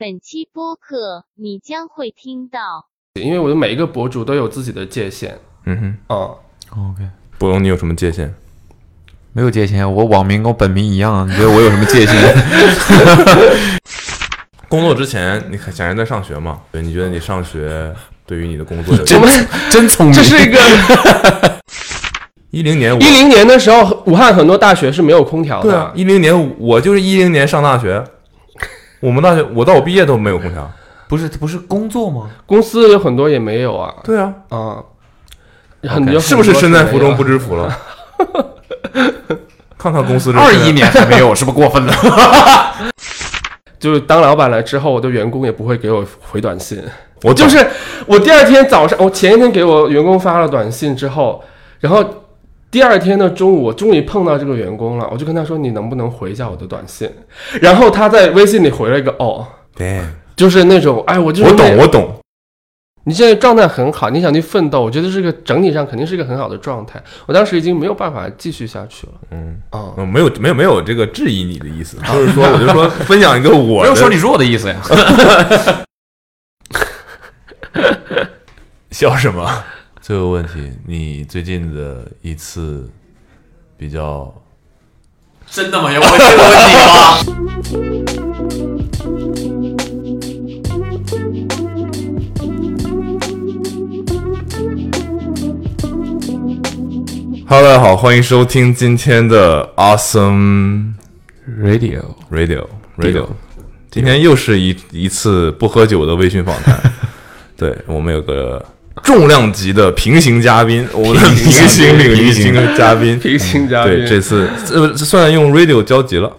本期播客你将会听到因为我的每一个博主都有自己的界限嗯哼，啊、OK，博龙，你有什么界限？没有界限，我网名跟我本名一样，你觉得我有什么界限？工作之前，你显然在上学嘛？对，你觉得你上学对于你的工作有 真真聪明，这是一个 一零年我一零年的时候，武汉很多大学是没有空调的。对啊，一零年我就是一零年上大学，我们大学我到我毕业都没有空调。不是不是工作吗？公司有很多也没有啊。对啊，啊，很是不是身在福中不知？福了？看看公司这二一年还 没有，是不是过分了？就是当老板了之后，我的员工也不会给我回短信。我就是我第二天早上，我前一天给我员工发了短信之后，然后第二天的中午，我终于碰到这个员工了，我就跟他说：“你能不能回一下我的短信？”然后他在微信里回了一个“哦”，对，就是那种哎，我就是我懂，我懂。你现在状态很好，你想去奋斗，我觉得这个整体上肯定是一个很好的状态。我当时已经没有办法继续下去了嗯，啊、嗯没有没有没有这个质疑你的意思，就是说，我就说分享一个我的 没有说你弱的意思呀。笑什么？最后问题，你最近的一次比较真的吗？要问这个问题吗？Hello，大家好，欢迎收听今天的 Awesome Radio Radio Radio。今天又是一一次不喝酒的微醺访谈。对我们有个重量级的平行嘉宾，我们的平行领域型的嘉宾，平行嘉宾。对，这次这这算用 Radio 交集了。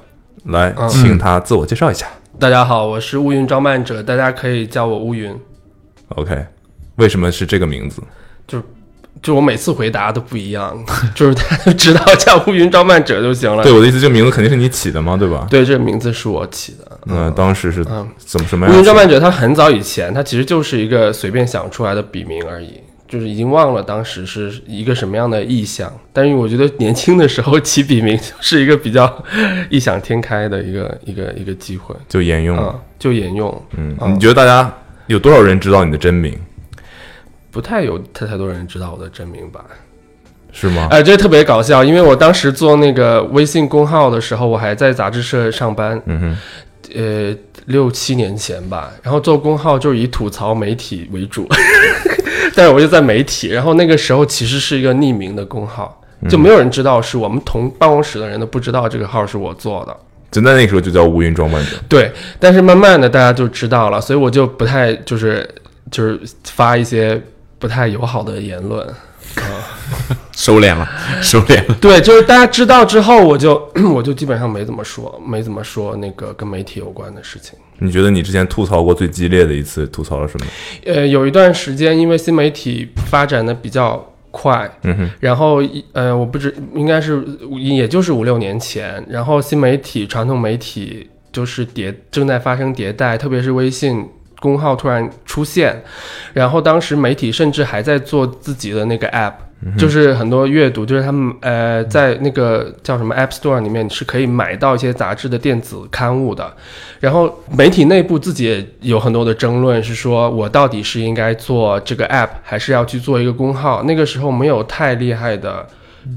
来，嗯请他自我介绍一下。大家好，我是乌云招漫者，大家可以叫我乌云。OK，为什么是这个名字？就我每次回答都不一样，就是他就知道叫乌云招漫者就行了。对我的意思，这个名字肯定是你起的嘛，对吧？对，这个名字是我起的。嗯当时是嗯怎么什么样？乌云招漫者，他很早以前，他其实就是一个随便想出来的笔名而已，就是已经忘了当时是一个什么样的意象。但是我觉得年轻的时候起笔名是一个比较异想天开的一个 一个一个机会就沿用就沿用。嗯，嗯你觉得大家有多少人知道你的真名？不太有太太多人知道我的真名吧？是吗？哎，这特别搞笑，因为我当时做那个微信公号的时候，我还在杂志社上班，嗯哼，呃，六七年前吧。然后做公号就是以吐槽媒体为主，但是我就在媒体。然后那个时候其实是一个匿名的公号，就没有人知道是我们同办公室的人都不知道这个号是我做的。就在那个时候就叫乌云装扮者。对，但是慢慢的大家就知道了，所以我就不太就是就是发一些不太友好的言论。啊收敛了，收敛了。对，就是大家知道之后，我就 我就基本上没怎么说，没怎么说那个跟媒体有关的事情。你觉得你之前吐槽过最激烈的一次吐槽了什么？呃，有一段时间，因为新媒体发展的比较快，嗯哼，然后一呃，我不知应该是也就是五六年前，然后新媒体、传统媒体就是迭正在发生迭代，特别是微信。公号突然出现，然后当时媒体甚至还在做自己的那个 app，、就是很多阅读，就是他们呃在那个叫什么 App Store 里面是可以买到一些杂志的电子刊物的。然后媒体内部自己也有很多的争论，是说我到底是应该做这个 app，还是要去做一个公号？那个时候没有太厉害的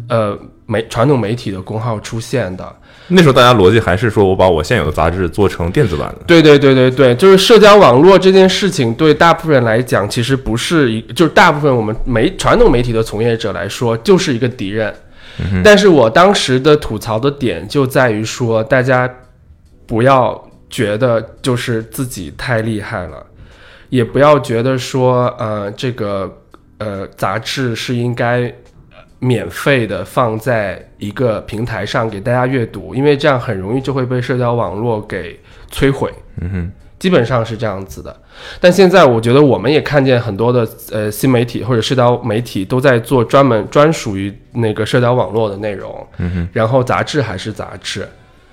呃媒传统媒体的公号出现的。那时候大家逻辑还是说我把我现有的杂志做成电子版的。对对对对对，就是社交网络这件事情，对大部分人来讲，其实不是一，就是大部分我们媒传统媒体的从业者来说，就是一个敌人。但是我当时的吐槽的点就在于说，大家不要觉得就是自己太厉害了，也不要觉得说，呃，这个呃杂志是应该免费的放在一个平台上给大家阅读，因为这样很容易就会被社交网络给摧毁。嗯哼，基本上是这样子的。但现在我觉得我们也看见很多的呃新媒体或者社交媒体都在做专门专属于那个社交网络的内容，嗯哼，然后杂志还是杂志，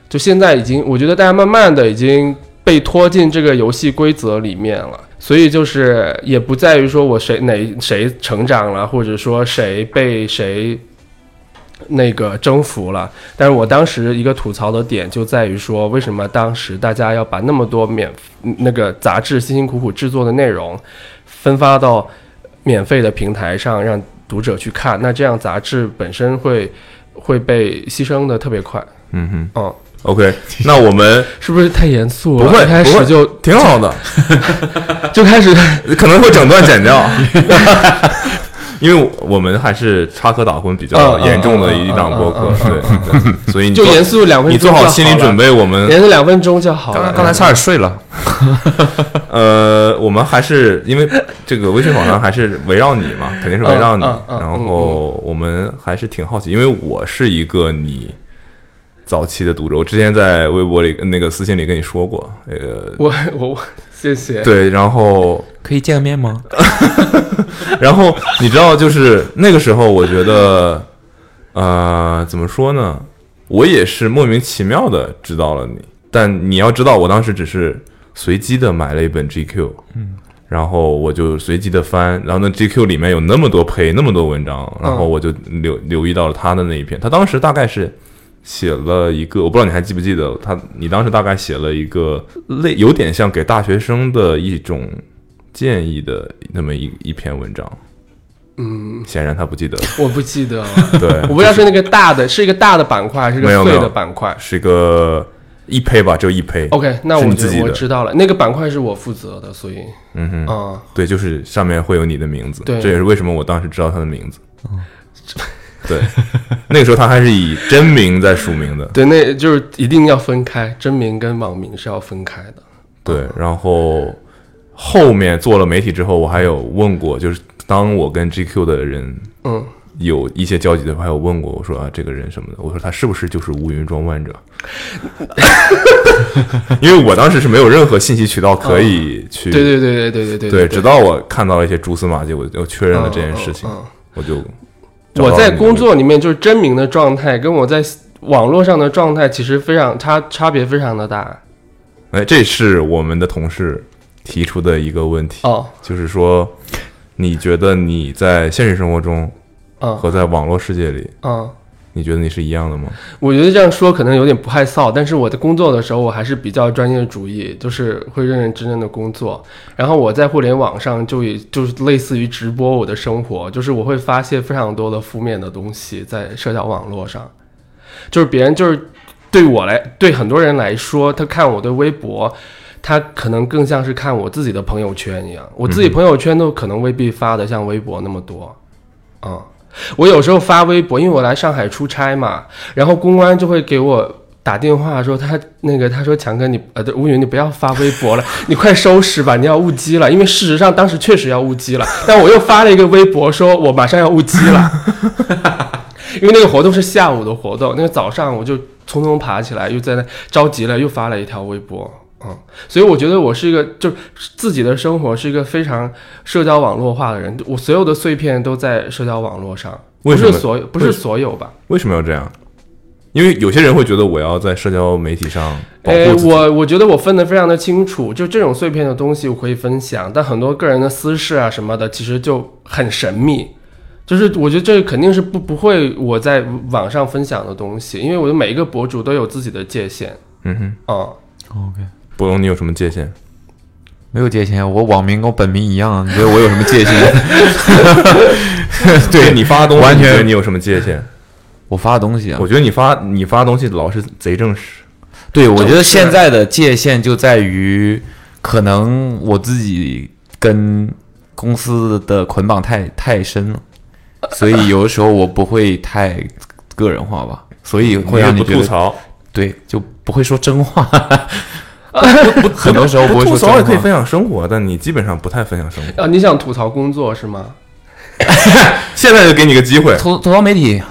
就现在已经我觉得大家慢慢的已经被拖进这个游戏规则里面了。所以就是也不在于说我谁哪谁成长了，或者说谁被谁那个征服了。但是我当时一个吐槽的点就在于说，为什么当时大家要把那么多免那个杂志辛辛苦苦制作的内容分发到免费的平台上，让读者去看？那这样杂志本身会会被牺牲的特别快。嗯哼嗯，，OK，那我们 是不是太严肃了？不会开不会始就挺好的，就开始 可能会整段剪掉，因为我们还是插科打诨比较严重的一档播客对对，所以你做就严肃两分钟你做好心理准备，我们严肃两分钟就好了。刚才刚才差点睡了，呃，我们还是因为这个微信访谈还是围绕你嘛，肯定是围绕你。然后我们还是挺好奇，因为我是一个你早期的读者，我之前在微博里那个私信里跟你说过，呃，我我我谢谢。对，然后可以见个面吗？然后你知道，就是那个时候，我觉得，呃，怎么说呢？我也是莫名其妙的知道了你，但你要知道，我当时只是随机的买了一本 GQ，嗯，然后我就随机的翻，然后那 GQ 里面有那么多配那么多文章，然后我就留留意到了他的那一篇，他当时大概是。写了一个，我不知道你还记不记得他，你当时大概写了一个类有点像给大学生的一种建议的那么一一篇文章，嗯，显然他不记得，我不记得。了，对，我不知道是那个大的，是一个大的板块，还是一个碎的板块。是一个一胚吧，就一胚。OK，那我自己我知道了，那个板块是我负责的，所以。嗯哼，啊、对，就是上面会有你的名字，对。这也是为什么我当时知道他的名字。对，那个时候他还是以真名在署名的，对，那就是一定要分开，真名跟网名是要分开的。对，然后后面做了媒体之后，我还有问过，就是当我跟 GQ 的人嗯，有一些交集的时候，还有问过我说啊，这个人什么的，我说他是不是就是乌云装扮者？因为我当时是没有任何信息渠道可以去，对对对对对对对，直到我看到了一些蛛丝马迹，我就确认了这件事情，我就我在工作里面就是真名的状态，跟我在网络上的状态其实非常差，差别非常的大。哎，这是我们的同事提出的一个问题，哦，就是说，你觉得你在现实生活中嗯。和在网络世界里，嗯，你觉得你是一样的吗？我觉得这样说可能有点不害臊，但是我在工作的时候，我还是比较专业主义，就是会认认真真的工作。然后我在互联网上就也就是类似于直播我的生活，就是我会发泄非常多的负面的东西在社交网络上，就是别人就是对我来对很多人来说，他看我的微博。他可能更像是看我自己的朋友圈一样，我自己朋友圈都可能未必发的像微博那么多，啊、我有时候发微博，因为我来上海出差嘛，然后公安就会给我打电话说他那个他说强哥你呃对吴云你不要发微博了，你快收拾吧，你要误机了，因为事实上当时确实要误机了，但我又发了一个微博说我马上要误机了，因为那个活动是下午的活动，那个早上我就匆匆爬起来，又在那着急了，又发了一条微博。嗯，所以我觉得我是一个，就是自己的生活是一个非常社交网络化的人，我所有的碎片都在社交网络上，不是所有，不是所有吧？为什么要这样？因为有些人会觉得我要在社交媒体上保，护自己，我我觉得我分得非常的清楚，就这种碎片的东西我可以分享，但很多个人的私事啊什么的，其实就很神秘。就是我觉得这肯定是不不会我在网上分享的东西，因为我的每一个博主都有自己的界限。嗯哼，嗯，OK，博龙，你有什么界限？没有界限，我网名跟我本名一样，你觉得我有什么界限？对你发的东西，完全你觉得你有什么界限？我发的东西啊我，觉得你发你发的东西老是贼正式。对我觉得现在的界限就在于，可能我自己跟公司的捆绑太太深了，所以有的时候我不会太个人化吧，所以会让你吐槽，对，就不会说真话。很多时候不会吐。槽也可以分享生活，但你基本上不太分享生活。啊，你想吐槽工作是吗？现在就给你个机会，吐吐槽媒体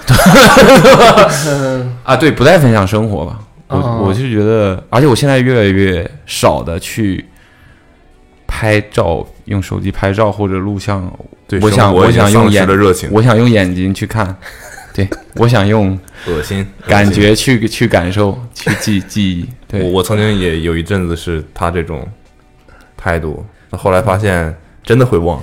嗯 啊，对，不太分享生活吧。我、哦我就觉得，而且我现在越来越少的去拍照，用手机拍照或者录像。对我想我想用眼了热情，我想用眼睛去看，对我想用恶心感。觉去去感受，去记 记忆。对，我我曾经也有一阵子是他这种态度，后来发现真的会忘。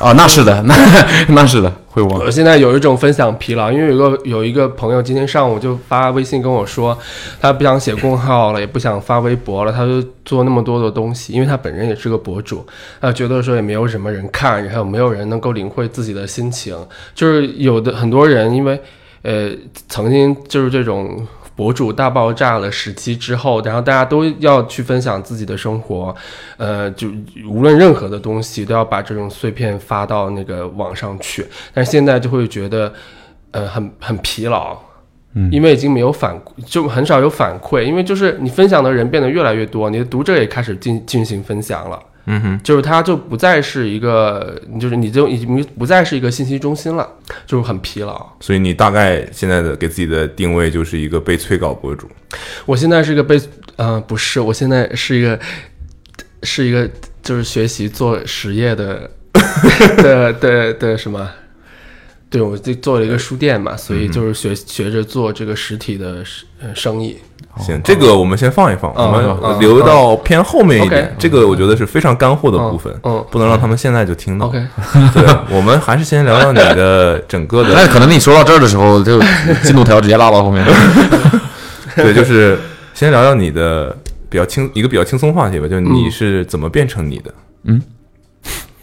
哦，那是的，那 那是的，会忘我。现在有一种分享疲劳，因为有个有一个朋友今天上午就发微信跟我说，他不想写公号了，也不想发微博了，他就做那么多的东西，因为他本人也是个博主，他觉得说也没有什么人看，然后没有人能够领会自己的心情，就是有的很多人因为呃曾经就是这种。博主大爆炸了时期之后，然后大家都要去分享自己的生活，呃，就无论任何的东西都要把这种碎片发到那个网上去。但是现在就会觉得，呃，很很疲劳，嗯因为已经没有反，就很少有反馈，因为就是你分享的人变得越来越多，你的读者也开始进进行分享了。嗯哼，就是它就不再是一个，就是你就已经不再是一个信息中心了，就是很疲劳。所以你大概现在的给自己的定位就是一个被催稿博主。我现在是一个被，呃，不是，我现在是一个，是一个就是学习做实业的 的的的什么？对，我就做了一个书店嘛，所以就是学学着做这个实体的呃生意。行，这个我们先放一放，嗯我们嗯留到偏后面一点。这个我觉得是非常干货的部分，嗯不能让他们现在就听到。OK，对，我们还是先聊聊你的整个的 那的，可能你说到这儿的时候，就进度条直接拉到后面。对，就是先聊聊你的比较轻一个比较轻松话题吧，就是你嗯是怎么变成你的，嗯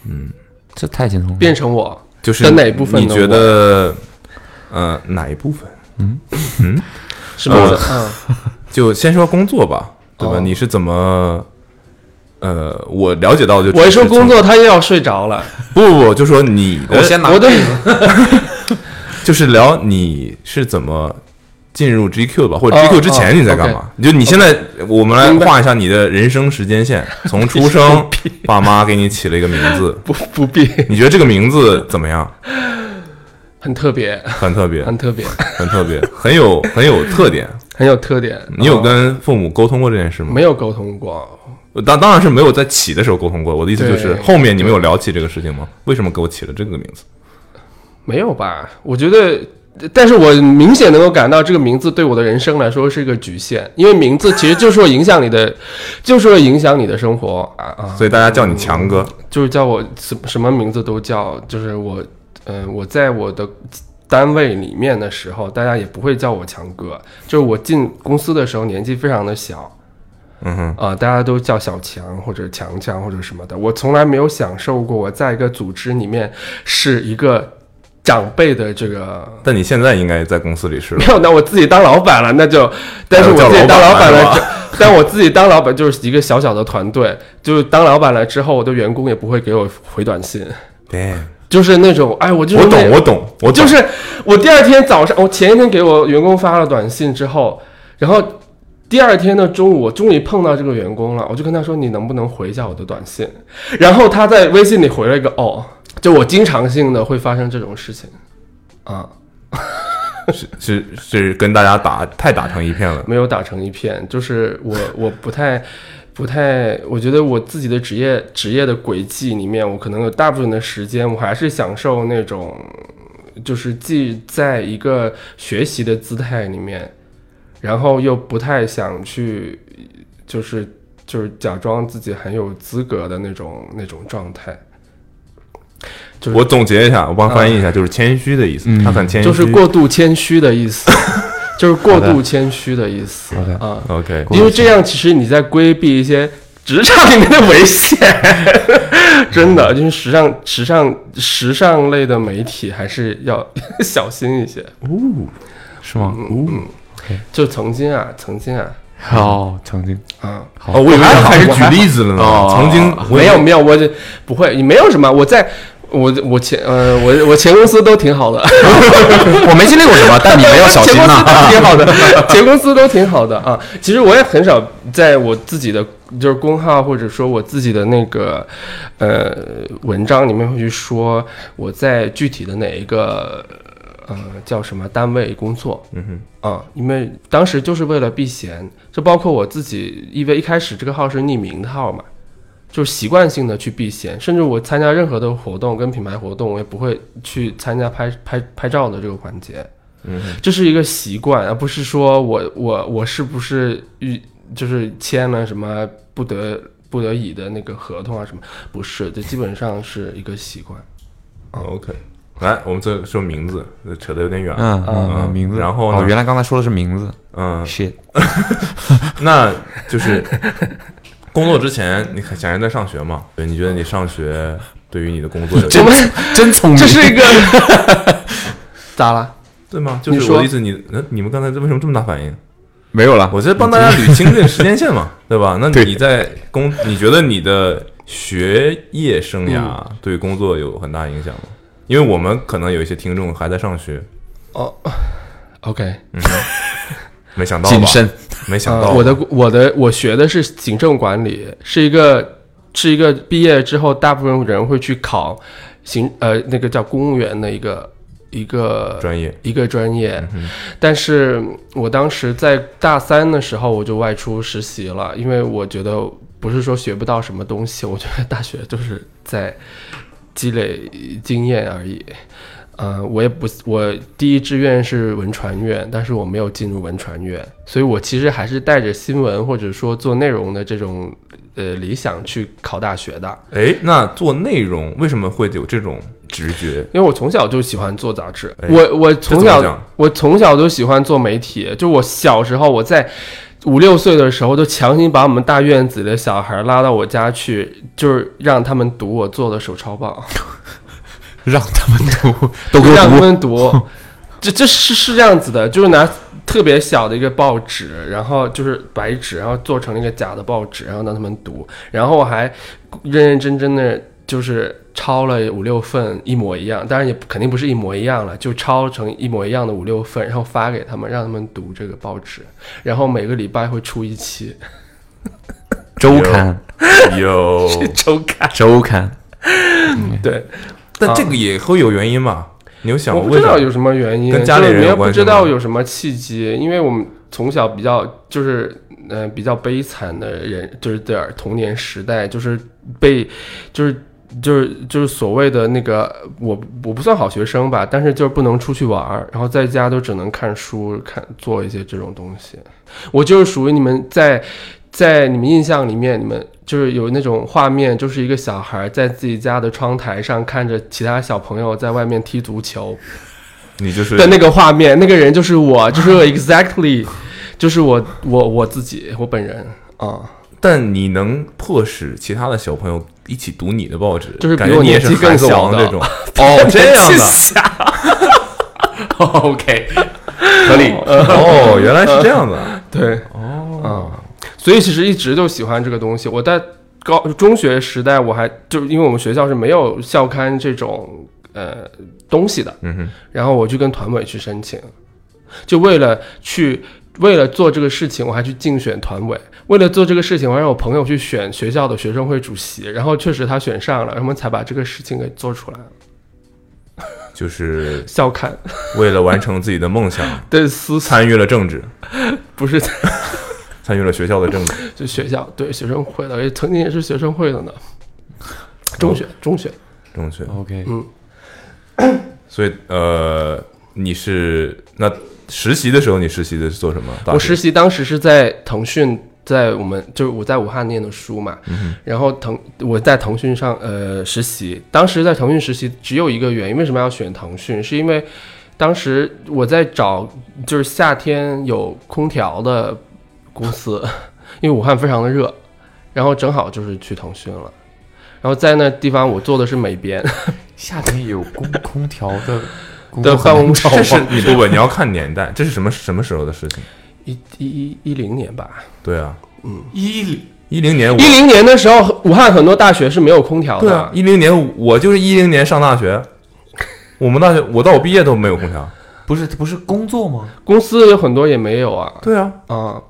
嗯这太轻松了。变成我，就是哪一部分你觉得，呃，哪一部分？嗯嗯 是吗？呃嗯，就先说工作吧，对吧？哦你是怎么？呃，我了解到就我一说工，作，他又要睡着了。不不不，就说你的，我先拿 我的就是聊你是怎么进入 GQ 吧，或者哦 GQ 之前你在干嘛？就你现在，我们来画一下你的人生时间线，从出生，爸妈给你起了一个名字，不不必，你觉得这个名字怎么样？很特别，很特别，很特别，很特别，很有很有特点。很有特点。你有嗯跟父母沟通过这件事吗？没有沟通过？当当然是没有在起的时候沟通过。我的意思就是后面你们有聊起这个事情吗？为什么给我起了这个名字？没有吧？我觉得，但是我明显能够感到这个名字对我的人生来说是一个局限，因为名字其实就是会影响你的，就是会影响你的生活啊啊！所以大家叫你强哥。就是叫我什什么名字都叫，就是我，嗯、我在我的单位里面的时候，大家也不会叫我强哥，就是我进公司的时候年纪非常的小，嗯哼，啊、大家都叫小强或者强强或者什么的，我从来没有享受过我在一个组织里面是一个长辈的这个。但你现在应该在公司里是 没有，那我自己当老板了，那就，但是我自己当老板了，但我自己当老板就是一个小小的团队，就是当老板了之后，我的员工也不会给我回短信，对，就是那种，哎，我就是我懂，我懂，我懂。就是我第二天早上，我前一天给我员工发了短信之后，然后第二天的中午，我终于碰到这个员工了，我就跟他说：“你能不能回一下我的短信？”然后他在微信里回了一个“哦”，就我经常性的会发生这种事情啊，是是是跟大家打太打成一片了。没有打成一片，就是我 我不太。不太，我觉得我自己的职业职业的轨迹里面，我可能有大部分的时间，我还是享受那种，就是既在一个学习的姿态里面，然后又不太想去，就是就是假装自己很有资格的那种那种状态，就是我总结一下，我帮翻译一下，就是谦虚的意思。嗯他很谦虚，就是过度谦虚的意思，就是过度谦虚的意思啊。OK。因为这样，其实你在规避一些职场里面的危险，真的，就是时尚、时尚、时尚类的媒体还是要小心一些。哦是吗？就曾经啊，曾经啊，哦，曾经啊，好哦，我以为开始举例子了呢。哦曾经没有没有，我这不会，没有什么，我在。我我前呃我我前公司都挺好的，我没经历过什么，但你们要小心前公司挺好的，前公司都挺好的 啊。其实我也很少在我自己的就是公号或者说我自己的那个呃文章里面会去说我在具体的哪一个呃叫什么单位工作嗯哼，啊，因为当时就是为了避嫌，就包括我自己，因为一开始这个号是匿名的号嘛。就是习惯性的去避嫌，甚至我参加任何的活动跟品牌活动，我也不会去参加拍拍拍照的这个环节。嗯，这是一个习惯，而不是说我我我是不是遇就是签了什么不得不得已的那个合同啊什么，不是，这基本上是一个习惯。OK，来，我们这说名字，扯得有点远。嗯嗯嗯嗯，名字。然后呢哦，原来刚才说的是名字。嗯，shit，那就是工作之前，你显然在上学嘛？对，你觉得你上学 对于你的工作有真 真聪明。这是一个 咋了？对吗？就是我的意思，你那你们刚才为什么这么大反应？没有了。我在帮大家捋清这个时间线嘛，对吧？那你在工，你觉得你的学业生涯嗯对工作有很大影响吗？因为我们可能有一些听众还在上学，哦，OK，没想到吧？谨慎。没想到、呃，我的我的我学的是行政管理，是一个是一个毕业之后大部分人会去考行呃那个叫公务员的一个一个专业，一个专业，嗯但是我当时在大三的时候我就外出实习了，因为我觉得不是说学不到什么东西，我觉得大学就是在积累经验而已。呃，我也不，我第一志愿是文传院，但是我没有进入文传院，所以我其实还是带着新闻或者说做内容的这种呃理想去考大学的。哎，那做内容为什么会有这种直觉？因为我从小就喜欢做杂志，哎我我从小我从小就喜欢做媒体，就我小时候我在五六岁的时候就强行把我们大院子里的小孩拉到我家去，就是让他们读我做的手抄报，让他们读，都给让他。们读，这这是是这样子的，就是拿特别小的一个报纸，然后就是白纸，然后做成了一个假的报纸，然后让他们读，然后我还认认真真的就是抄了五六份一模一样，当然也肯定不是一模一样了，就抄成一模一样的五六份，然后发给他们，让他们读这个报纸，然后每个礼拜会出一期。周刊，有，周刊，周刊。对，但这个也会有原因嘛？你有想我过我？不知道有什么原因，跟家里人也不知道有什么契机，因为我们从小比较就是嗯、呃比较悲惨的人，就是点儿童年时代，就是被就是。就是就是所谓的那个我我不算好学生吧，但是就是不能出去玩儿，然后在家都只能看书看做一些这种东西。我就是属于你们在在你们印象里面，你们就是有那种画面，就是一个小孩在自己家的窗台上看着其他小朋友在外面踢足球，你就是的那个画面，那个人就是我，就是 exactly，就是我我我自己，我本人啊、但你能迫使其他的小朋友一起读你的报纸，就是比感觉你年纪是孩子更小的。王这种。哦，这样的。OK，合理。哦，原来是这样的。对，哦，所以其实一直就喜欢这个东西。我在高中学时代，我还就是因为我们学校是没有校刊这种呃东西的，嗯哼，然后我去跟团委去申请，就为了去为了做这个事情，我还去竞选团委。为了做这个事情，我让我朋友去选学校的学生会主席，然后确实他选上了，然后我们才把这个事情给做出来了。就是校刊为了完成自己的梦想，对 思 参与了政治，不是参与了学校的政治。就学校对学生会的，也曾经也是学生会的呢。中学，中学，中学，OK，嗯 所以呃，你是那实习的时候，你实习的是做什么？我实习当时是在腾讯，在我们就是我在武汉念的书嘛，然后腾我在腾讯上呃实习，当时在腾讯实习只有一个原因，为什么要选腾讯？是因为当时我在找就是夏天有空调的公司，因为武汉非常的热，然后正好就是去腾讯了。然后在那地方，我做的是美编 夏天有空空调的 工的作办公室，这是你不不，你要看年代，这是什么什么时候的事情？一一一一零年吧，对啊，嗯一一零年一零年的时候，武汉很多大学是没有空调的。对啊，一零年我就是一零年上大学，我们大学我到我毕业都没有空调。不是不是工作吗？公司有很多也没有啊，对啊，啊，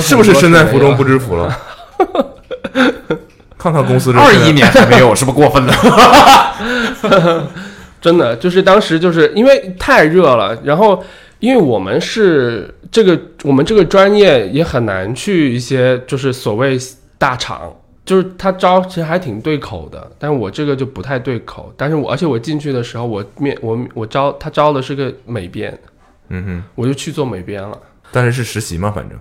是不是身在福中不不知福了？看看公司这二一年还没有，是不是过分了？真的就是当时就是因为太热了，然后因为我们是这个我们这个专业也很难去一些就是所谓大厂。就是他招其实还挺对口的，但是我这个就不太对口。但是我而且我进去的时候，我面我我招他招的是个美编，嗯哼，我就去做美编了。但是是实习嘛，反正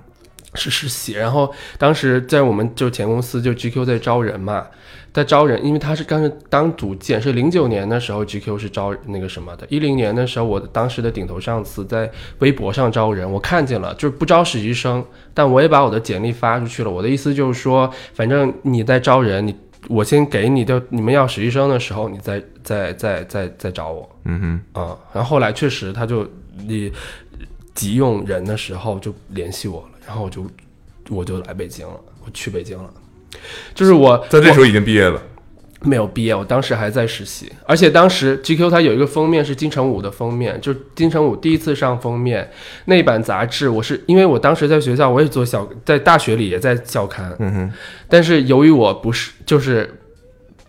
是实习，然后当时在我们就前公司就 GQ 在招人嘛，在招人，因为他是刚是当组建，是零九年的时候 GQ 是招那个什么的，一零年的时候我当时的顶头上司在微博上招人，我看见了，就是不招实习生，但我也把我的简历发出去了，我的意思就是说，反正你在招人，你我先给你的，你们要实习生的时候，你再再再再再找我，嗯哼，啊、然后后来确实他就你急用人的时候就联系我了，然后我就我就来北京了，我去北京了。就是我在这时候已经毕业了，没有毕业，我当时还在实习，而且当时 GQ 它有一个封面是金城武的封面，就是金城武第一次上封面那版杂志，我是因为我当时在学校我也做校，在大学里也在校刊，嗯哼，但是由于我不是，就是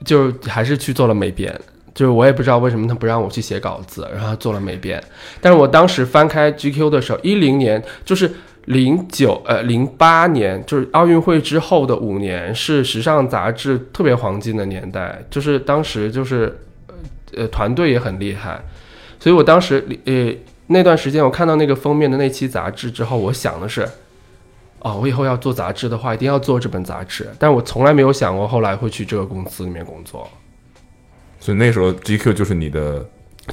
就还是去做了美编，就是我也不知道为什么他不让我去写稿子，然后做了美编。但是我当时翻开 GQ 的时候，一零年就是零九呃零八年，就是奥运会之后的五年，是时尚杂志特别黄金的年代，就是当时就是呃呃团队也很厉害，所以我当时呃那段时间我看到那个封面的那期杂志之后，我想的是。哦，我以后要做杂志的话，一定要做这本杂志。但我从来没有想过后来会去这个公司里面工作。所以那时候 GQ 就是你的，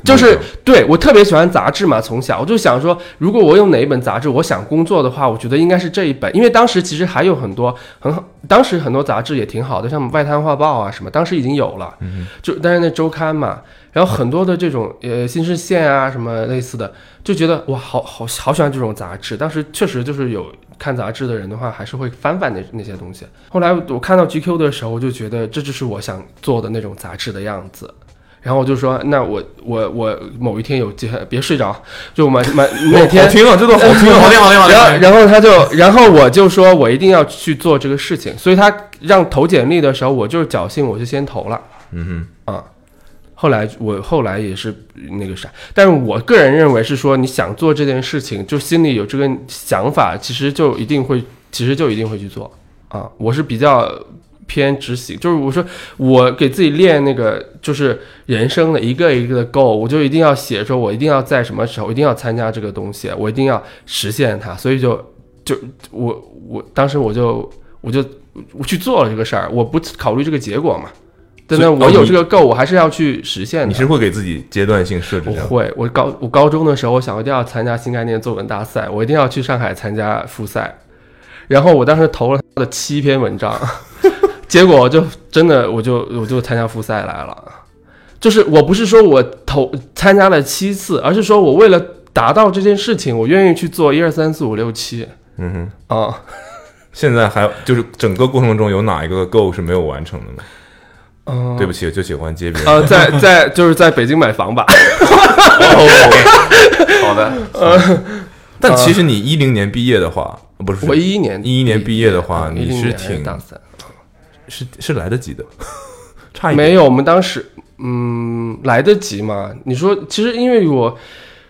就是对我特别喜欢杂志嘛，从小我就想说，如果我有哪一本杂志，我想工作的话，我觉得应该是这一本，因为当时其实还有很多很好，当时很多杂志也挺好的，像《外滩画报》啊什么，当时已经有了，就但是那周刊嘛，然后很多的这种呃新视线啊什么类似的，就觉得哇，好好好喜欢这种杂志。当时确实就是有看杂志的人的话，还是会翻翻那那些东西。后来我看到 GQ 的时候，我就觉得这就是我想做的那种杂志的样子。然后我就说，那我我我某一天有机会，别睡着，就我们每 每天好听啊，这都好听啊，好听好听好听然后，然后他就，然后我就说我一定要去做这个事情，所以他让投简历的时候，我就是侥幸，我就先投了嗯哼啊。后来我后来也是那个啥，但是我个人认为是说，你想做这件事情，就心里有这个想法，其实就一定会，其实就一定会去做啊。我是比较偏执行，就是我说我给自己练那个就是人生的一个一个的 goal，我就一定要写说，我一定要在什么时候一定要参加这个东西，我一定要实现它，所以就就我我当时我就我就我去做了这个事儿，我不考虑这个结果嘛。但是所以哦你我有这个 goal，我还是要去实现，的。你是会给自己阶段性设置这样，我会，我高我高中的时候，我想我一定要参加新概念作文大赛，我一定要去上海参加复赛。然后我当时投了他的七篇文章，结果就真的我就我就参加复赛来了。就是我不是说我投参加了七次，而是说我为了达到这件事情，我愿意去做一二三四五六七嗯哼。啊。现在还就是整个过程中有哪一个 goal 是没有完成的吗？嗯，对不起，就喜欢接别人。呃，在在就是在北京买房吧。好的，但其实你一零年毕业的话，不是我一一年一一年毕业的话，嗯你是11年还挺大三。是是来得及的，差一点。没有，我们当时嗯来得及吗？你说，其实因为我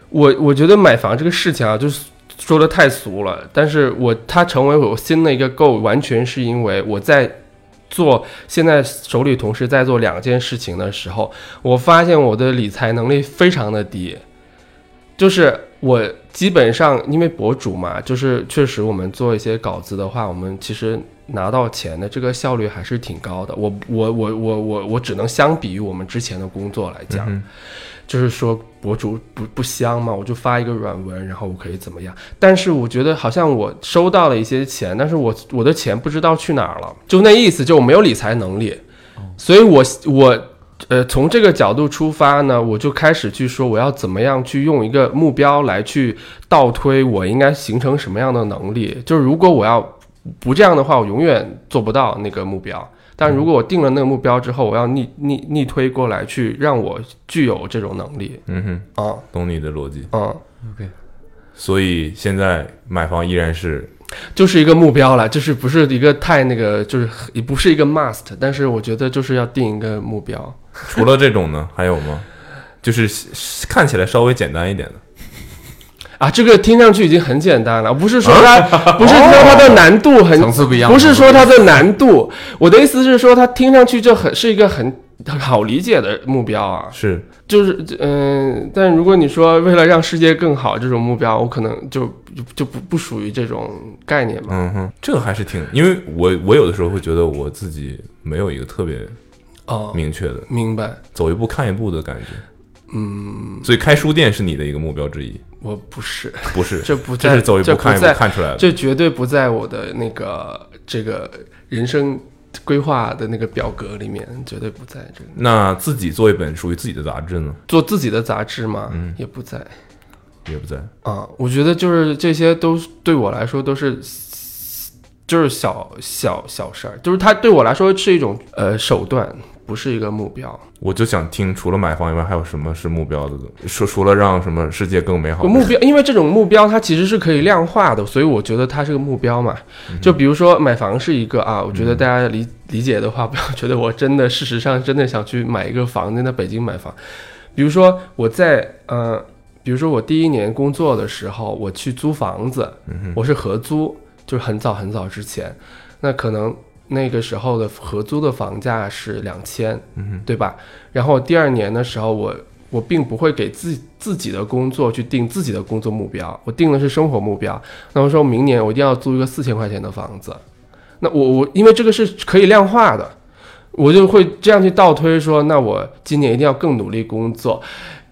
我我觉得买房这个事情啊，就是说的太俗了。但是我它成为我新的一个 goal，完全是因为我在做现在手里同时在做两件事情的时候，我发现我的理财能力非常的低，就是我基本上因为博主嘛，就是确实我们做一些稿子的话，我们其实拿到钱的这个效率还是挺高的。我我我我我我只能相比于我们之前的工作来讲，嗯就是说博主不不香嘛，我就发一个软文，然后我可以怎么样？但是我觉得好像我收到了一些钱，但是我我的钱不知道去哪儿了，就那意思，就我没有理财能力，所以我我。呃，从这个角度出发呢，我就开始去说我要怎么样去用一个目标来去倒推我应该形成什么样的能力。就是如果我要不这样的话，我永远做不到那个目标。但如果我定了那个目标之后，我要逆逆逆推过来，去让我具有这种能力嗯哼，啊懂你的逻辑。嗯，OK，所以现在买房依然是就是一个目标了，就是不是一个太那个，就是也不是一个 must，但是我觉得就是要定一个目标。除了这种呢，还有吗？就是看起来稍微简单一点的。啊，这个听上去已经很简单了，不是说它，不是说它的难度很层次不一样不是说它的难度，我的意思是说它听上去就很是一个很好理解的目标啊，是就是嗯、但如果你说为了让世界更好这种目标，我可能就就就不不属于这种概念嘛。嗯哼，这个还是挺，因为我我有的时候会觉得我自己没有一个特别哦，明确的明白。走一步看一步的感觉。嗯，所以开书店是你的一个目标之一，我不是，不是？这不在，这是走一步看一步在，看出来的。这绝对不在我的那个这个人生规划的那个表格里面，绝对不在这个。那自己做一本属于自己的杂志呢，做自己的杂志吗，嗯也不在也不在。啊。我觉得就是这些都对我来说都是。就是小小小事儿，就是它对我来说是一种呃手段，不是一个目标。我就想听，除了买房以外，还有什么是目标的？说除了让什么世界更美好有，目标，因为这种目标它其实是可以量化的，所以我觉得它是个目标嘛。嗯就比如说买房是一个啊，我觉得大家理理解的话，不要觉得我真的事实上真的想去买一个房子，在北京买房。比如说我在呃，比如说我第一年工作的时候，我去租房子，嗯我是合租，就是很早很早之前，那可能那个时候的合租的房价是两千，嗯对吧？然后第二年的时候我，我并不会给自自己的工作去定自己的工作目标，我定的是生活目标。那我说明年我一定要租一个四千块钱的房子，那我我因为这个是可以量化的，我就会这样去倒推说，那我今年一定要更努力工作，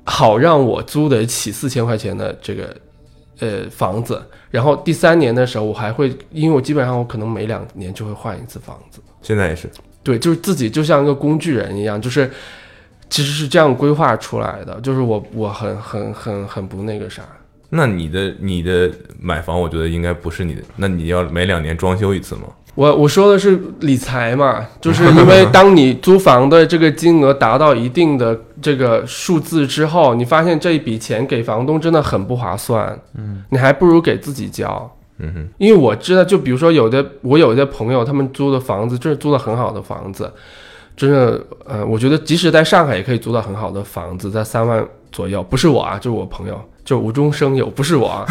好让我租得起四千块钱的这个呃房子。然后第三年的时候，我还会，因为我基本上我可能每两年就会换一次房子。现在也是。对，就是自己就像一个工具人一样，就是其实是这样规划出来的。就是我我很很很很不那个啥，那你的你的买房，我觉得应该不是你的。那你要每两年装修一次吗？我我说的是理财嘛，就是因为当你租房的这个金额达到一定的这个数字之后，你发现这一笔钱给房东真的很不划算，嗯，你还不如给自己交。嗯哼，因为我知道，就比如说有的我有的朋友，他们租的房子，就是租的很好的房子，真的，呃，我觉得即使在上海也可以租到很好的房子，在三万左右。不是我啊，就是我朋友，就无中生有，不是我啊。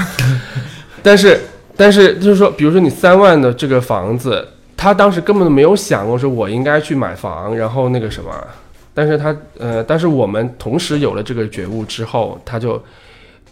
但是，但是就是说，比如说你三万的这个房子，他当时根本都没有想过说我应该去买房，然后那个什么。但是他，呃，但是我们同时有了这个觉悟之后，他就。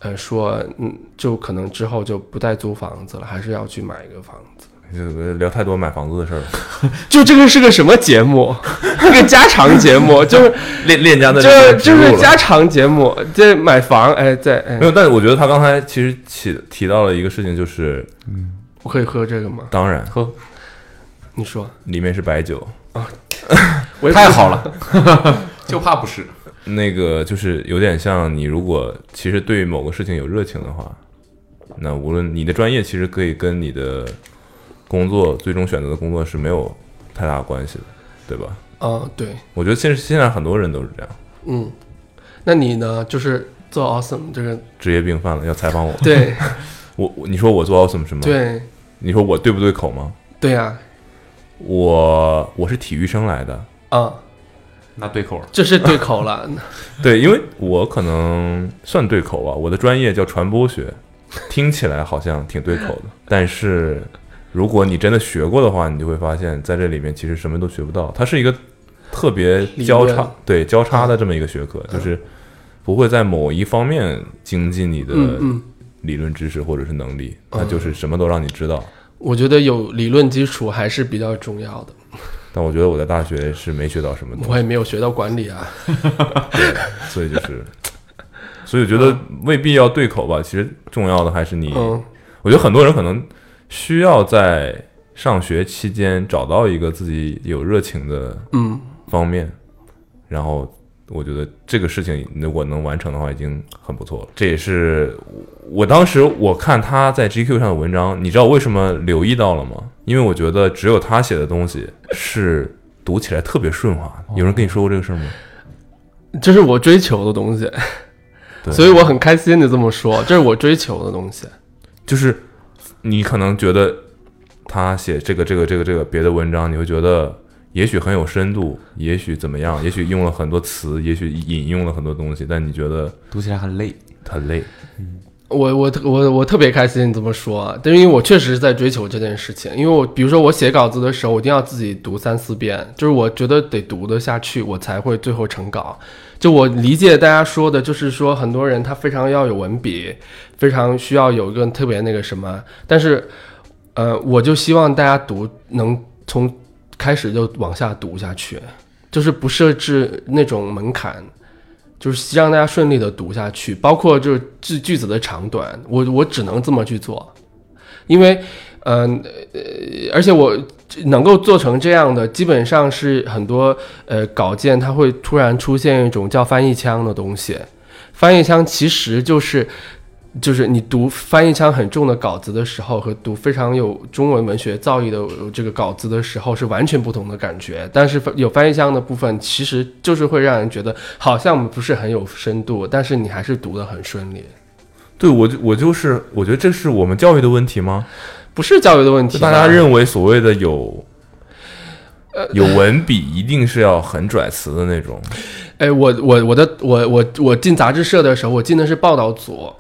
呃，说嗯，就可能之后就不再租房子了，还是要去买一个房子。这个聊太多买房子的事儿了。就这个是个什么节目？一个家常节目，就是链链家的就这个植入了就是家常节目。这买房，哎，在哎没，有，但是我觉得他刚才其实提提到了一个事情，就是嗯我可以喝这个吗？当然喝你说，里面是白酒，我也太好了，就怕不是。那个就是有点像你如果其实对某个事情有热情的话，那无论你的专业其实可以跟你的工作最终选择的工作是没有太大关系的，对吧？啊，对，我觉得现现在很多人都是这样，嗯，那你呢？就是做 awesome 这个，职业病犯了要采访我，对 我我你说我做 awesome 是吗？，对你说我对不对口吗？对呀，我我是体育生来的，啊，那对口了，这是对口了。对，因为我可能算对口吧，我的专业叫传播学，听起来好像挺对口的，但是如果你真的学过的话，你就会发现在这里面其实什么都学不到，它是一个特别交叉，对交叉的这么一个学科，就是不会在某一方面精进你的理论知识或者是能力，它就是什么都让你知道。我觉得有理论基础还是比较重要的。但我觉得我在大学是没学到什么东西，我也没有学到管理啊。所以就是，所以我觉得未必要对口吧。其实重要的还是你，嗯我觉得很多人可能需要在上学期间找到一个自己有热情的嗯，方面，然后我觉得这个事情如果能完成的话，已经很不错了。这也是我当时我看他在 GQ 上的文章，你知道为什么留意到了吗？因为我觉得只有他写的东西是读起来特别顺滑。有人跟你说过这个事儿吗？这是我追求的东西，所以我很开心的这么说，这是我追求的东西。就是你可能觉得他写这个这个这个这个别的文章，你会觉得也许很有深度，也许怎么样，也许用了很多词，也许引用了很多东西，但你觉得读起来很累。很累。我我我我特别开心你这么说，但是因为我确实是在追求这件事情，因为我比如说我写稿子的时候，我一定要自己读三四遍，就是我觉得得读得下去，我才会最后成稿。就我理解大家说的，就是说很多人他非常要有文笔，非常需要有一个特别那个什么，但是呃，我就希望大家读能从开始就往下读下去，就是不设置那种门槛。就是让大家顺利的读下去，包括就是句句子的长短，我我只能这么去做，因为，嗯呃，而且我能够做成这样的，基本上是很多呃稿件它会突然出现一种叫翻译腔的东西，翻译腔其实就是。就是你读翻译腔很重的稿子的时候，和读非常有中文文学造诣的这个稿子的时候是完全不同的感觉。但是有翻译腔的部分，其实就是会让人觉得好像不是很有深度，但是你还是读得很顺利。对我，我就是我觉得这是我们教育的问题吗？不是教育的问题。大家认为所谓的有，呃，有文笔一定是要很拽词的那种。哎，我我我的我我我进杂志社的时候，我进的是报道组。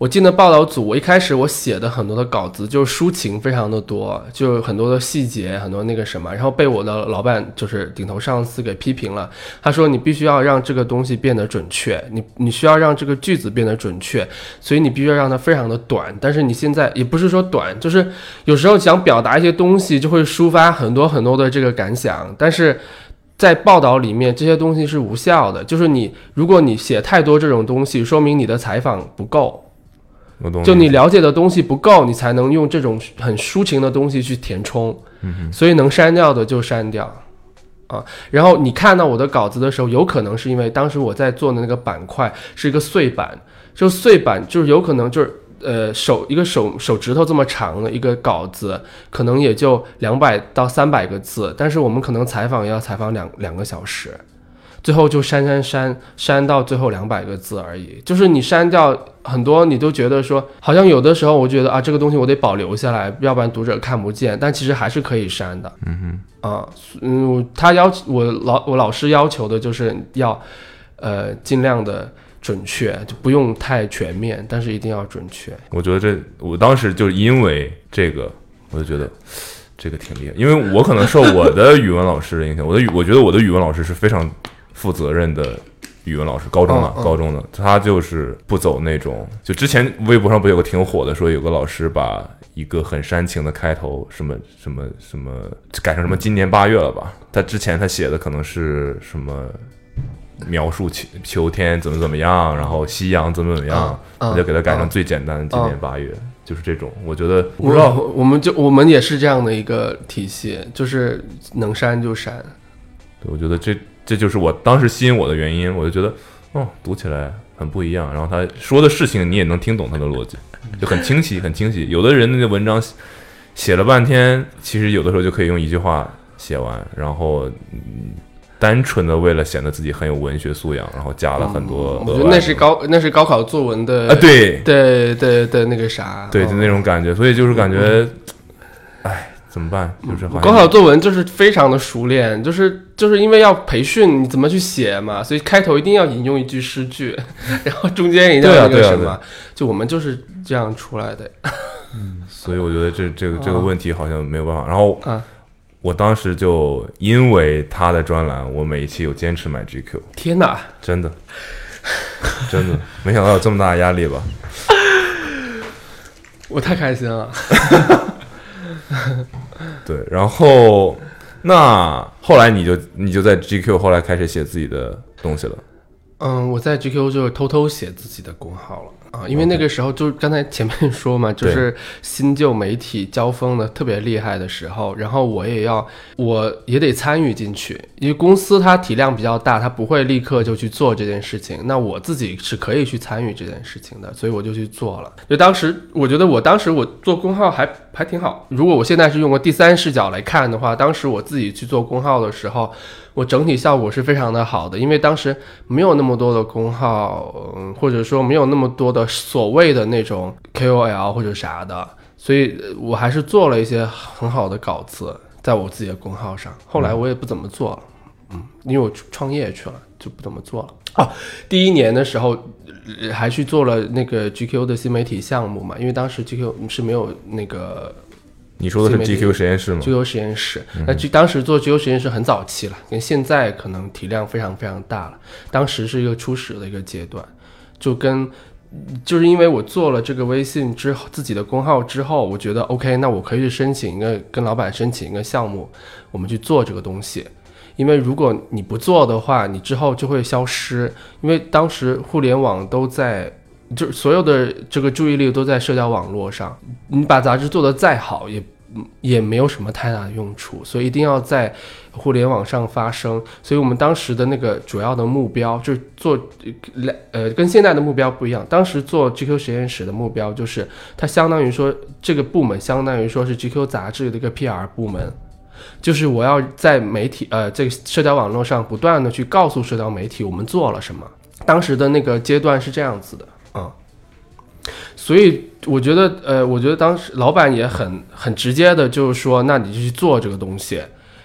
我进的报道组，我一开始我写的很多的稿子就是抒情非常的多，就很多的细节，很多那个什么，然后被我的老板就是顶头上司给批评了。他说你必须要让这个东西变得准确，你你需要让这个句子变得准确，所以你必须要让它非常的短。但是你现在也不是说短，就是有时候想表达一些东西，就会抒发很多很多的这个感想，但是在报道里面这些东西是无效的。就是你如果你写太多这种东西，说明你的采访不够。就你了解的东西不够，你才能用这种很抒情的东西去填充。嗯所以能删掉的就删掉，啊。然后你看到我的稿子的时候，有可能是因为当时我在做的那个板块是一个碎板，就碎板就是有可能就是呃手一个手手指头这么长的一个稿子，可能也就两百到三百个字，但是我们可能采访要采访两两个小时。最后就删删删删到最后两百个字而已，就是你删掉很多，你都觉得说好像有的时候我觉得啊这个东西我得保留下来，要不然读者看不见，但其实还是可以删的。嗯哼，啊，嗯，他要求我老我老师要求的就是要，呃，尽量的准确，就不用太全面，但是一定要准确。我觉得这我当时就是因为这个，我就觉得。这个挺厉害，因为我可能受我的语文老师的影响，我的语我觉得我的语文老师是非常。负责任的语文老师，高中的高中的，他就是不走那种。就之前微博上不有个挺火的，说有个老师把一个很煽情的开头，什么什么什么改成什么今年八月了吧？他之前他写的可能是什么描述秋秋天怎么怎么样，然后夕阳怎么怎么样，他就给他改成最简单的今年八月，就是这种。我觉得不知道，我们就我们也是这样的一个体系，就是能删就删。对，我觉得这。这就是我当时吸引我的原因，我就觉得，哦，读起来很不一样。然后他说的事情你也能听懂他的逻辑，就很清晰，很清晰。有的人那个文章写了半天，其实有的时候就可以用一句话写完，然后单纯的为了显得自己很有文学素养，然后加了很多。我觉得那是高，那是高考作文的啊，对对对的那个啥，对，就那种感觉。所以就是感觉，哎。怎么办？就是高考作文就是非常的熟练，就是就是因为要培训你怎么去写嘛，所以开头一定要引用一句诗句，然后中间一定要那个什么，就我们就是这样出来的。嗯，所以我觉得这这个这个问题好像没有办法。然后我当时就因为他的专栏，我每一期有坚持买 GQ。天哪，真的，真的没想到有这么大的压力吧？我太开心了。对，然后那后来你就你就在 GQ 后来开始写自己的东西了。嗯，我在 GQ 就是偷偷写自己的工号了。啊，因为那个时候就是刚才前面说嘛，就是新旧媒体交锋的特别厉害的时候，然后我也要，我也得参与进去，因为公司它体量比较大，它不会立刻就去做这件事情，那我自己是可以去参与这件事情的，所以我就去做了。就当时我觉得我当时我做公号还还挺好，如果我现在是用个第三视角来看的话，当时我自己去做公号的时候。我整体效果是非常的好的，因为当时没有那么多的公号，嗯，或者说没有那么多的所谓的那种 KOL 或者啥的，所以我还是做了一些很好的稿子在我自己的公号上。后来我也不怎么做了。嗯，因为我创业去了，就不怎么做了。哦，第一年的时候、呃还去做了那个 GQ 的新媒体项目嘛，因为当时 GQ 是没有那个你说的是 GQ 实验室吗？GQ 实验室。那就当时做 GQ 实验室很早期了，跟现在可能体量非常非常大了。当时是一个初始的一个阶段，就跟就是因为我做了这个微信之后，自己的公号之后，我觉得 OK，那我可以去申请一个跟老板申请一个项目，我们去做这个东西。因为如果你不做的话，你之后就会消失。因为当时互联网都在，就所有的这个注意力都在社交网络上，你把杂志做得再好，也也没有什么太大的用处，所以一定要在互联网上发声。所以我们当时的那个主要的目标就是做，呃，跟现在的目标不一样。当时做 GQ 实验室的目标就是，它相当于说这个部门相当于说是 GQ 杂志的一个 PR 部门。就是我要在媒体呃这个社交网络上不断的去告诉社交媒体我们做了什么。当时的那个阶段是这样子的，嗯，所以我觉得呃，我觉得当时老板也很很直接的，就是说，那你就去做这个东西，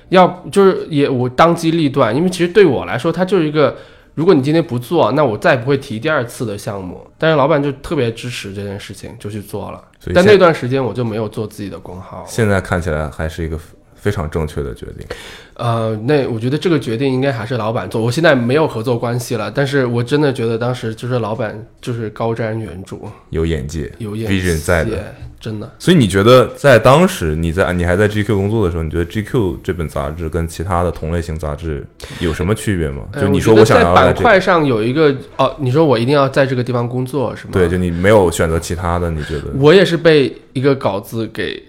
要就是也我当机立断，因为其实对我来说，它就是一个。如果你今天不做，那我再也不会提第二次的项目。但是老板就特别支持这件事情，就去做了但那段时间我就没有做自己的工号。现在看起来还是一个非常正确的决定。呃，那我觉得这个决定应该还是老板做。我现在没有合作关系了，但是我真的觉得当时就是老板就是高瞻远瞩，有眼界，有眼 vision 在的。真的。所以你觉得在当时你在你还在 GQ 工作的时候，你觉得 GQ 这本杂志跟其他的同类型杂志有什么区别吗？呃就你说我想要这个，板块上有一个哦，你说我一定要在这个地方工作是吗？对，就你没有选择其他的，你觉得？我也是被一个稿子给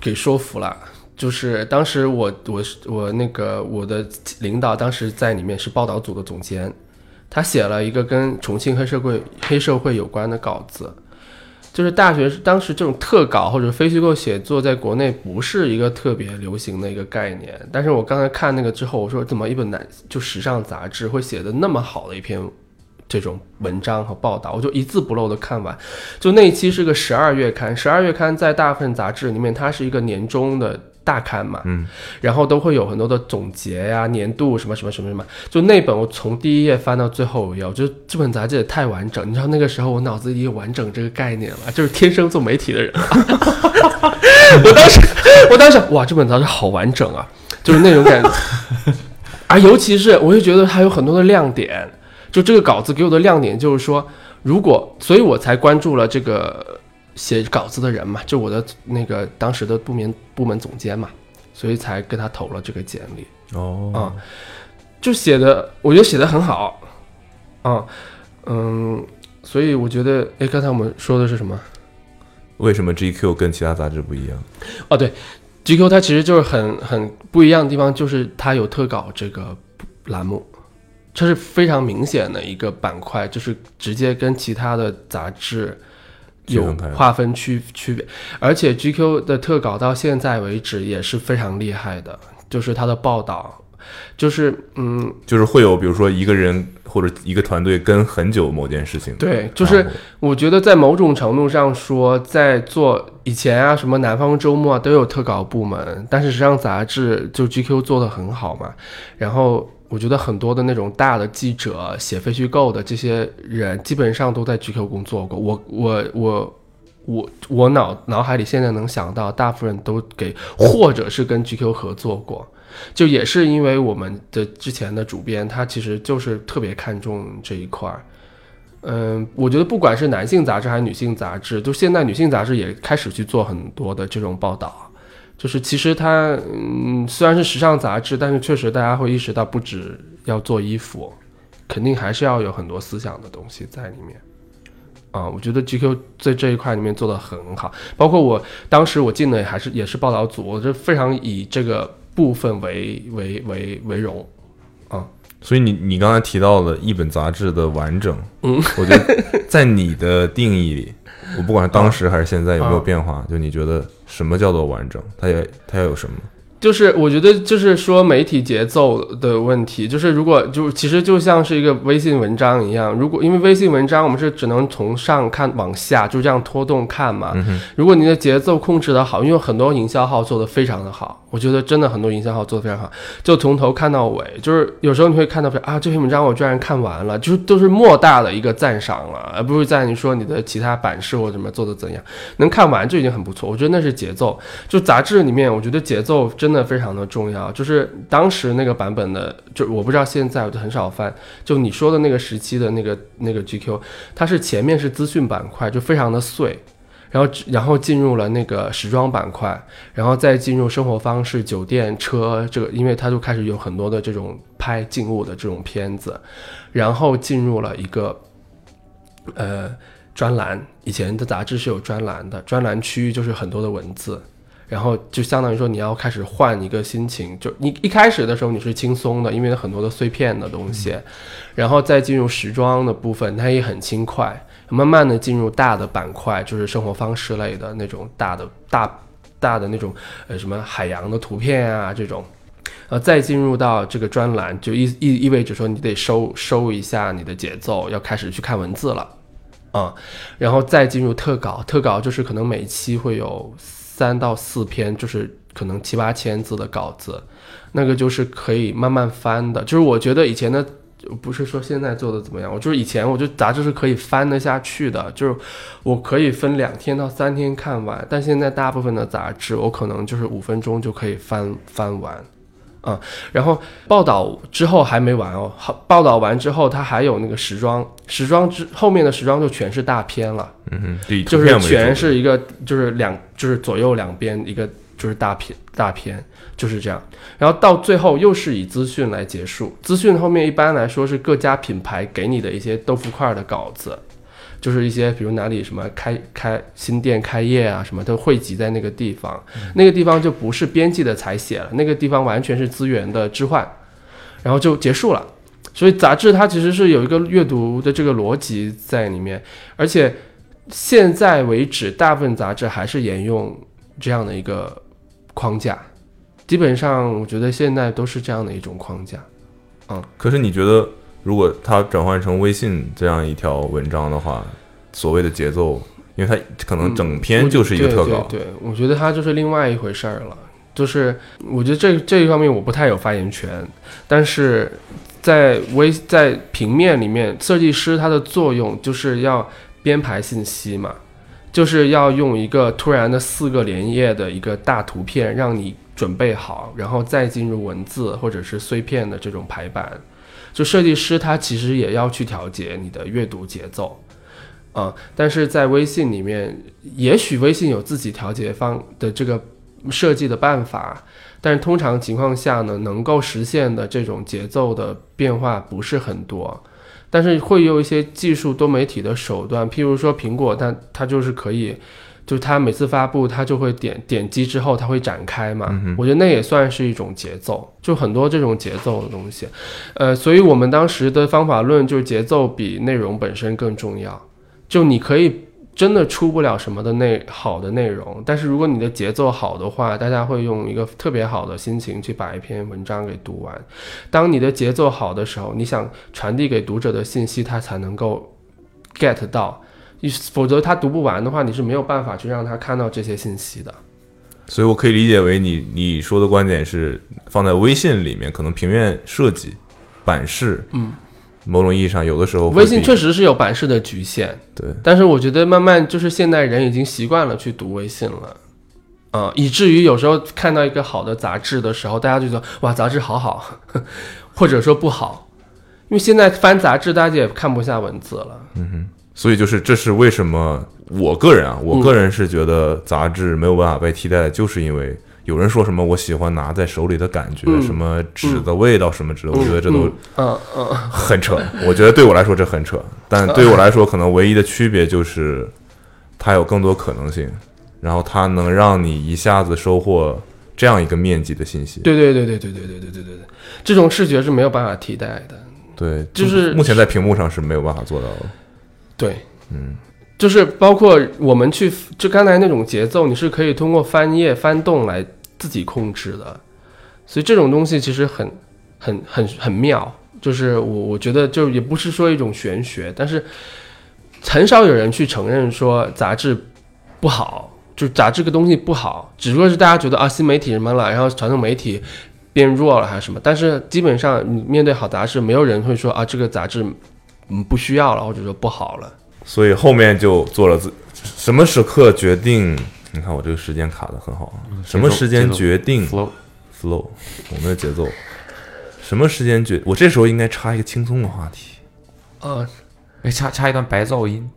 给说服了。就是当时我我我那个我的领导当时在里面是报道组的总监，他写了一个跟重庆黑社会黑社会有关的稿子，就是大学当时这种特稿或者非虚构写作在国内不是一个特别流行的一个概念，但是我刚才看那个之后，我说怎么一本男就时尚杂志会写的那么好的一篇这种文章和报道，我就一字不漏的看完。就那一期是个十二月刊，十二月刊在大部分杂志里面，它是一个年终的大刊嘛，嗯，然后都会有很多的总结呀、年度什么什么什么什么。就那本我从第一页翻到最后一页，我觉得这本杂志也太完整。你知道那个时候我脑子里有完整这个概念了，就是天生做媒体的人。我当时，我当时哇，这本杂志好完整啊，就是那种感觉。啊，尤其是我就觉得它有很多的亮点，就这个稿子给我的亮点就是说，如果，所以我才关注了这个写稿子的人嘛，就我的那个当时的部门部门总监嘛，所以才跟他投了这个简历。哦啊就写的，我觉得写的很好，啊，嗯，所以我觉得，哎，刚才我们说的是什么？为什么 GQ 跟其他杂志不一样？哦，对，GQ 它其实就是很很不一样的地方，就是它有特稿这个栏目，这是非常明显的一个板块，就是直接跟其他的杂志有划分区区别，而且 GQ 的特稿到现在为止也是非常厉害的，就是它的报道，就是嗯，就是会有比如说一个人或者一个团队跟很久某件事情，对，就是我觉得在某种程度上说，在做以前啊，什么南方周末啊都有特稿部门，但是时尚杂志就 GQ 做的很好嘛。然后我觉得很多的那种大的记者写非虚构的这些人，基本上都在 GQ 工作过。我我我我我脑脑海里现在能想到，大部分都给或者是跟 GQ 合作过。就也是因为我们的之前的主编，他其实就是特别看重这一块儿。嗯，我觉得不管是男性杂志还是女性杂志，就现在女性杂志也开始去做很多的这种报道。就是其实它，嗯，虽然是时尚杂志，但是确实大家会意识到，不止要做衣服，肯定还是要有很多思想的东西在里面。啊、我觉得 GQ 在这一块里面做的很好，包括我当时我进的还是也是报道组，我就非常以这个部分为为为为荣。啊所以你你刚才提到了一本杂志的完整，嗯，我觉得在你的定义里，我不管是当时还是现在有没有啊变化，就你觉得什么叫做完整？它要它要有什么？就是我觉得就是说媒体节奏的问题，就是如果就其实就像是一个微信文章一样，如果因为微信文章我们是只能从上看往下就这样拖动看嘛，如果你的节奏控制的好，因为很多营销号做的非常的好，我觉得真的很多营销号做的非常好，就从头看到尾，就是有时候你会看到说啊这篇文章我居然看完了，就是都是莫大的一个赞赏了，而不是在你说你的其他版式或者什么做的怎样，能看完就已经很不错，我觉得那是节奏。就杂志里面，我觉得节奏真真的非常的重要。就是当时那个版本的，就我不知道现在我就很少翻。就你说的那个时期的那个那个 GQ，它是前面是资讯板块，就非常的碎，然后然后进入了那个时装板块，然后再进入生活方式、酒店、车这个，因为它就开始有很多的这种拍静物的这种片子，然后进入了一个呃专栏。以前的杂志是有专栏的，专栏区域就是很多的文字。然后就相当于说你要开始换一个心情，就你一开始的时候你是轻松的，因为很多的碎片的东西，然后再进入时装的部分，它也很轻快，慢慢的进入大的板块，就是生活方式类的那种大的大大的那种呃什么海洋的图片啊这种，呃再进入到这个专栏，就意意意味着说你得收收一下你的节奏，要开始去看文字了，啊，然后再进入特稿，特稿就是可能每期会有。三到四篇就是可能七八千字的稿子，那个就是可以慢慢翻的。就是我觉得以前的不是说现在做的怎么样，我就是以前我觉得杂志是可以翻得下去的，就是我可以分两天到三天看完。但现在大部分的杂志，我可能就是五分钟就可以翻翻完。啊，然后报道之后还没完哦，好，报道完之后，它还有那个时装，时装之后面的时装就全是大片了，嗯哼，就是全是一个，就是两，就是左右两边一个就是大片，大片就是这样，然后到最后又是以资讯来结束，资讯后面一般来说是各家品牌给你的一些豆腐块的稿子。就是一些，比如哪里什么开开新店开业啊，什么都汇集在那个地方，那个地方就不是编辑的采写了，那个地方完全是资源的置换，然后就结束了。所以杂志它其实是有一个阅读的这个逻辑在里面，而且现在为止，大部分杂志还是沿用这样的一个框架，基本上我觉得现在都是这样的一种框架。嗯，可是你觉得？如果它转换成微信这样一条文章的话，所谓的节奏，因为它可能整篇就是一个特稿。对，我觉得它就是另外一回事儿了。就是我觉得这这一方面我不太有发言权，但是在微在平面里面，设计师他的作用就是要编排信息嘛，就是要用一个突然的四个连页的一个大图片让你准备好，然后再进入文字或者是碎片的这种排版。就设计师他其实也要去调节你的阅读节奏，啊，但是在微信里面，也许微信有自己调节方的这个设计的办法，但是通常情况下呢，能够实现的这种节奏的变化不是很多，但是会有一些技术多媒体的手段，譬如说苹果，它它就是可以。就它每次发布，它就会点点击之后，它会展开嘛？我觉得那也算是一种节奏，就很多这种节奏的东西。呃，所以我们当时的方法论就是节奏比内容本身更重要。就你可以真的出不了什么的内好的内容，但是如果你的节奏好的话，大家会用一个特别好的心情去把一篇文章给读完。当你的节奏好的时候，你想传递给读者的信息，他才能够 get 到。你否则他读不完的话，你是没有办法去让他看到这些信息的。所以，我可以理解为你你说的观点是放在微信里面，可能平面设计版式，嗯，某种意义上有的时候微信确实是有版式的局限，对。但是我觉得慢慢就是现代人已经习惯了去读微信了，啊，以至于有时候看到一个好的杂志的时候，大家就说哇，杂志好好，或者说不好，因为现在翻杂志，大家也看不下文字了，嗯哼。所以就是，这是为什么我个人啊，我个人是觉得杂志没有办法被替代，就是因为有人说什么我喜欢拿在手里的感觉，什么纸的味道什么之类，我觉得这都嗯嗯很扯。我觉得对我来说这很扯，但对我来说可能唯一的区别就是它有更多可能性，然后它能让你一下子收获这样一个面积的信息。对对对对对对对对对对对，这种视觉是没有办法替代的。对，就是目前在屏幕上是没有办法做到的。对，嗯，就是包括我们去，就刚才那种节奏，你是可以通过翻页翻动来自己控制的。所以这种东西其实很很很很妙，就是我我觉得就也不是说一种玄学，但是很少有人去承认说杂志不好，就杂志这个东西不好，只不过是大家觉得啊新媒体什么了，然后传统媒体变弱了还是什么，但是基本上你面对好杂志，没有人会说啊这个杂志嗯不需要了，或者说不好了。所以后面就做了自什么时刻决定？你看我这个时间卡的很好啊，什么时间决定 flow flow 我们的节奏？什么时间决？我这时候应该插一个轻松的话题，呃，哎，插插一段白噪音，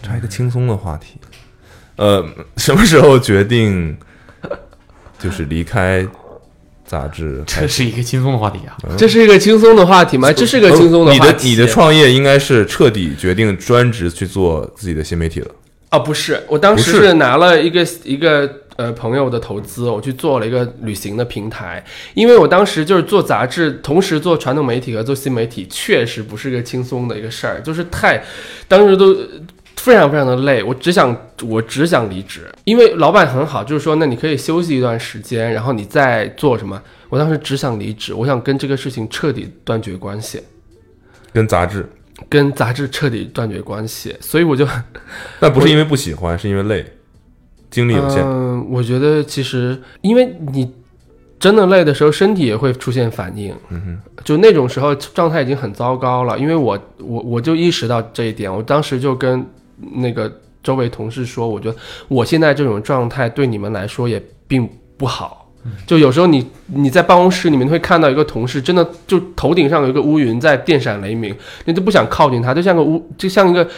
插一个轻松的话题。呃，什么时候决定就是离开杂志？这是一个轻松的话题啊。这是一个轻松的话题吗？这是个轻松的你话题。你的你的创业应该是彻底决定专职去做自己的新媒体了。啊，不是，我当时是是拿了一个一个呃朋友的投资，我去做了一个旅行的平台，因为我当时就是做杂志，同时做传统媒体和做新媒体，确实不是一个轻松的一个事儿，就是太，当时都。非常非常的累，我只想我只想离职，因为老板很好，就是说那你可以休息一段时间，然后你再做什么。我当时只想离职，我想跟这个事情彻底断绝关系，跟杂志，跟杂志彻底断绝关系，所以我就 但不是因为不喜欢，是因为累，精力有限。嗯，我觉得其实因为你真的累的时候，身体也会出现反应。嗯哼，就那种时候状态已经很糟糕了。因为我我我就意识到这一点，我当时就跟那个周围同事说，我觉得我现在这种状态对你们来说也并不好。就有时候你你在办公室里面会看到一个同事，真的就头顶上有一个乌云在电闪雷鸣，你都不想靠近他，就像个乌就像一个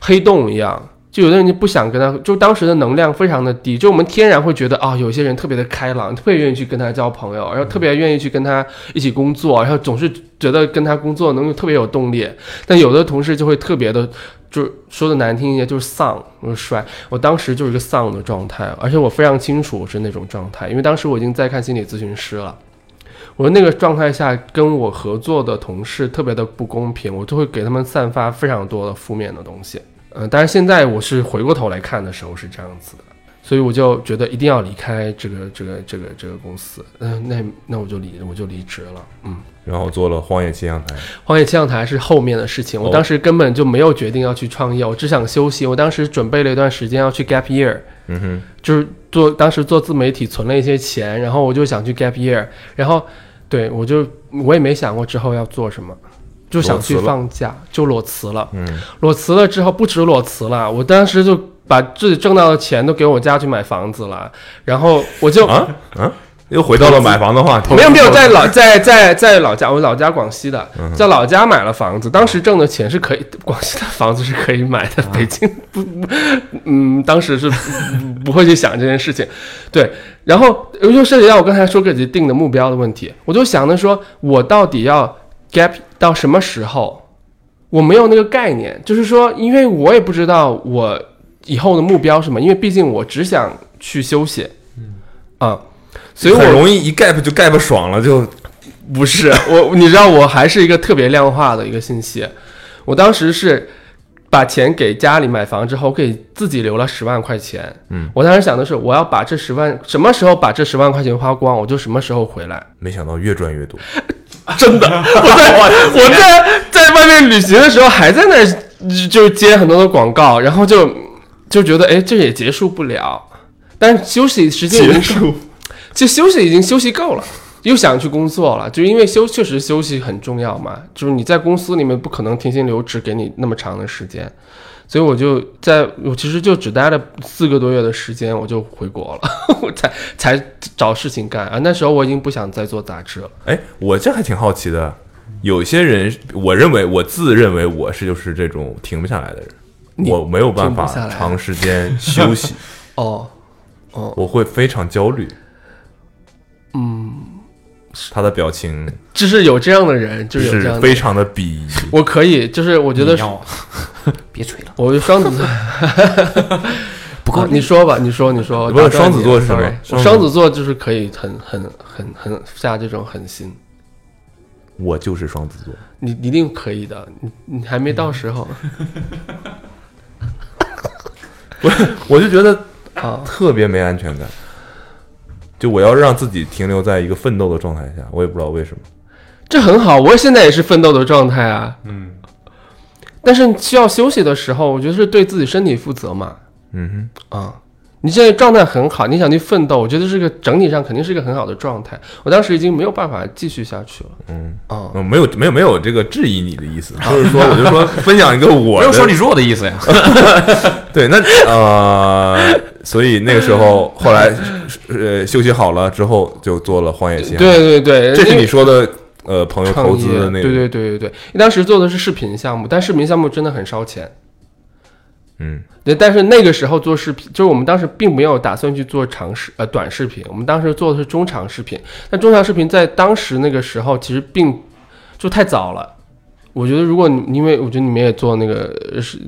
黑洞一样。就有的人就不想跟他，就当时的能量非常的低，就我们天然会觉得啊、有些人特别的开朗，特别愿意去跟他交朋友，然后特别愿意去跟他一起工作，然后总是觉得跟他工作能特别有动力。但有的同事就会特别的，就是说的难听一些，就是丧，就是衰。我当时就是一个丧的状态，而且我非常清楚我是那种状态，因为当时我已经在看心理咨询师了。我那个状态下跟我合作的同事特别的不公平，我就会给他们散发非常多的负面的东西。嗯、但是现在我是回过头来看的时候是这样子的，所以我就觉得一定要离开这个这个这个这个公司。嗯、那那我就离我就离职了。嗯，然后做了荒野气象台，荒野气象台是后面的事情，我哦当时根本就没有决定要去创业，我只想休息。我当时准备了一段时间要去 gap year，嗯哼，就是做当时做自媒体存了一些钱，然后我就想去 gap year，然后对我就我也没想过之后要做什么，就想去放假，就裸辞了。嗯，裸辞了之后不止裸辞了，我当时就把自己挣到的钱都给我家去买房子了，然后我就啊啊，又回到了买房的话题。没有没有在老 在在在老家，我老家广西的，嗯在老家买了房子，当时挣的钱是可以，广西的房子是可以买啊的，北京不不，嗯，当时是不不会去想这件事情，对，然后又涉及到我刚才说给自己定的目标的问题，我就想着说我到底要 gap 到什么时候？我没有那个概念，就是说，因为我也不知道我以后的目标是什么，因为毕竟我只想去休息，嗯啊，所以我很容易一 gap 就 gap 爽了，就不是 我，你知道我还是一个特别量化的一个信息。我当时是把钱给家里买房之后，给自己留了十万块钱。嗯，我当时想的是，我要把这十万什么时候把这十万块钱花光，我就什么时候回来。没想到越赚越多。真的，我在我在在外面旅行的时候，还在那儿就接很多的广告，然后就就觉得哎，这也结束不了。但是休息时间已经够，就休息已经休息够了，又想去工作了，就因为休确实休息很重要嘛，就是你在公司里面不可能停薪留职给你那么长的时间，所以我就在我其实就只待了四个多月的时间，我就回国了，我才才找事情干。啊。那时候我已经不想再做杂志了。哎，我这还挺好奇的，有些人，我认为我自认为我是就是这种停不下来的人，你我没有办法长时间休息，哦，哦，我会非常焦虑。嗯，他的表情就是有这样的人，就是有这样的人。是非常的鄙夷。我可以，就是我觉得 别吹了，我双子座。不够啊你说吧，你说，你说。不是双子座是什么双子我双子座就是可以很很很很下这种狠心，我就是双子座，你你一定可以的，你你还没到时候 我就觉得啊。特别没安全感。就我要让自己停留在一个奋斗的状态下，我也不知道为什么。这很好，我现在也是奋斗的状态啊。嗯，但是需要休息的时候，我觉得是对自己身体负责嘛。嗯哼啊、你现在状态很好，你想去奋斗，我觉得是个整体上肯定是一个很好的状态。我当时已经没有办法继续下去了。嗯啊、嗯，没有没有没有这个质疑你的意思，就是说我就说分享一个我没有 说你弱的意思呀。对，那呃，所以那个时候后来呃休息好了之后就做了荒野西航，对对对，这是你说的呃朋友投资的那个，对对对对对，当时做的是视频项目，但视频项目真的很烧钱。嗯对，但是那个时候做视频，就是我们当时并没有打算去做长视呃短视频，我们当时做的是中长视频。但中长视频在当时那个时候其实并就太早了。我觉得如果你因为我觉得你们也做那个视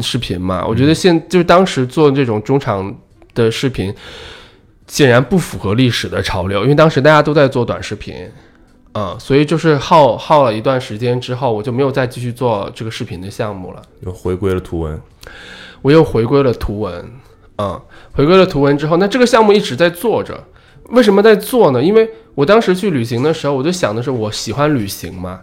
视频嘛，我觉得现就是当时做这种中长的视频，显然不符合历史的潮流，因为当时大家都在做短视频。嗯，所以就是耗耗了一段时间之后，我就没有再继续做这个视频的项目了。又回归了图文，我又回归了图文，啊、回归了图文之后，那这个项目一直在做着。为什么在做呢？因为我当时去旅行的时候，我就想的是，我喜欢旅行嘛。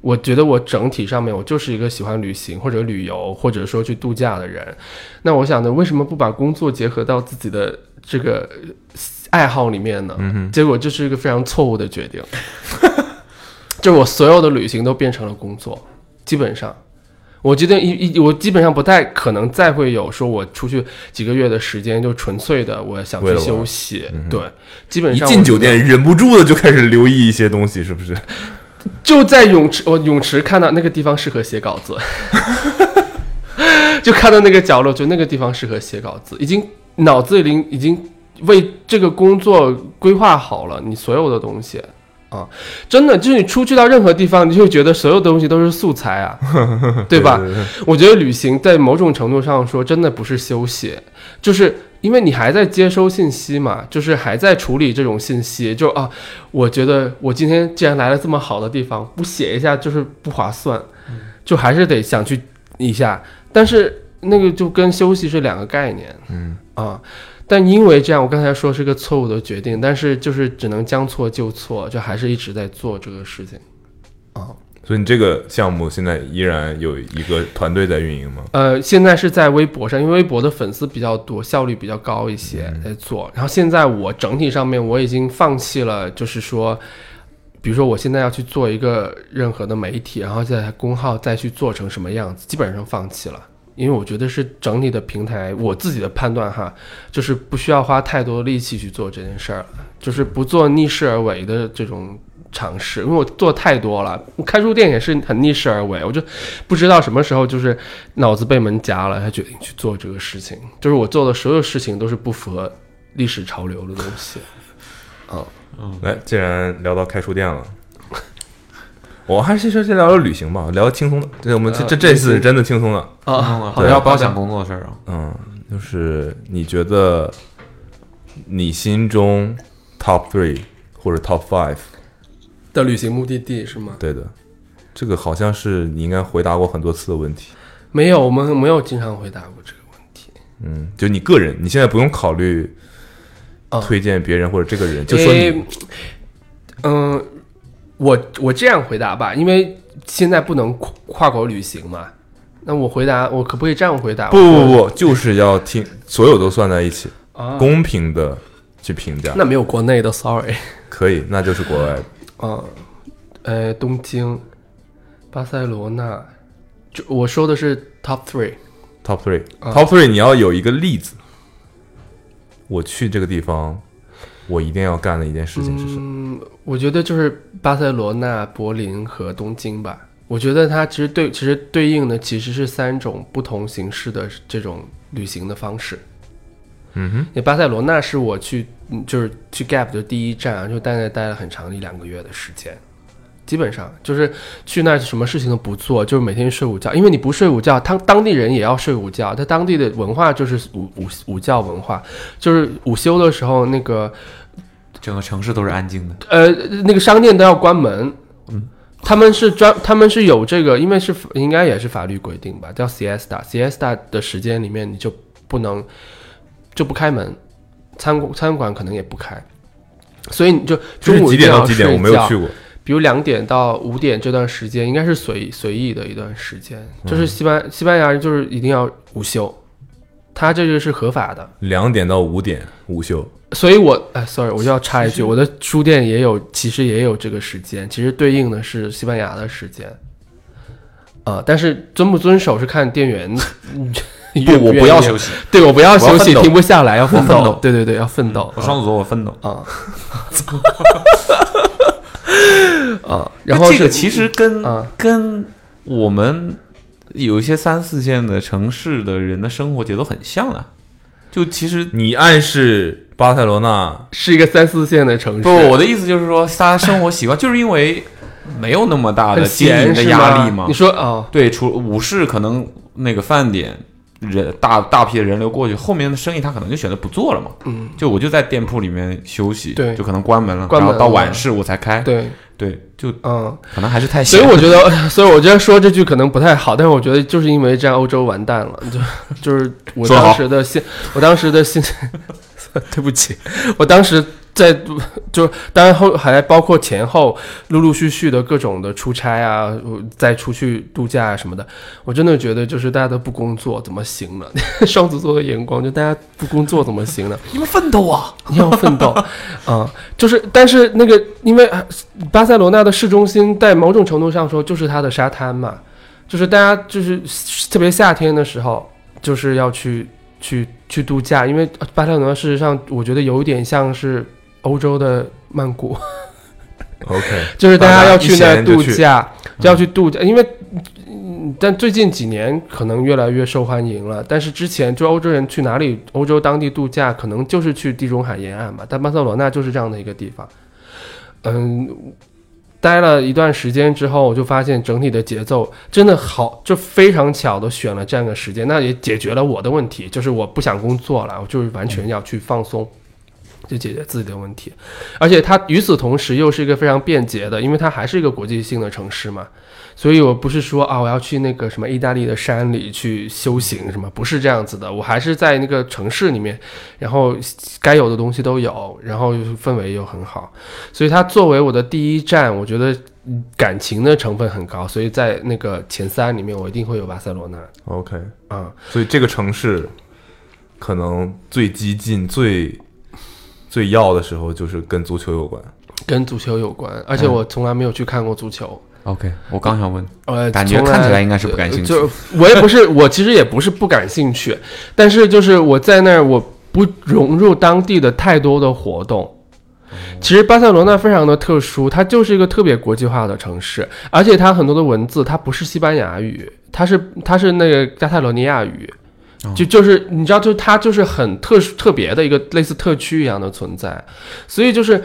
我觉得我整体上面，我就是一个喜欢旅行或者旅游，或者说去度假的人。那我想呢，为什么不把工作结合到自己的这个呃爱好里面呢？结果这是一个非常错误的决定，就是我所有的旅行都变成了工作，基本上。我觉得一一我基本上不太可能再会有说我出去几个月的时间就纯粹的我想去休息，对，基本上一进酒店忍不住的就开始留意一些东西，是不是？就在泳池，我泳池看到那个地方适合写稿子，就看到那个角落，就那个地方适合写稿子，已经脑子里已经为这个工作规划好了你所有的东西啊，真的就是你出去到任何地方，你就会觉得所有东西都是素材啊，对吧？对对我觉得旅行在某种程度上说，真的不是休息，就是因为你还在接收信息嘛，就是还在处理这种信息。就啊，我觉得我今天既然来了这么好的地方，不写一下就是不划算，就还是得想去一下。但是那个就跟休息是两个概念，嗯啊。但因为这样，我刚才说是个错误的决定，但是就是只能将错就错，就还是一直在做这个事情啊。所以你这个项目现在依然有一个团队在运营吗？呃，现在是在微博上，因为微博的粉丝比较多，效率比较高一些，在做。然后现在我整体上面我已经放弃了，就是说，比如说我现在要去做一个任何的媒体，然后在公号再去做成什么样子，基本上放弃了。因为我觉得是整体的平台，我自己的判断哈，就是不需要花太多力气去做这件事儿，就是不做逆势而为的这种尝试，因为我做太多了。开书店也是很逆势而为，我就不知道什么时候就是脑子被门夹了，才决定去做这个事情。就是我做的所有事情都是不符合历史潮流的东西。嗯来，既然聊到开书店了。我还是说先聊聊旅行吧，聊轻松的。对我们这呃这这次是真的轻松的。啊，好要不要讲工作的事儿啊。嗯，就是你觉得你心中 top three 或者 top five，的旅行目的地是吗？对的，这个好像是你应该回答过很多次的问题。没有，我们没有经常回答过这个问题。嗯，就你个人，你现在不用考虑啊推荐别人或者这个人，就说你嗯，我我这样回答吧，因为现在不能跨跨国旅行嘛。那我回答，我可不可以这样回答？不不不，就是要听所有都算在一起，啊，公平的去评价。那没有国内的，sorry。可以，那就是国外的。啊，呃，东京、巴塞罗那，就我说的是 top three。Top three，Top 啊 three，你要有一个例子。我去这个地方，我一定要干的一件事情是什么？嗯，我觉得就是巴塞罗那、柏林和东京吧。我觉得它其实对，其实对应的其实是三种不同形式的这种旅行的方式。嗯哼，那巴塞罗那是我去，嗯就是去 Gap 的第一站啊，就大概待了很长一两个月的时间。基本上就是去那儿什么事情都不做，就是每天睡午觉，因为你不睡午觉，他当地人也要睡午觉。他当地的文化就是午午午觉文化，就是午休的时候，那个整个城市都是安静的。呃那个商店都要关门。嗯，他们是专，他们是有这个，因为是应该也是法律规定吧，叫 siesta，siesta 的时间里面你就不能就不开门，餐馆餐馆可能也不开。所以你就中午一定要点到几点？我没有去过。比如两点到五点这段时间，应该是随随意的一段时间。就是西班西班牙人就是一定要午休，他这个是合法的。两点到五点午休。所以我哎，sorry，我就要插一句，我的书店也有，其实也有这个时间，其实对应的是西班牙的时间。啊、但是遵不遵守是看店员。愿不，我不要休息。对我不要休息，停不下来，要奋斗奋斗。对对对，要奋斗。我双子座，我奋斗。啊 啊，然后这个其实跟、啊跟我们有一些三四线的城市的人的生活节奏很像啊。就其实你暗示巴塞罗那是一个三四线的城市。不，我的意思就是说，大家生活习惯就是因为没有那么大的很经营的压力嘛吗你。说哦，对，除武士可能那个饭点人大大批的人流过去，后面的生意他可能就选择不做了嘛。嗯，就我就在店铺里面休息，对就可能关门了，关门然后到晚市我才开。对，对，就嗯，可能还是太闲。所以我觉得，所以我觉得说这句可能不太好，但是我觉得就是因为这样，欧洲完蛋了，就 就是我当时的心，我当时的心，对不起，我当时在 就当然后还包括前后陆陆续续的各种的出差啊，我再出去度假啊什么的，我真的觉得就是大家都不工作怎么行呢？双子座的眼光，就大家不工作怎么行呢？你们奋斗啊！你要奋斗啊、就是但是那个因为呃巴塞罗那的市中心在某种程度上说就是它的沙滩嘛，就是大家就是特别夏天的时候就是要去去去度假，因为巴塞罗那事实上我觉得有一点像是欧洲的曼谷，OK，就是大家要去那度假，就要去度假，因为。嗯，但最近几年可能越来越受欢迎了。但是之前就欧洲人去哪里，欧洲当地度假，可能就是去地中海沿岸嘛。但巴塞罗那就是这样的一个地方。嗯，待了一段时间之后，我就发现整体的节奏真的好，就非常巧的选了这样一个时间，那也解决了我的问题，就是我不想工作了，我就是完全要去放松。就解决自己的问题，而且它与此同时又是一个非常便捷的，因为它还是一个国际性的城市嘛，所以我不是说啊我要去那个什么意大利的山里去修行什么，不是这样子的，我还是在那个城市里面，然后该有的东西都有，然后氛围又很好，所以它作为我的第一站，我觉得嗯感情的成分很高，所以在那个前三里面，我一定会有巴塞罗那 OK，啊、所以这个城市可能最激进、最最要的时候，就是跟足球有关。跟足球有关，而且我从来没有去看过足球。OK，我刚想问，呃，感觉从看起来应该是不感兴趣就我也不是，我其实也不是不感兴趣，但是就是我在那儿，我不融入当地的太多的活动。其实巴塞罗那非常的特殊，它就是一个特别国际化的城市，而且它很多的文字它不是西班牙语，它是它是那个加泰罗尼亚语，就就是你知道，就是它就是很特殊特别的一个类似特区一样的存在，所以就是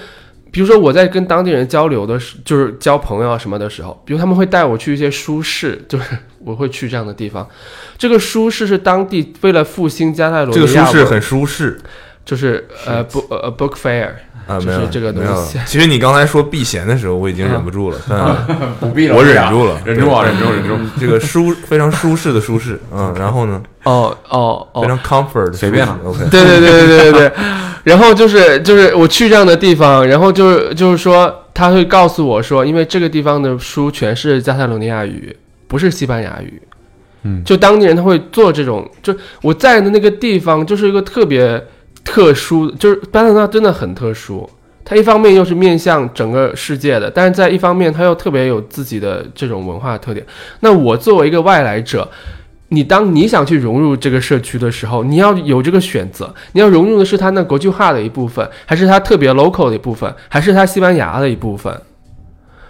比如说我在跟当地人交流的时，就是交朋友啊什么的时候，比如他们会带我去一些书市，就是我会去这样的地方。这个书市是当地为了复兴加泰罗尼亚这，个舒适很舒适。就是呃不呃 book fair，啊，就是没有这个东西其实你刚才说避嫌的时候，我已经忍不住了，但 不必我忍住了，忍住啊，忍住，忍住。这个舒非常舒适的舒适，嗯，然后呢，哦哦哦非，常 comfort，随便了 OK，对对对对对对对。然后就是就是我去这样的地方，然后就是就是说他会告诉我说，因为这个地方的书全是加泰罗尼亚语，不是西班牙语。嗯就当地人他会做这种，就我在的那个地方就是一个特别特殊，就是巴塞罗那真的很特殊。它一方面又是面向整个世界的，但是在一方面它又特别有自己的这种文化特点。那我作为一个外来者，你当你想去融入这个社区的时候，你要有这个选择，你要融入的是它那国际化的一部分，还是它特别 local 的一部分，还是它西班牙的一部分？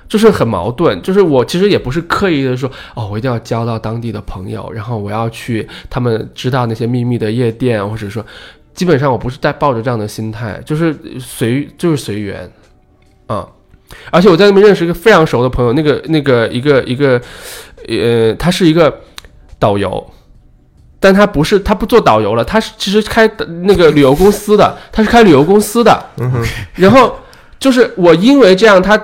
就是很矛盾，就是我其实也不是刻意的说，哦，我一定要交到当地的朋友，然后我要去他们知道那些秘密的夜店，或者说，基本上我不是在抱着这样的心态，就是随就是随缘，啊、而且我在那边认识一个非常熟的朋友，那个那个一个一个，呃，他是一个导游，但他不是他不做导游了，他是其实开的那个旅游公司的，他是开旅游公司的，然后就是我因为这样，他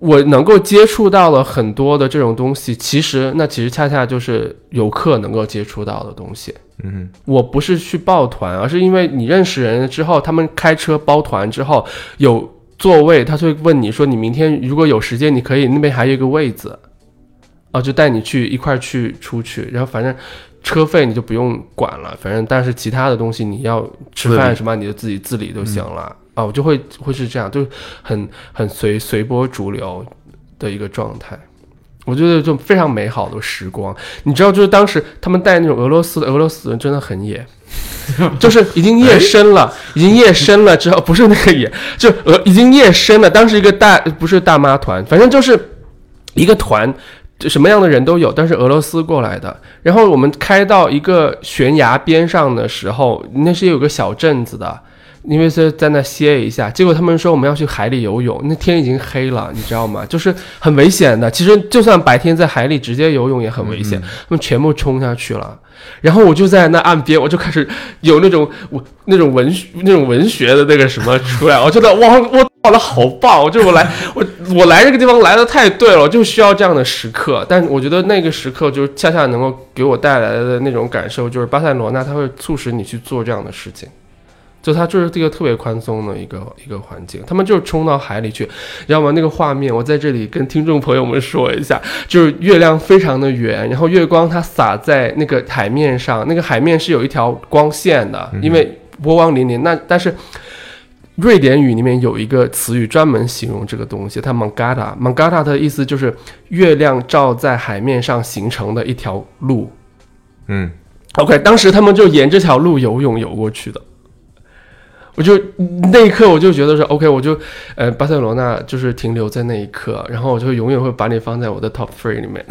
我能够接触到了很多的这种东西，其实那其实恰恰就是游客能够接触到的东西。嗯哼，我不是去抱团，而是因为你认识人之后，他们开车包团之后有座位，他就会问你说，你明天如果有时间，你可以那边还有一个位子，啊，就带你去一块去出去，然后反正车费你就不用管了，反正但是其他的东西你要吃饭什么你就自己自理就行了。啊，我就会会是这样，就很很随随波逐流的一个状态。我觉得就非常美好的时光，你知道，就是当时他们带那种俄罗斯的俄罗斯人真的很野，就是已经夜深了，已经夜深了之后，不是那个野，就呃已经夜深了。当时一个大不是大妈团，反正就是一个团，什么样的人都有，但是俄罗斯过来的。然后我们开到一个悬崖边上的时候，那是有个小镇子的。因为是在那歇一下，结果他们说我们要去海里游泳，那天已经黑了，你知道吗？就是很危险的。其实就算白天在海里直接游泳也很危险，他们全部冲下去了。然后我就在那岸边，我就开始有那种我那种文学那种文学的那个什么出来，我觉得哇，我跑的好棒！我就我来我我来这个地方来的太对了，我就需要这样的时刻。但我觉得那个时刻就是恰恰能够给我带来的那种感受，就是巴塞罗那它会促使你去做这样的事情。就它就是这个特别宽松的一个一个环境，他们就是冲到海里去，你知道吗？那个画面，我在这里跟听众朋友们说一下，就是月亮非常的圆，然后月光它洒在那个海面上，那个海面是有一条光线的，因为波光粼粼。那但是瑞典语里面有一个词语专门形容这个东西，它 mangata，mangata 的意思就是月亮照在海面上形成的一条路。嗯，OK，当时他们就沿这条路游泳游过去的。我就那一刻我就觉得说，OK，我就呃巴塞罗那就是停留在那一刻，然后我就永远会把你放在我的 top three 里面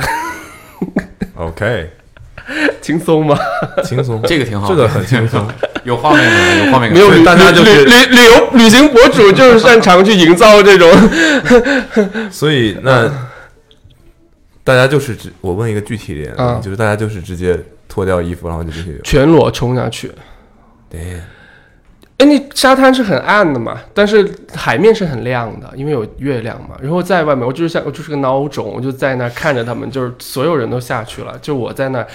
，OK，轻松吗？轻松，这个挺好这个很轻松。有画面感，有画面感。没有大家就是旅旅旅游旅行博主就是擅长去营造这种，所以那大家就是直，我问一个具体一点，嗯就是大家就是直接脱掉衣服，然后就进去。全裸冲下去。对，哎，那沙滩是很暗的嘛，但是海面是很亮的，因为有月亮嘛。然后在外面，我就是像我就是个孬种，我就在那看着他们，就是所有人都下去了，就我在那，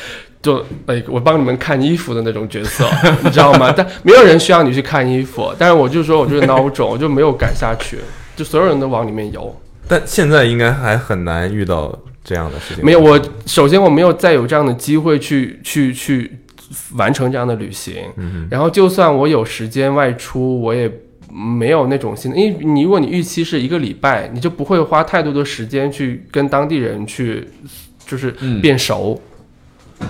就哎，我帮你们看衣服的那种角色，你知道吗？但没有人需要你去看衣服，但是我就说我就是孬种，我就没有敢下去，就所有人都往里面游。但现在应该还很难遇到这样的事情。没有，我首先我没有再有这样的机会去去去完成这样的旅行。嗯然后就算我有时间外出，我也没有那种心，因为你如果你预期是一个礼拜，你就不会花太多的时间去跟当地人去就是嗯变熟。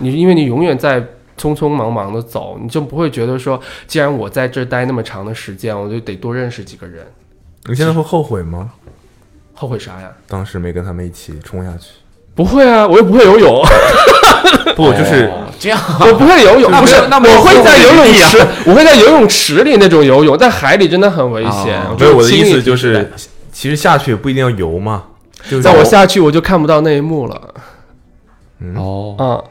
你因为你永远在匆匆忙忙的走，你就不会觉得说，既然我在这儿待那么长的时间，我就得多认识几个人。你现在会后悔吗？后悔啥呀？当时没跟他们一起冲下去？不会啊，我又不会游泳。不，就是哦这样，我不会游泳，那不是，我会在游泳池，我会在游泳池里那种游泳，在海里真的很危险。哦没有我的意思就是，其实下去也不一定要游嘛。就在我下去我就看不到那一幕了。哦，嗯，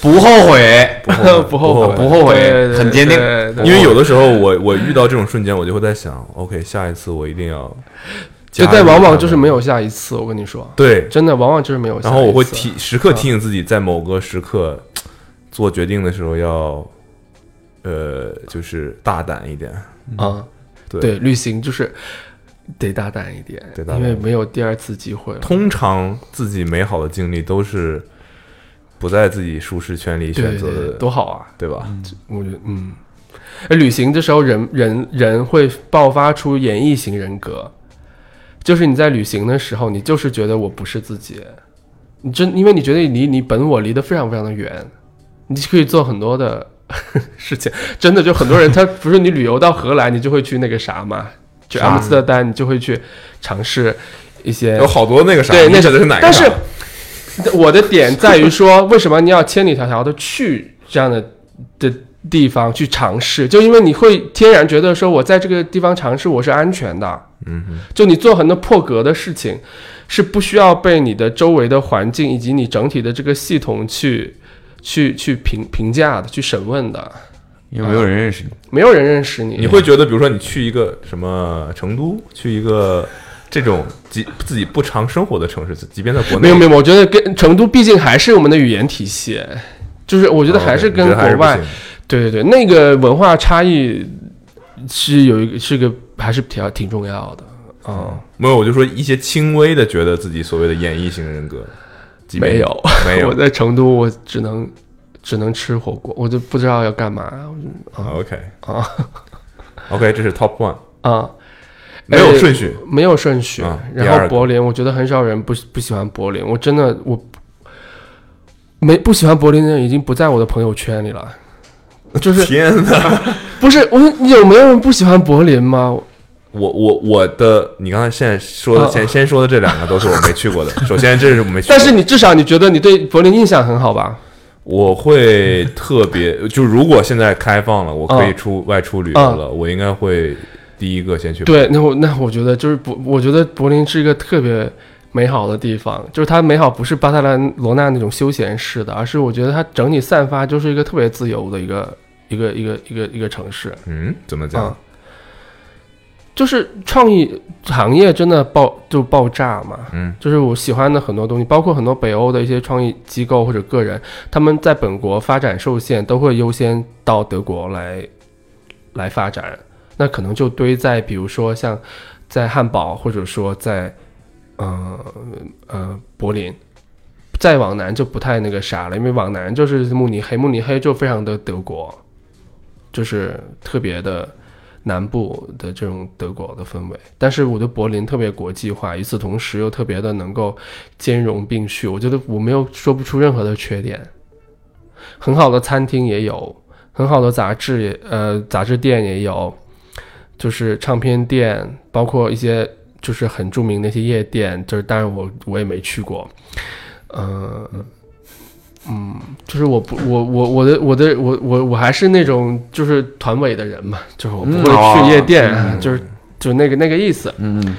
不后悔，不不后悔，不后悔很坚定。因为有的时候我我遇到这种瞬间，我就会在想，OK，下一次我一定要加就。但往往就是没有下一次。我跟你说，对，真的往往就是没有下一次。然后我会提时刻提醒自己，在某个时刻做决定的时候要，呃，就是大胆一点。啊，对，对，旅行就是得大胆一点，得大胆因为没有第二次机会了。通常自己美好的经历都是不在自己舒适圈里对对对，选择的，多好啊！对吧？我觉得，嗯，而旅行的时候人人人会爆发出演绎型人格，就是你在旅行的时候，你就是觉得我不是自己，你真因为你觉得你离你本我离得非常非常的远，你可以做很多的 事情，真的就很多人他不是你旅游到荷兰，你就会去那个啥嘛，去阿姆斯特丹，你就会去尝试一些有好多那个啥，对，那你指的是哪个但？是我的点在于说，为什么你要千里迢迢的去这样的的地方去尝试？就因为你会天然觉得说，我在这个地方尝试，我是安全的。嗯，就你做很多破格的事情，是不需要被你的周围的环境以及你整体的这个系统去去去评评价的、去审问的。因为没有人认识你。没有人认识你，你会觉得，比如说你去一个什么成都，去一个这种即自己不常生活的城市，即便在国内，没有没有，我觉得跟成都毕竟还是我们的语言体系，就是我觉得哦还是跟国外对对对，那个文化差异是有一个是个还是挺挺重要的。嗯，没有，我就说一些轻微的觉得自己所谓的演绎型人格，没有，没有我在成都，我只能只能吃火锅，我就不知道要干嘛啊 OK 啊 OK，这是 Top One，啊，没有顺序。没有顺序。啊然后柏林，我觉得很少人不不喜欢柏林，我真的我没不喜欢柏林的人已经不在我的朋友圈里了。就是天哪！不是我有没有人不喜欢柏林吗？我我我的，你刚才现在说的哦先先说的这两个都是我没去过的。首先，这是我没去过，但是你至少你觉得你对柏林印象很好吧？我会特别，就如果现在开放了，我可以嗯出外出旅游了，我应该会第一个先去。对，那我那我觉得就是柏，我觉得柏林是一个特别美好的地方，就是它美好不是巴塞罗那那种休闲式的，而是我觉得它整体散发就是一个特别自由的一个一个一个一个一个城市。嗯，怎么讲啊？就是创意行业真的爆就爆炸嘛，嗯，就是我喜欢的很多东西，包括很多北欧的一些创意机构或者个人，他们在本国发展受限，都会优先到德国来来发展，那可能就堆在比如说像在汉堡，或者说在呃呃柏林。再往南就不太那个啥了，因为往南就是慕尼黑，慕尼黑就非常的德国，就是特别的南部的这种德国的氛围，但是我觉得柏林特别国际化，与此同时又特别的能够兼容并蓄。我觉得我没有说不出任何的缺点，很好的餐厅也有，很好的杂志也呃杂志店也有，就是唱片店，包括一些就是很著名那些夜店，就是当然我我也没去过，嗯、嗯，就是我不我我我的我的我我我还是那种就是团委的人嘛，就是我不嗯会去夜店，就是就那个那个意思。嗯，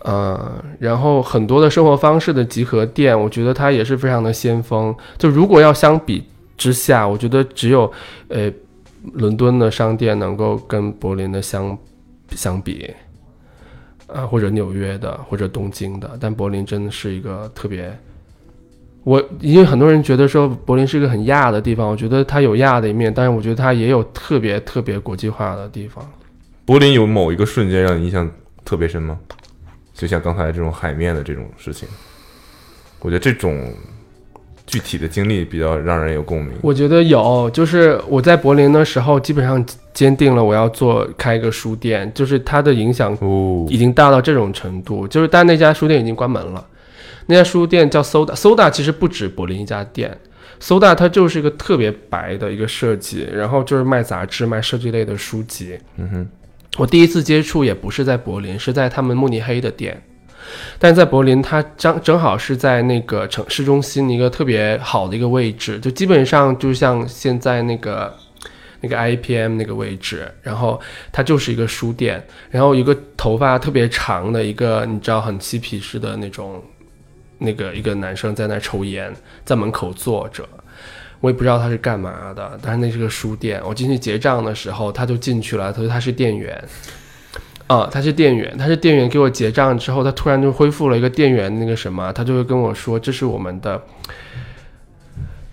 呃，然后很多的生活方式的集合店，我觉得它也是非常的先锋。就如果要相比之下，我觉得只有呃伦敦的商店能够跟柏林的相相比，啊、或者纽约的，或者东京的，但柏林真的是一个特别。我因为很多人觉得说柏林是一个很亚的地方，我觉得它有亚的一面，但是我觉得它也有特别特别国际化的地方。柏林有某一个瞬间让你印象特别深吗？就像刚才这种海面的这种事情，我觉得这种具体的经历比较让人有共鸣。我觉得有，就是我在柏林的时候，基本上坚定了我要做开一个书店，就是它的影响哦，已经大到这种程度，就是但那家书店已经关门了。那家书店叫 Soda，Soda 其实不止柏林一家店，Soda 它就是一个特别白的一个设计，然后就是卖杂志、卖设计类的书籍。嗯哼，我第一次接触也不是在柏林，是在他们慕尼黑的店。但在柏林，它正正好是在那个城市中心一个特别好的一个位置，就基本上就像现在那个那个 IPM 那个位置，然后它就是一个书店，然后一个头发特别长的一个你知道很嬉皮士的那种那个一个男生在那抽烟，在门口坐着。我也不知道他是干嘛的，但是那是个书店。我进去结账的时候，他就进去了，他说他是店员，啊、他是店员，他是店员。给我结账之后，他突然就恢复了一个店员那个什么，他就会跟我说这是我们的，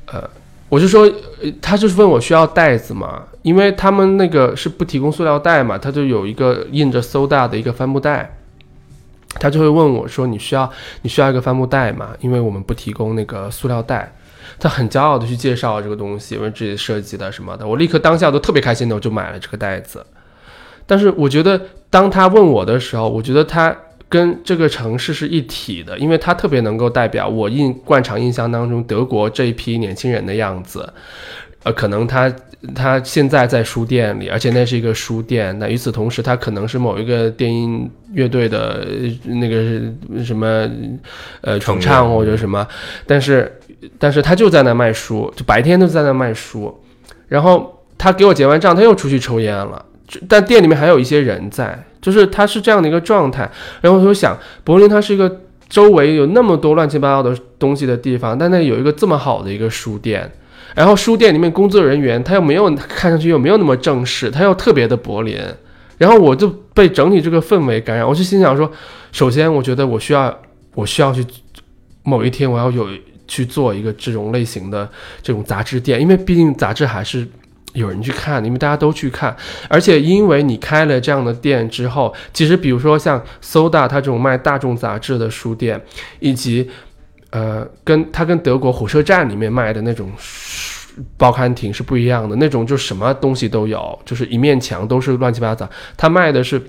呃，我就说，他就是问我需要袋子吗？因为他们那个是不提供塑料袋嘛，他就有一个印着 soda 的一个帆布袋。他就会问我说：“你需要你需要一个帆布袋吗？因为我们不提供那个塑料袋。”他很骄傲的去介绍这个东西，因为自己设计的什么的，我立刻当下都特别开心的，我就买了这个袋子。但是我觉得，当他问我的时候，我觉得他跟这个城市是一体的，因为他特别能够代表我印惯常印象当中德国这一批年轻人的样子。呃，可能他他现在在书店里，而且那是一个书店。那与此同时，他可能是某一个电音乐队的呃那个什么呃主唱或者什么，但是但是他就在那卖书，就白天都在那卖书。然后他给我结完账，他又出去抽烟了。但店里面还有一些人在，就是他是这样的一个状态。然后我就想，柏林它是一个周围有那么多乱七八糟的东西的地方，但那有一个这么好的一个书店。然后书店里面工作人员他又没有 看上去又没有那么正式，他又特别的柏林。然后我就被整体这个氛围感染，我就心想说，首先我觉得我需要我需要去某一天我要有去做一个这种类型的这种杂志店，因为毕竟杂志还是有人去看，因为大家都去看，而且因为你开了这样的店之后，其实比如说像 Soda 它这种卖大众杂志的书店，以及呃跟它跟德国火车站里面卖的那种报刊亭是不一样的，那种就什么东西都有，就是一面墙都是乱七八糟，它卖的是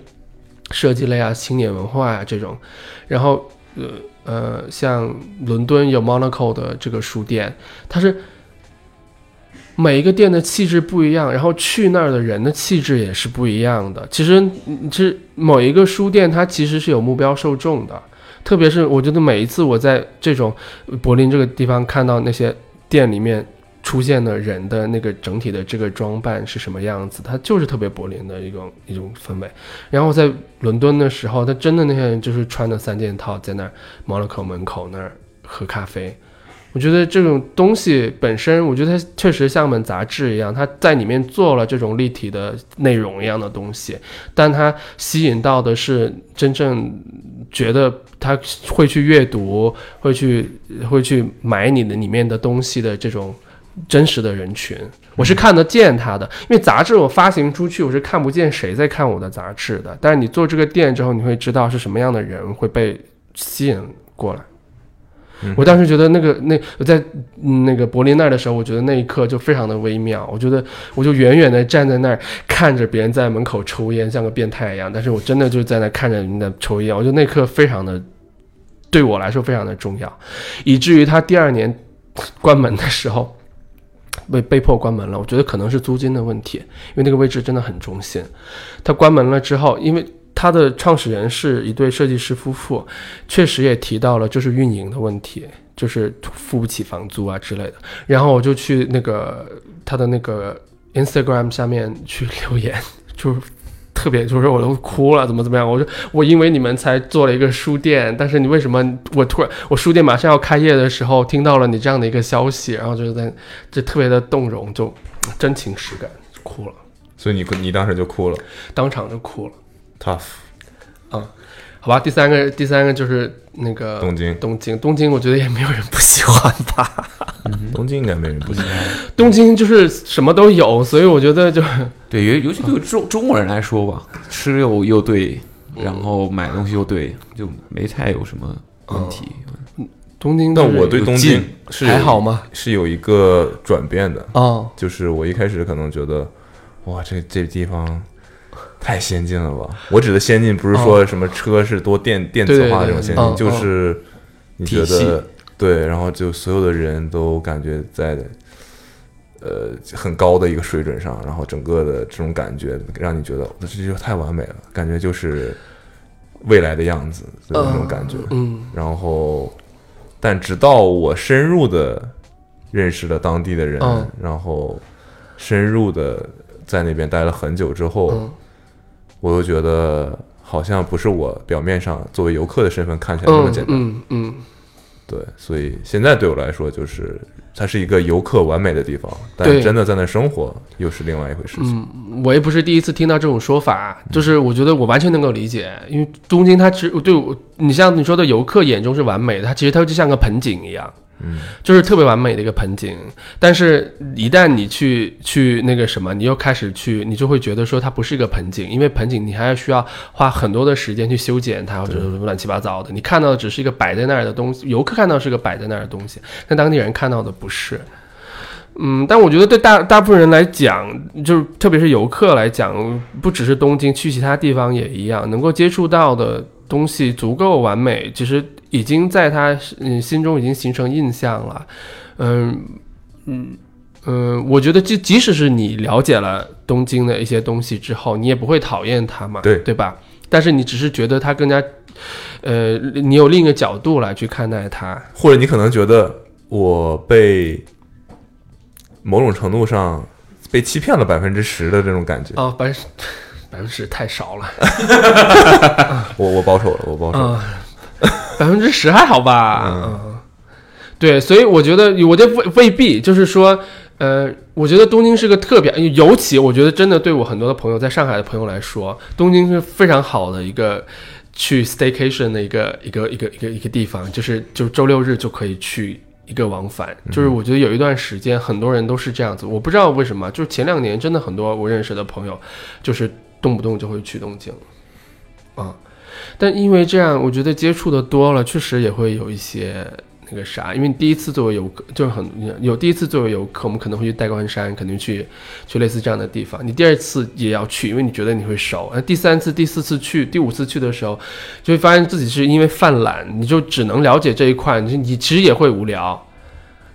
设计类啊、青年文化啊这种，然后呃呃像伦敦有 Monaco 的这个书店，它是。每一个店的气质不一样，然后去那儿的人的气质也是不一样的。其实，其实某一个书店它其实是有目标受众的，特别是我觉得每一次我在这种柏林这个地方看到那些店里面出现的人的那个整体的这个装扮是什么样子，它就是特别柏林的一种一种氛围。然后在伦敦的时候，他真的那些人就是穿的三件套在那儿 Monaco 门口那儿喝咖啡。我觉得这种东西本身，我觉得它确实像本杂志一样，它在里面做了这种立体的内容一样的东西，但它吸引到的是真正觉得他会去阅读、会去会去买你的里面的东西的这种真实的人群。我是看得见它的，因为杂志我发行出去，我是看不见谁在看我的杂志的。但是你做这个店之后，你会知道是什么样的人会被吸引过来。我当时觉得那个那我在嗯那个柏林那儿的时候，我觉得那一刻就非常的微妙。我觉得我就远远的站在那儿看着别人在门口抽烟，像个变态一样。但是我真的就在那看着人家抽烟，我觉得那刻非常的对我来说非常的重要，以至于他第二年关门的时候被被迫关门了。我觉得可能是租金的问题，因为那个位置真的很中心。他关门了之后，因为。他的创始人是一对设计师夫妇，确实也提到了就是运营的问题，就是付不起房租啊之类的。然后我就去那个他的那个 Instagram 下面去留言，就是特别就是我都哭了，怎么怎么样？我说我因为你们才做了一个书店，但是你为什么我突然我书店马上要开业的时候听到了你这样的一个消息，然后就在就特别的动容，就真情实感哭了。所以你你当时就哭了，当场就哭了。tough，嗯，好吧，第三个，第三个就是那个东京，东京，东京，我觉得也没有人不喜欢吧。东京应该没人不喜欢。东京就是什么都有，所以我觉得就对，尤尤其对中中国人来说吧，吃又又对，然后买东西又对，就没太有什么问题。东京，但我对东京是还好吗？是有一个转变的哦，就是我一开始可能觉得，哇，这这地方。太先进了吧！我指的先进不是说什么车是多电电子化这种先进，就是你觉得对，然后就所有的人都感觉在呃很高的一个水准上，然后整个的这种感觉让你觉得这就太完美了，感觉就是未来的样子的那种感觉。嗯，然后但直到我深入的认识了当地的人，然后深入的在那边待了很久之后。我又觉得好像不是我表面上作为游客的身份看起来那么简单。嗯嗯，对，所以现在对我来说，就是它是一个游客完美的地方，但真的在那生活又是另外一回事。情。嗯，我也不是第一次听到这种说法，就是我觉得我完全能够理解，因为东京它其实对我，你像你说的游客眼中是完美的，它其实它就像个盆景一样。嗯，就是特别完美的一个盆景，但是，一旦你去去那个什么，你又开始去，你就会觉得说它不是一个盆景，因为盆景你还要需要花很多的时间去修剪它，或者乱七八糟的。你看到的只是一个摆在那儿的东西，游客看到是个摆在那儿的东西，但当地人看到的不是。嗯，但我觉得对大大部分人来讲，就是特别是游客来讲，不只是东京，去其他地方也一样，能够接触到的东西足够完美，其实。已经在他嗯心中已经形成印象了，嗯嗯。嗯，我觉得即即使是你了解了东京的一些东西之后，你也不会讨厌他嘛，对。对吧？但是你只是觉得他更加，呃，你有另一个角度来去看待他，或者你可能觉得我被某种程度上被欺骗了百分之十的这种感觉。啊，百分之百分之十太少了，我我保守了，我保守。百分之十还好吧，嗯，对，所以我觉得，我觉得未未必，就是说，呃，我觉得东京是个特别，尤其我觉得真的对我很多的朋友，在上海的朋友来说，东京是非常好的一个去 staycation 的一个一个一个一个一个地方，就是就周六日就可以去。一个往返。就是我觉得有一段时间，很多人都是这样子，我不知道为什么，就是前两年真的很多我认识的朋友，就是动不动就会去东京，啊、但因为这样，我觉得接触的多了，确实也会有一些那个啥，因为第一次作为游客，就是很有第一次作为游客，我们可能会去代官山，肯定去去类似这样的地方。你第二次也要去，因为你觉得你会熟。那第三次、第四次去、第五次去的时候，就会发现自己是因为犯懒，你就只能了解这一块，你你其实也会无聊。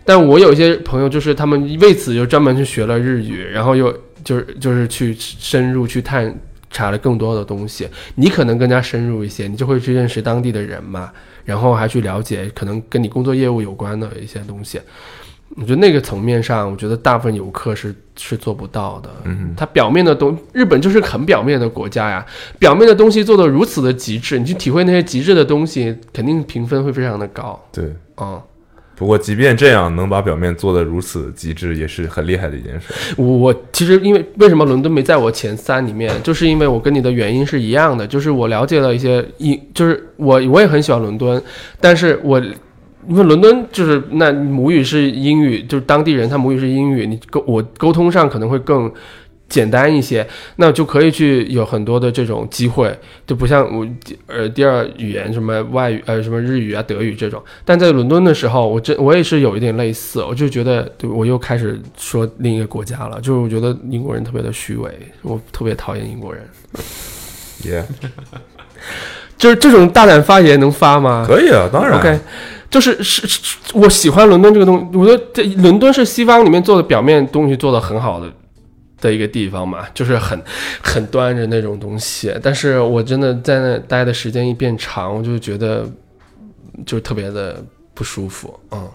但我有一些朋友，就是他们为此就专门去学了日语，然后又就是就是去深入去探查了更多的东西。你可能更加深入一些，你就会去认识当地的人嘛，然后还去了解可能跟你工作业务有关的一些东西。我觉得那个层面上，我觉得大部分游客是是做不到的。嗯，它表面的东，日本就是很表面的国家呀，表面的东西做的如此的极致，你去体会那些极致的东西，肯定评分会非常的高。对。嗯，不过，即便这样，能把表面做的如此极致，也是很厉害的一件事。我我其实因为为什么伦敦没在我前三里面，就是因为我跟你的原因是一样的，就是我了解了一些英，就是我我也很喜欢伦敦，但是我因为伦敦就是那母语是英语，就是当地人他母语是英语，你沟我沟通上可能会更。简单一些，那就可以去有很多的这种机会，就不像我呃第二语言什么外语呃什么日语啊德语这种。但在伦敦的时候，我真我也是有一点类似，我就觉得对我又开始说另一个国家了，就是我觉得英国人特别的虚伪，我特别讨厌英国人。Yeah，、就是这种大胆发言能发吗？可以啊，当然。OK，就是是是，我喜欢伦敦这个东西，我觉得这伦敦是西方里面做的表面东西做的很好的的一个地方嘛，就是很很端着那种东西。但是我真的在那待的时间一变长，我就觉得就特别的不舒服，嗯。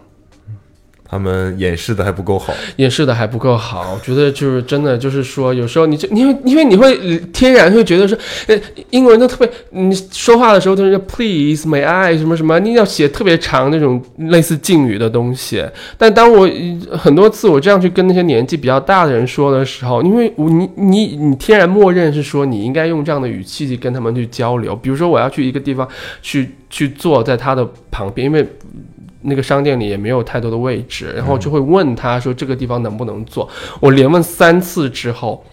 他们掩饰的还不够好。掩饰的还不够好，我觉得就是真的，就是说有时候你就因为因为你会天然会觉得说，呃，英国人都特别，你说话的时候都是 please may I 什么什么，你要写特别长那种类似敬语的东西。但当我很多次我这样去跟那些年纪比较大的人说的时候，因为我你你你天然默认是说你应该用这样的语气去跟他们去交流。比如说我要去一个地方去去坐在他的旁边，因为。那个商店里也没有太多的位置，然后就会问他说这个地方能不能坐。我连问三次之后，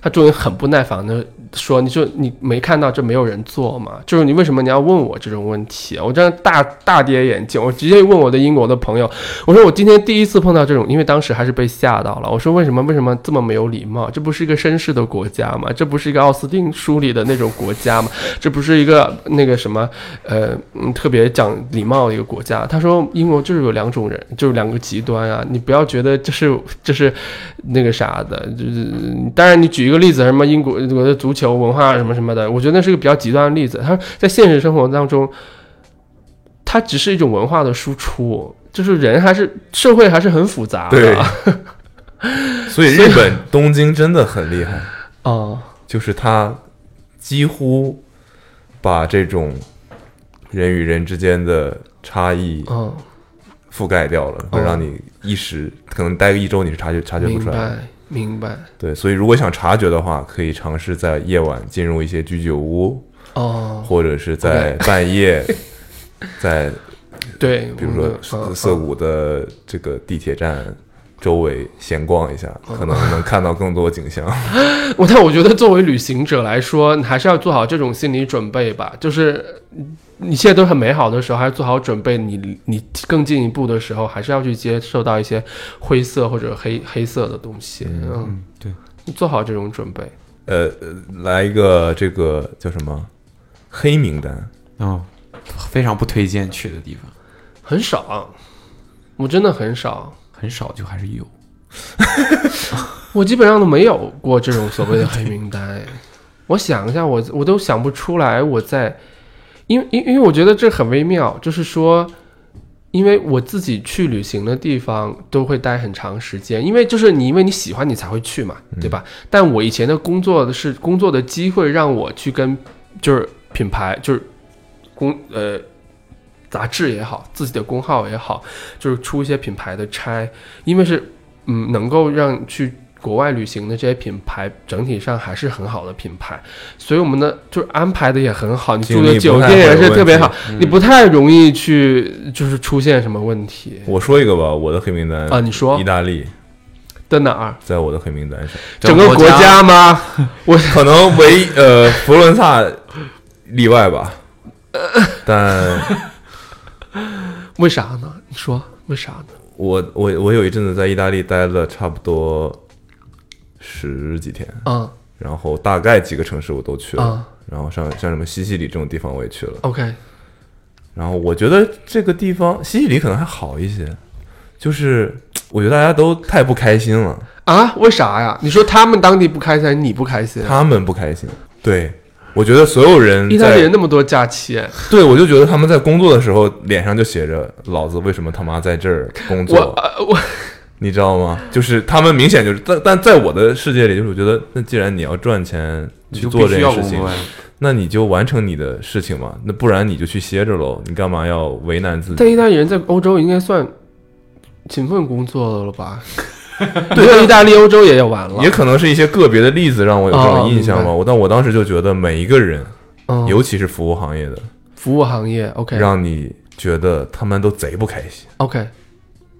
他终于很不耐烦的说：“你就你没看到这没有人坐吗？就是你为什么你要问我这种问题？”我这样大大跌眼镜，我直接问我的英国的朋友，我说我今天第一次碰到这种，因为当时还是被吓到了。我说为什么为什么这么没有礼貌？这不是一个绅士的国家吗？这不是一个奥斯汀书里的那种国家吗？这不是一个那个什么呃嗯特别讲礼貌的一个国家？他说英国就是有两种人，就是两个极端啊！你不要觉得这是这是那个啥的，就是当然你举一个例子，什么英国我的足球文化什么什么的，我觉得那是个比较极端的例子。他说在现实生活当中，它只是一种文化的输出，就是人还是社会还是很复杂的。对所以日本东京真的很厉害，哦，就是它几乎把这种人与人之间的差异嗯，覆盖掉了，会哦让你一时可能待个一周你是察觉察觉不出来明白。对，所以如果想察觉的话，可以尝试在夜晚进入一些居酒屋，哦，或者是在半夜，在对，比如说嗯涩谷的这个地铁站周围闲逛一下，嗯可能能看到更多景象。我但我觉得作为旅行者来说，你还是要做好这种心理准备吧。就是嗯一切都很美好的时候，还是做好准备。你你更进一步的时候，还是要去接受到一些灰色或者黑黑色的东西。嗯，嗯，对，你做好这种准备。呃，呃来一个这个叫什么黑名单？哦，非常不推荐去的地方，很少，我真的很少，很少就还是有。我基本上都没有过这种所谓的黑名单。哎我想一下，我我都想不出来我在，因为因因为我觉得这很微妙，就是说，因为我自己去旅行的地方都会待很长时间，因为就是你因为你喜欢你才会去嘛，对吧？但我以前的工作的是工作的机会让我去跟就是品牌就是公呃杂志也好，自己的公号也好，就是出一些品牌的差，因为是嗯能够让去国外旅行的这些品牌整体上还是很好的品牌，所以我们的就是安排的也很好，你住的酒店也是特别好，你不太容易去就是出现什么问题我说一个吧，我的黑名单啊。你说意大利在哪儿？在我的黑名单上，整个国家吗？我可能唯呃佛罗伦萨例外吧，但为啥呢？你说为啥呢？我我我有一阵子在意大利待了差不多十几天，嗯然后大概几个城市我都去了，嗯然后像像什么西西里这种地方我也去了，，OK，然后我觉得这个地方西西里可能还好一些，就是我觉得大家都太不开心了，啊？为啥呀？你说他们当地不开心，还是你不开心？他们不开心，对。我觉得所有人意大利人那么多假期，对我就觉得他们在工作的时候脸上就写着“老子为什么他妈在这儿工我作呃我”，你知道吗？就是他们明显就是，但但在我的世界里，就是我觉得，那既然你要赚钱去做这件事情，那你就完成你的事情嘛，那不然你就去歇着喽，你干嘛要为难自己？但意大利人在欧洲应该算勤奋工作的了吧？对，意大利、欧洲也要完了，也可能是一些个别的例子让我有这哦种印象吧。我但我当时就觉得每一个人，嗯尤其是服务行业的，服务行业，OK。让你觉得他们都贼不开心，OK，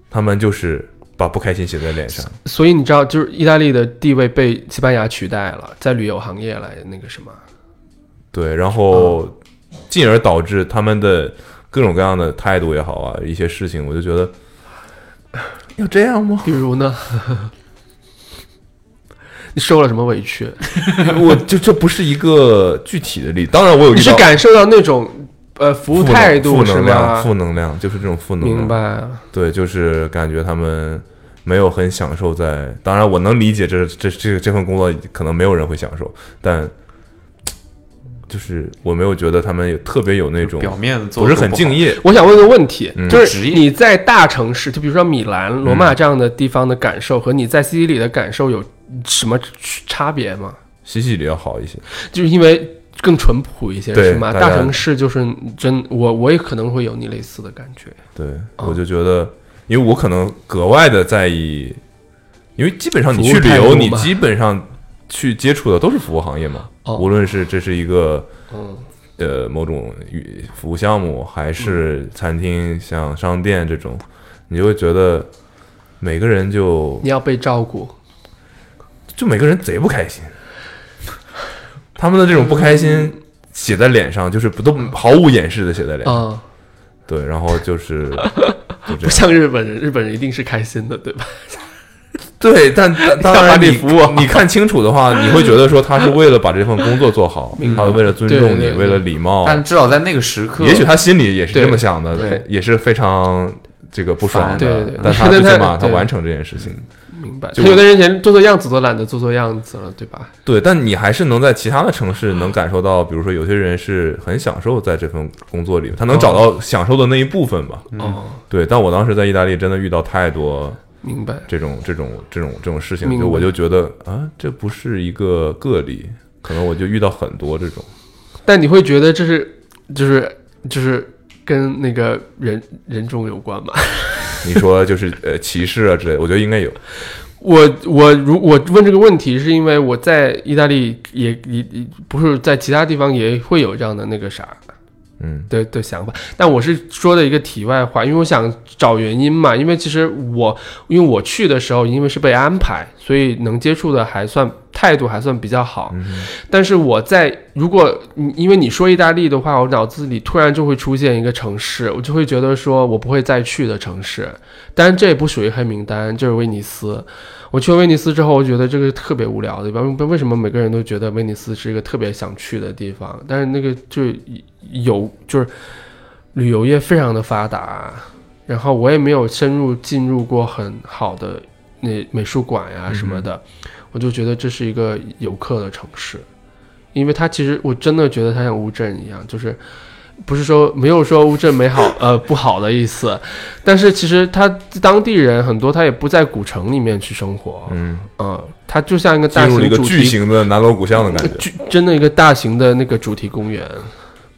他们就是把不开心写在脸上。所以你知道，就是意大利的地位被西班牙取代了，在旅游行业来那个什么，对，然后进而导致他们的各种各样的态度也好啊，一些事情，我就觉得 要这样吗？比如呢，你受了什么委屈？我就这不是一个具体的例子，当然我有你是感受到那种呃服务态度是负能量，吗？负能量就是这种负能量。明白啊，对，就是感觉他们没有很享受在。当然，我能理解这这这这份工作可能没有人会享受，但就是我没有觉得他们有特别有那种表面做不是很敬业，我想问个问题，嗯。就是你在大城市，就比如说米兰、罗马这样的地方的感受，和你在西西里的感受有什么区差别吗？西西里要好一些，就是因为更淳朴一些，是吗？大城市就是真，我我也可能会有你类似的感觉。对，哦我就觉得，因为我可能格外的在意，因为基本上你去旅游，你基本上去接触的都是服务行业嘛，哦。无论是这是一个嗯。呃某种与服务项目，还是餐厅像商店这种，你就会觉得每个人就你要被照顾，就每个人贼不开心，他们的这种不开心写在脸上，就是不都毫无掩饰的写在脸上，啊、对，然后就是 就不。像日本人，日本人一定是开心的，对吧？对，但但当然你你服务好你看清楚的话，你会觉得说他是为了把这份工作做好，他为了尊重你，为了礼貌。但至少在那个时刻，也许他心里也是这么想的，对也是非常这个不爽对的对对，但他但他最起码他对完成这件事情。明白。就他有的人连做做样子都懒得做做样子了，对吧？对，但你还是能在其他的城市能感受到，比如说有些人是很享受在这份工作里，他能找到享受的那一部分吧。哦，对，但我当时在意大利真的遇到太多明白。这种这种这种这种事情，就我就觉得啊，这不是一个个例，可能我就遇到很多这种。但你会觉得这是就是就是跟那个人人种有关吗？你说就是呃歧视啊之类的，我觉得应该有。我我如我问这个问题，是因为我在意大利也也也不是在其他地方也会有这样的那个啥嗯的的想法，但我是说的一个题外话，因为我想找原因嘛。因为其实我因为我去的时候，因为是被安排，所以能接触的还算态度还算比较好。嗯但是我在如果你因为你说意大利的话，我脑子里突然就会出现一个城市，我就会觉得说我不会再去的城市。当然这也不属于黑名单，就是威尼斯。我去了威尼斯之后，我觉得这个特别无聊，对吧？为为什么每个人都觉得威尼斯是一个特别想去的地方？但是那个就有就是旅游业非常的发达，然后我也没有深入进入过很好的那美术馆呀什么的，我就觉得这是一个游客的城市，因为它其实我真的觉得它像乌镇一样，就是不是说没有说乌镇美好呃不好的意思，但是其实他当地人很多他也不在古城里面去生活，嗯，嗯，它就像一个大型一个巨型的南锣鼓巷的感觉。巨真的一个大型的那个主题公园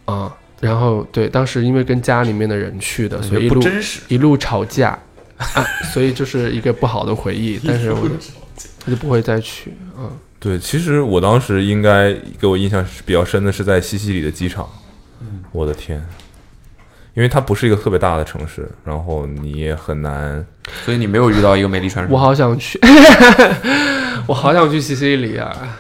啊。然后对，当时因为跟家里面的人去的，所以一路不真实。一路吵架，所以就是一个不好的回忆。但是我我就不会再去。嗯，对，其实我当时应该给我印象是比较深的是在西西里的机场。我的天，因为它不是一个特别大的城市，然后你也很难。所以你没有遇到一个美丽传说。我好想去，我好想去西西里啊！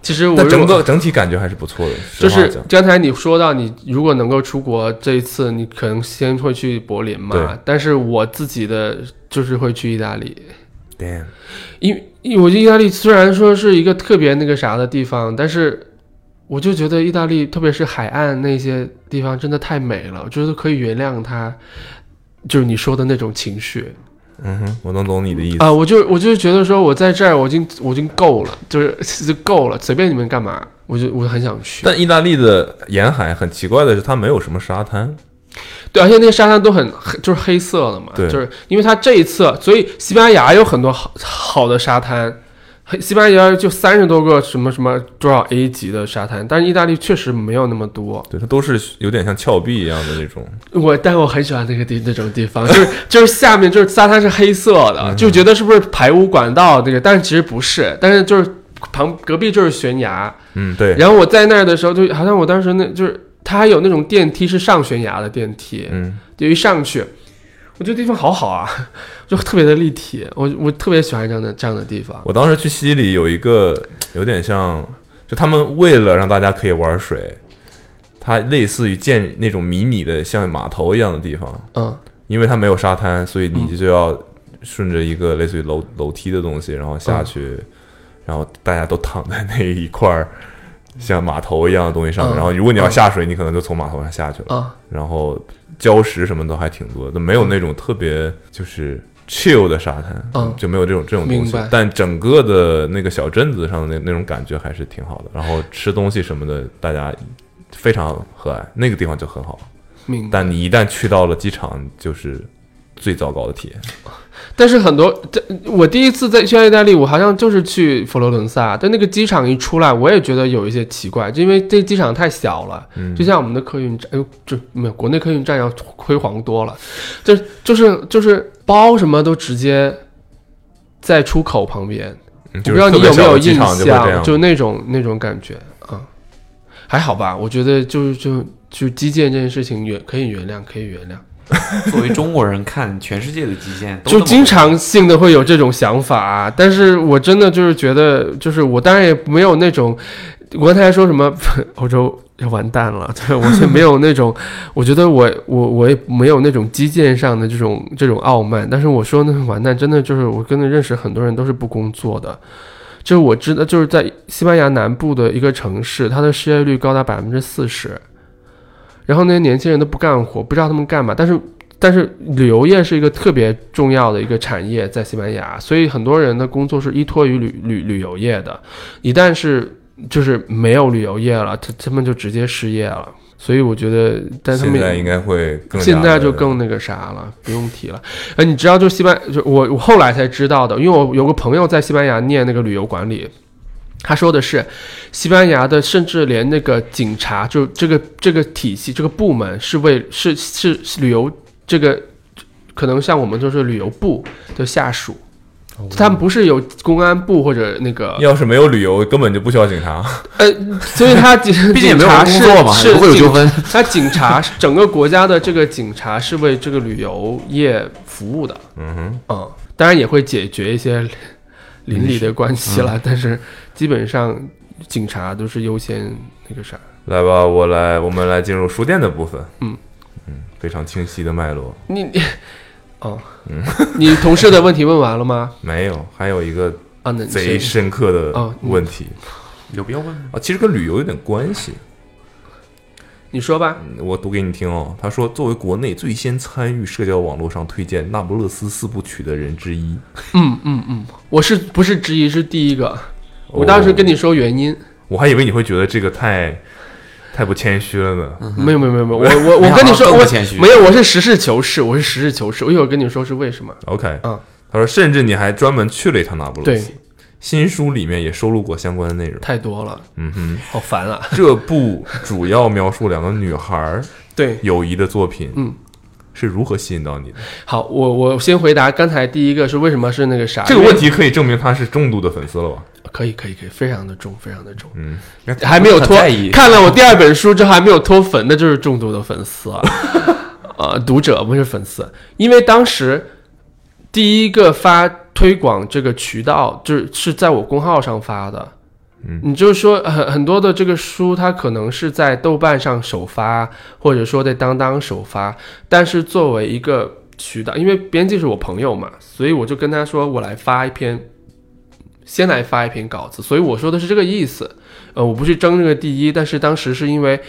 其实我整个整体感觉还是不错的。就是刚才你说到，你如果能够出国，这一次你可能先会去柏林对嘛。但是我自己的就是会去意大利，damn，因因为我觉得意大利虽然说是一个特别那个啥的地方，但是我就觉得意大利，特别是海岸那些地方，真的太美了，我觉得可以原谅他，就是你说的那种情绪嗯哼，我能懂你的意思。啊、我就我就觉得说我在这儿，我已经我已经够了，就是就够了，随便你们干嘛，我就我很想去。但意大利的沿海很奇怪的是，它没有什么沙滩。对，而且那些沙滩都很黑，就是黑色的嘛，对就是因为它这一次，所以西班牙有很多好好的沙滩，黑西班牙就三十多个什么什么多少 A 级的沙滩，但是意大利确实没有那么多。对，它都是有点像峭壁一样的那种。我但我很喜欢那个地那种地方，就是就是下面就是沙滩是黑色的，就觉得是不是排污管道那个，但是其实不是，但是就是旁隔壁就是悬崖，嗯，对，然后我在那儿的时候，就好像我当时那就是它还有那种电梯是上悬崖的电梯，嗯，就一上去，我觉得地方好好啊，就特别的立体，我我特别喜欢这样的这样的地方。我当时去西里有一个有点像，就他们为了让大家可以玩水，它类似于建那种迷你的像码头一样的地方，嗯。因为它没有沙滩，所以你就要顺着一个类似于楼楼梯的东西，然后下去，然后大家都躺在那一块儿像码头一样的东西上面，嗯。然后如果你要下水，你可能就从码头上下去了，嗯。然后礁石什么都还挺多的，没有那种特别就是 chill 的沙滩，就没有这种这种东西。但整个的那个小镇子上的那那种感觉还是挺好的，然后吃东西什么的，大家非常和蔼，那个地方就很好。明白。但你一旦去到了机场，就是最糟糕的体验。但是很多，这我第一次在去意大利，我好像就是去佛罗伦萨，但那个机场一出来，我也觉得有一些奇怪，就因为这机场太小了，嗯就像我们的客运站，哎呦，就没有国内客运站要辉煌多了，就就是就是包什么都直接在出口旁边，嗯我不知道你有没有印象，就那种那种感觉啊、还好吧，我觉得就是就就基建这件事情原可以原谅，可以原谅。作为中国人看全世界的基建，都就经常性的会有这种想法、啊，但是我真的就是觉得，就是我当然也没有那种，我刚才说什么欧洲要完蛋了，对我就没有那种，我觉得我我我也没有那种基建上的这种这种傲慢，但是我说那完蛋，真的就是我跟着认识很多人都是不工作的。就是我知道，就是在西班牙南部的一个城市，它的失业率高达百分之四十，然后那些年轻人都不干活，不知道他们干嘛。但是，但是旅游业是一个特别重要的一个产业，在西班牙，所以很多人的工作是依托于旅旅旅游业的。一旦是就是没有旅游业了，他他们就直接失业了。所以我觉得，但他们现在应该会更现在就更那个啥了，不用提了。呃，你知道，就西班，就我我后来才知道的，因为我有个朋友在西班牙念那个旅游管理，他说的是，西班牙的甚至连那个警察，就这个这个体系这个部门是为是是是旅游这个，可能像我们就是旅游部的下属。他们不是有公安部或者那个，要是没有旅游，根本就不需要警察。呃，所以他 警毕竟也没有工作嘛，是不会有纠纷。他警察整个国家的这个警察是为这个旅游业服务的，嗯哼，嗯，当然也会解决一些邻里的关系了，但是基本上警察都是优先那个啥。来吧，我来，我们来进入书店的部分。嗯嗯，非常清晰的脉络。你你哦，嗯你同事的问题问完了吗？没有，还有一个啊，贼深刻的问题有必要问吗？啊，其实跟旅游有点关系。你说吧。嗯我读给你听哦。他说，作为国内最先参与社交网络上推荐那不勒斯四部曲的人之一，嗯嗯嗯，我是不是之一是第一个？我当时跟你说原因，我还以为你会觉得这个太太不谦虚了呢。没有没有没有没有，我我我跟你说，我更不谦虚没有，我是实事求是，我是实事求是。我一会儿跟你说是为什么。OK，嗯，他说，甚至你还专门去了一趟那不勒斯对。新书里面也收录过相关的内容。太多了，嗯哼，好烦啊！这部主要描述两个女孩儿对，友谊的作品，嗯，是如何吸引到你的？好，我我先回答刚才第一个是为什么是那个啥？这个问题可以证明他是重度的粉丝了吧？可以可以可以，非常的重，非常的重，嗯，还没有脱看了我第二本书之后还没有脱粉，那就是重度的粉丝啊，呃，读者不是粉丝，因为当时第一个发推广这个渠道就是是在我公号上发的。嗯。你就是说很很多的这个书，它可能是在豆瓣上首发，或者说在当当首发，但是作为一个渠道，因为编辑是我朋友嘛，所以我就跟他说，我来发一篇，先来发一篇稿子，所以我说的是这个意思。呃，我不是争这个第一，但是当时是因为，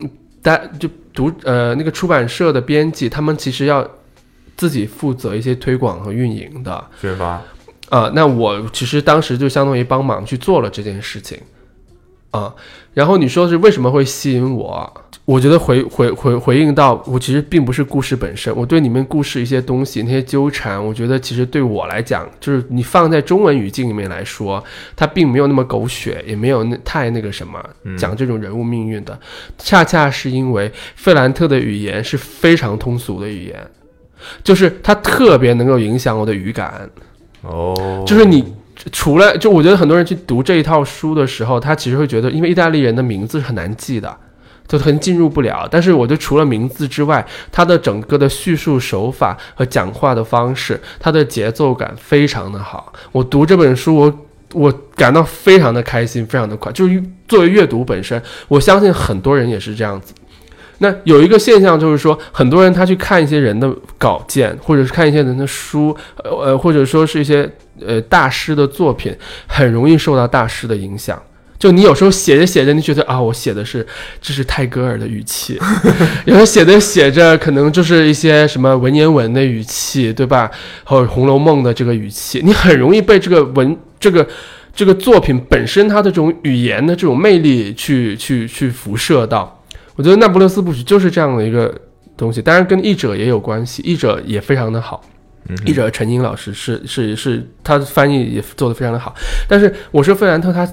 嗯大就读呃那个出版社的编辑，他们其实要自己负责一些推广和运营的，宣发，啊，那我其实当时就相当于帮忙去做了这件事情，啊，然后你说是为什么会吸引我？我觉得回回回回应到我其实并不是故事本身，我对里面故事一些东西那些纠缠，我觉得其实对我来讲，就是你放在中文语境里面来说，它并没有那么狗血，也没有那太那个什么讲这种人物命运的，恰恰是因为费兰特的语言是非常通俗的语言，就是它特别能够影响我的语感。哦，就是你除了就我觉得很多人去读这一套书的时候，他其实会觉得，因为意大利人的名字是很难记的。就很进入不了，但是我觉得除了名字之外，它的整个的叙述手法和讲话的方式，它的节奏感非常的好。我读这本书，我我感到非常的开心，非常的快。就是作为阅读本身，我相信很多人也是这样子。那有一个现象就是说，很多人他去看一些人的稿件，或者是看一些人的书，呃呃，或者说是一些呃大师的作品，很容易受到大师的影响。就你有时候写着写着，你觉得啊，我写的是这是泰戈尔的语气，有时候写着写着，可能就是一些什么文言文的语气，对吧？或者《红楼梦》的这个语气，你很容易被这个文这个这个作品本身它的这种语言的这种魅力去去去辐射到。我觉得《那不勒斯部曲》就是这样的一个东西，当然跟译者也有关系，译者也非常的好。译者陈英老师是是是，他的翻译也做得非常的好。但是我说费兰特他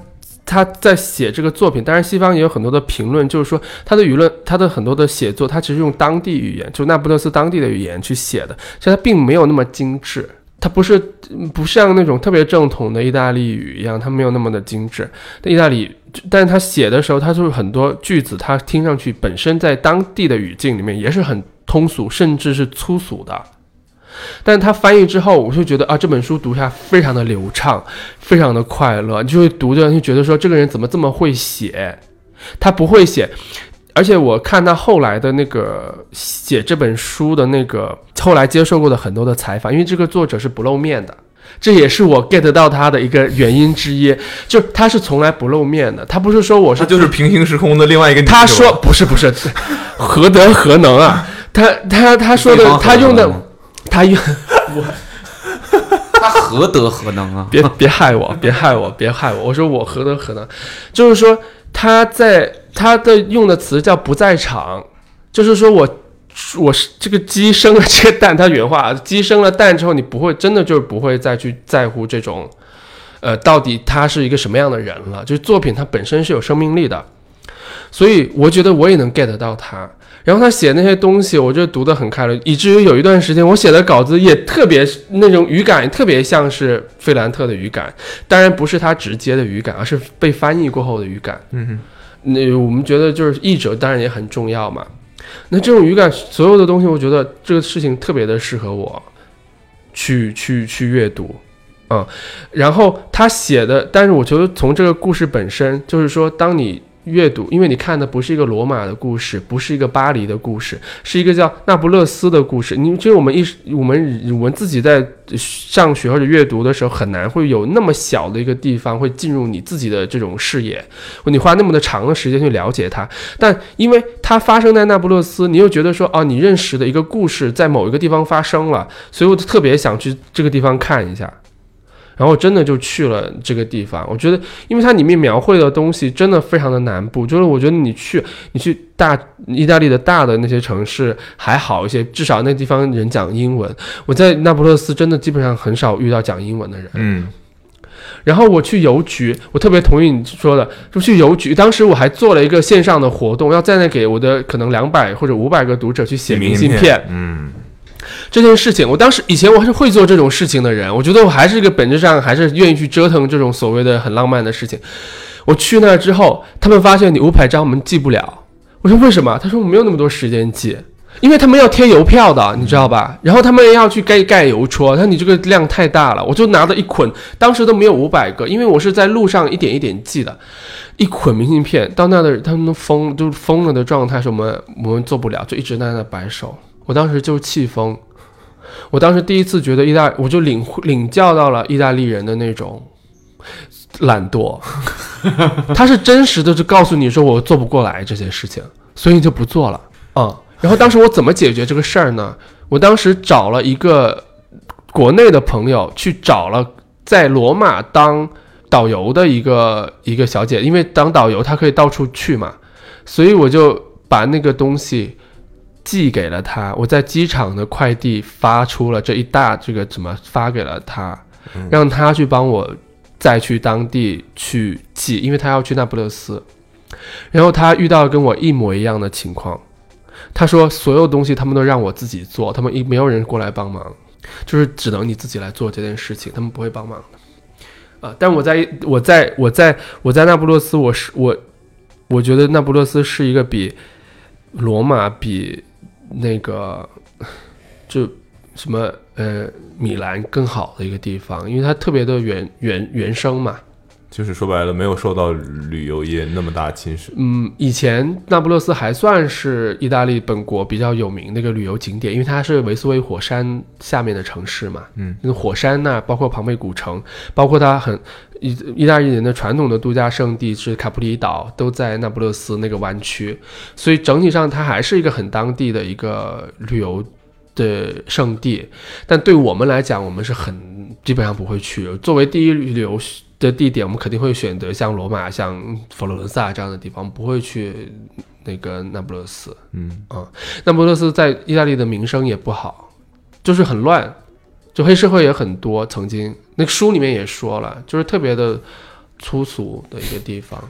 他在写这个作品，当然西方也有很多的评论，就是说他的舆论，他的很多的写作，他其实用当地语言，就那不勒斯当地的语言去写的，其实他并没有那么精致。它不是不像那种特别正统的意大利语一样，它没有那么的精致。但意大利，但是他写的时候，他就是很多句子，它听上去本身在当地的语境里面也是很通俗，甚至是粗俗的。但他翻译之后，我就觉得啊，这本书读下非常的流畅，非常的快乐。你就会读着就觉得说，这个人怎么这么会写？他不会写，而且我看他后来的那个写这本书的那个后来接受过的很多的采访，因为这个作者是不露面的。这也是我 get 到他的一个原因之一，就他是从来不露面的，他不是说我是他就是平行时空的另外一个你。他说不是不是，何德何能啊？他他他说的他用的他用我 他何德何能啊？别别害我，别害我，别害我！我说我何德何能？就是说他在他的用的词叫不在场，就是说我我是这个鸡生了这个蛋，他原话，鸡生了蛋之后，你不会真的就是不会再去在乎这种，呃，到底他是一个什么样的人了？就是作品它本身是有生命力的，所以我觉得我也能 get 到他。然后他写那些东西，我就读得很快乐，以至于有一段时间我写的稿子也特别那种语感，特别像是费兰特的语感，当然不是他直接的语感，而是被翻译过后的语感。嗯哼，那我们觉得就是译者当然也很重要嘛。那这种语感，所有的东西，我觉得这个事情特别的适合我去去去阅读，嗯，然后他写的，但是我觉得从这个故事本身，就是说，当你阅读，因为你看的不是一个罗马的故事，不是一个巴黎的故事，是一个叫那不勒斯的故事。你就是我们一我们我们自己在上学或者阅读的时候，很难会有那么小的一个地方会进入你自己的这种视野，或你花那么的长的时间去了解它。但因为它发生在那不勒斯，你又觉得说，哦，你认识的一个故事在某一个地方发生了，所以我特别想去这个地方看一下。然后真的就去了这个地方，我觉得，因为它里面描绘的东西真的非常的南部，就是我觉得你去你去大意大利的大的那些城市还好一些，至少那地方人讲英文。我在那不勒斯真的基本上很少遇到讲英文的人，嗯，然后我去邮局，我特别同意你说的，就去邮局。当时我还做了一个线上的活动，要在那给我的可能两百或者五百个读者去写明信片。嗯，这件事情，我当时以前我还是会做这种事情的人，我觉得我还是一个本质上还是愿意去折腾这种所谓的很浪漫的事情。我去那之后，他们发现你五百张我们寄不了。我说为什么？他说我没有那么多时间寄，因为他们要贴邮票的，你知道吧？然后他们要去盖盖邮戳，他说你这个量太大了，我就拿了一捆，当时都没有五百个，因为我是在路上一点一点寄的，一捆明信片到那的他们都疯，都疯了的状态，说我们我们做不了，就一直在那摆手。我当时就气疯，我当时第一次觉得意大，我就领领教到了意大利人的那种懒惰。他是真实的，就告诉你说我做不过来这些事情，所以就不做了啊、嗯。然后当时我怎么解决这个事儿呢？我当时找了一个国内的朋友，去找了在罗马当导游的一个一个小姐，因为当导游她可以到处去嘛，所以我就把那个东西寄给了他。我在机场的快递发出了这一大这个怎么发给了他，让他去帮我。再去当地去寄，因为他要去那不勒斯，然后他遇到跟我一模一样的情况，他说所有东西他们都让我自己做，他们一没有人过来帮忙，就是只能你自己来做这件事情，他们不会帮忙的，啊！但我在我在我在我在那不勒斯，我是我，我觉得那不勒斯是一个比罗马比那个 就什么。呃，米兰更好的一个地方，因为它特别的原原原生嘛，就是说白了，没有受到旅游业那么大侵蚀。嗯，以前那不勒斯还算是意大利本国比较有名的一个旅游景点，因为它是维苏威火山下面的城市嘛。嗯，那个火山那包括庞贝古城，包括它很意意大利人的传统的度假胜地是卡普里岛，都在那不勒斯那个湾区，所以整体上它还是一个很当地的一个旅游。的圣地，但对我们来讲，我们是很基本上不会去。作为第一旅游的地点，我们肯定会选择像罗马、像佛罗伦萨这样的地方，不会去那个那不勒斯。嗯啊，那不勒斯在意大利的名声也不好，就是很乱，就黑社会也很多。曾经那个书里面也说了，就是特别的粗俗的一个地方。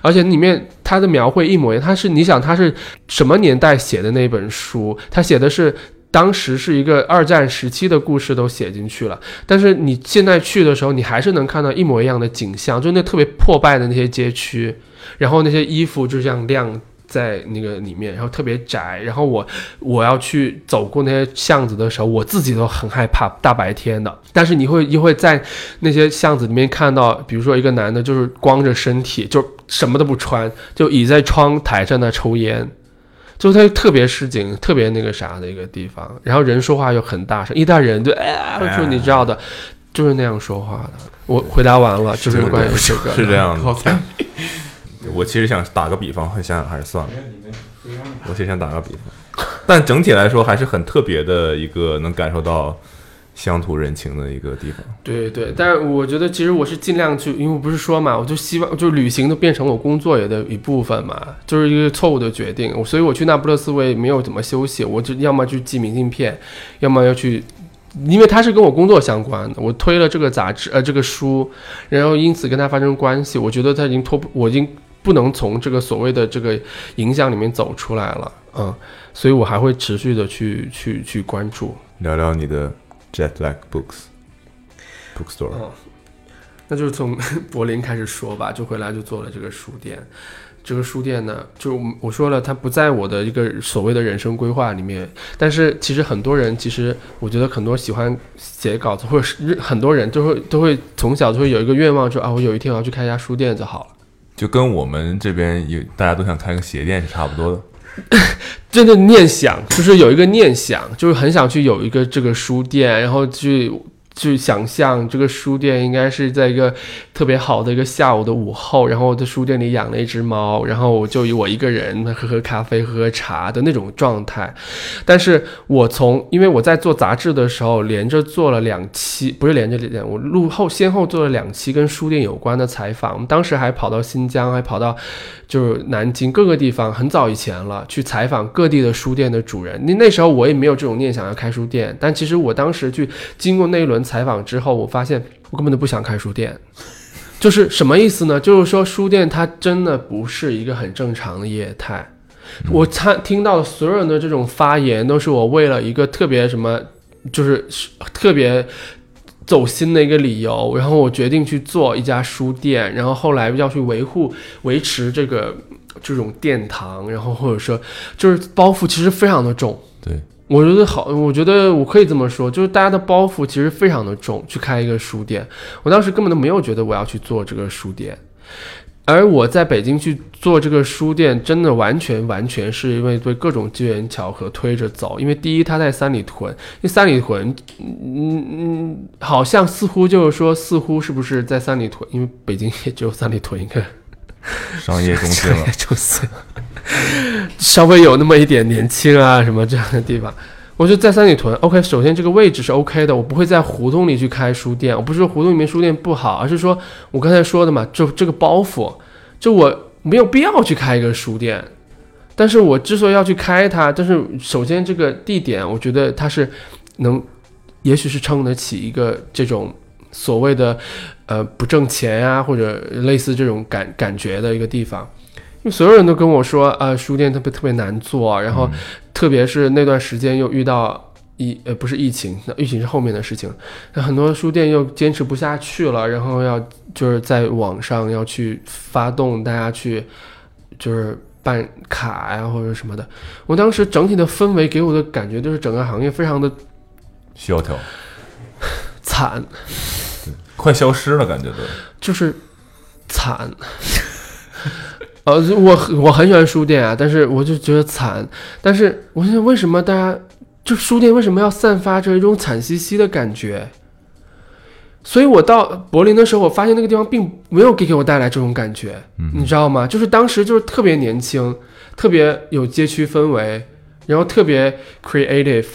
而且里面他的描绘一模一样，他是你想他是什么年代写的那本书？他写的是。当时是一个二战时期的故事都写进去了，但是你现在去的时候，你还是能看到一模一样的景象，就那特别破败的那些街区，然后那些衣服就这样晾在那个里面，然后特别窄，然后我我要去走过那些巷子的时候，我自己都很害怕，大白天的，但是你会又会在那些巷子里面看到，比如说一个男的，就是光着身体，就什么都不穿，就倚在窗台上那抽烟。就它特别市井、特别那个啥的一个地方，然后人说话又很大声，一大人就哎呀，就你知道的，就是那样说话的。我回答完了，就是关于这个，是这样的。我其实想打个比方，想想还是算了。我其实想打个比方，但整体来说还是很特别的一个，能感受到乡土人情的一个地方。对对，但是我觉得其实我是尽量去，因为我不是说嘛，我就希望就旅行都变成我工作也的一部分嘛，就是一个错误的决定。所以我去那不勒斯我也没有怎么休息，我就要么去寄明信片，要么要去，因为它是跟我工作相关的，我推了这个杂志呃这个书，然后因此跟他发生关系，我觉得他已经脱，我已经不能从这个所谓的这个影响里面走出来了，嗯，所以我还会持续的去去去关注。聊聊你的 Jet Lag Books Bookstore。哦，那就是从 柏林开始说吧，就回来就做了这个书店。这个书店呢，就我说了，它不在我的一个所谓的人生规划里面。但是其实很多人，其实我觉得很多喜欢写稿子，或者是很多人都会都会从小就会有一个愿望，说啊，我有一天我要去开一家书店就好了。就跟我们这边有大家都想开个鞋店是差不多的。真的念想，就是有一个念想，就是很想去有一个这个书店，然后去去想象这个书店应该是在一个特别好的一个下午的午后，然后我在书店里养了一只猫，然后我就以我一个人喝喝咖啡、喝喝茶的那种状态。但是我从因为我在做杂志的时候，连着做了两期，不是连着两，我录后先后做了两期跟书店有关的采访，当时还跑到新疆，还跑到。就是南京各个地方，很早以前了，去采访各地的书店的主人。那那时候我也没有这种念想要开书店，但其实我当时去经过那一轮采。访之后，我发现我根本就不想开书店。就是什么意思呢？就是说书店它真的不是一个很正常的业态。我参听到所有人的这种发言，都是我为了一个特别什么，就是特别走心的一个理由，然后我决定去做一家书店，然后后来要去维护、维持这个这种殿堂，然后或者说就是包袱其实非常的重。对，我觉得好，我觉得我可以这么说，就是大家的包袱其实非常的重，去开一个书店，我当时根本都没有觉得我要去做这个书店。而我在北京去做这个书店，真的完全完全是因为对各种机缘巧合推着走。因为第一，它在三里屯，因为三里屯，嗯嗯，好像似乎就是说，似乎是不是在三里屯？因为北京也只有三里屯一个 商业中心了，就是 稍微有那么一点年轻啊什么这样的地方。我就在三里屯，OK，首先这个位置是 OK 的，我不会在胡同里去开书店。我不是说胡同里面书店不好，而是说我刚才说的嘛，就这个包袱，就我没有必要去开一个书店。但是我之所以要去开它，但是首先这个地点，我觉得它是能，也许是撑得起一个这种所谓的呃不挣钱呀，或者类似这种感感觉的一个地方。因为所有人都跟我说啊，书店特别特别难做，然后特别是那段时间又遇到疫呃不是疫情，那疫情是后面的事情，那很多书店又坚持不下去了，然后要就是在网上要去发动大家去就是办卡呀或者什么的。我当时整体的氛围给我的感觉就是整个行业非常的萧条，惨，快消失了，感觉都就是惨。呃，我我很喜欢书店啊，但是我就觉得惨。但是我想，为什么大家就书店为什么要散发着一种惨兮兮的感觉？所以我到柏林的时候，我发现那个地方并没有给给我带来这种感觉，你知道吗？就是当时就是特别年轻，特别有街区氛围，然后特别 creative，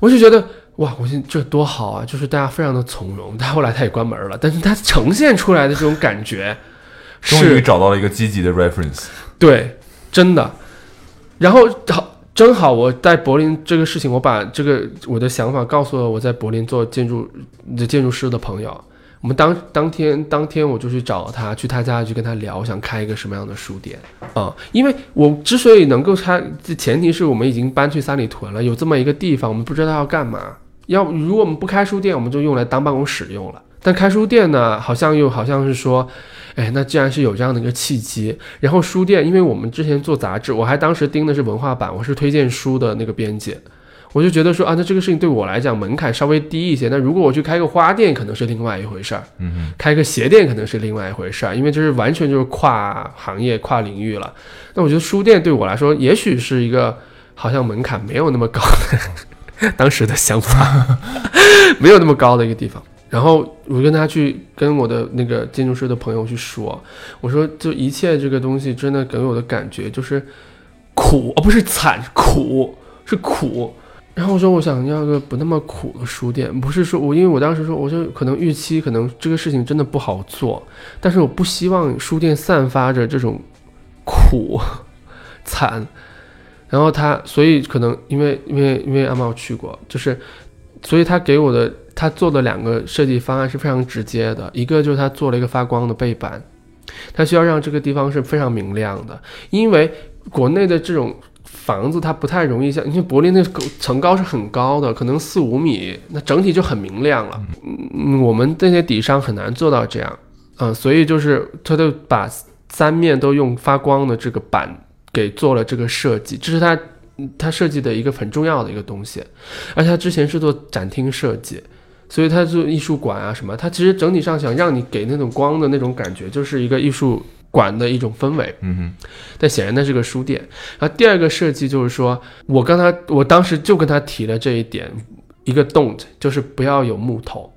我就觉得哇，我现这多好啊！就是大家非常的从容。但后来他也关门了，但是他呈现出来的这种感觉。终于找到了一个积极的 reference，对，真的。然后好，正好我在柏林这个事情，我把这个我的想法告诉了我在柏林做建筑的建筑师的朋友。我们当当天当天我就去找他，去他家去跟他聊，想开一个什么样的书店啊？因为我之所以能够开，前提是我们已经搬去三里屯了，有这么一个地方，我们不知道要干嘛。要如果我们不开书店，我们就用来当办公室用了。但开书店呢，好像又好像是说。哎，那既然是有这样的一个契机，然后书店，因为我们之前做杂志，我还当时盯的是文化版，我是推荐书的那个编辑，我就觉得说啊，那这个事情对我来讲门槛稍微低一些。那如果我去开个花店，可能是另外一回事儿，嗯开个鞋店可能是另外一回事儿，因为这是完全就是跨行业、跨领域了。那我觉得书店对我来说，也许是一个好像门槛没有那么高的，当时的想法没有那么高的一个地方。然后我跟他去跟我的那个建筑师的朋友去说，我说就一切这个东西真的给我的感觉就是苦，哦不是惨是，苦是苦。然后我说我想要个不那么苦的书店，不是说我因为我当时说我就可能预期可能这个事情真的不好做，但是我不希望书店散发着这种苦 惨。然后他所以可能因为因为因为阿茂去过，就是所以他给我的。他做的两个设计方案是非常直接的，一个就是他做了一个发光的背板，他需要让这个地方是非常明亮的，因为国内的这种房子它不太容易像，因为柏林的层高是很高的，可能四五米，那整体就很明亮了。嗯，我们这些底商很难做到这样，嗯，所以就是他就把三面都用发光的这个板给做了这个设计，这是他他设计的一个很重要的一个东西，而且他之前是做展厅设计。所以他做艺术馆啊什么，他其实整体上想让你给那种光的那种感觉，就是一个艺术馆的一种氛围。嗯哼。但显然那是个书店。然后第二个设计就是说，我刚才我当时就跟他提了这一点，一个 don't 就是不要有木头，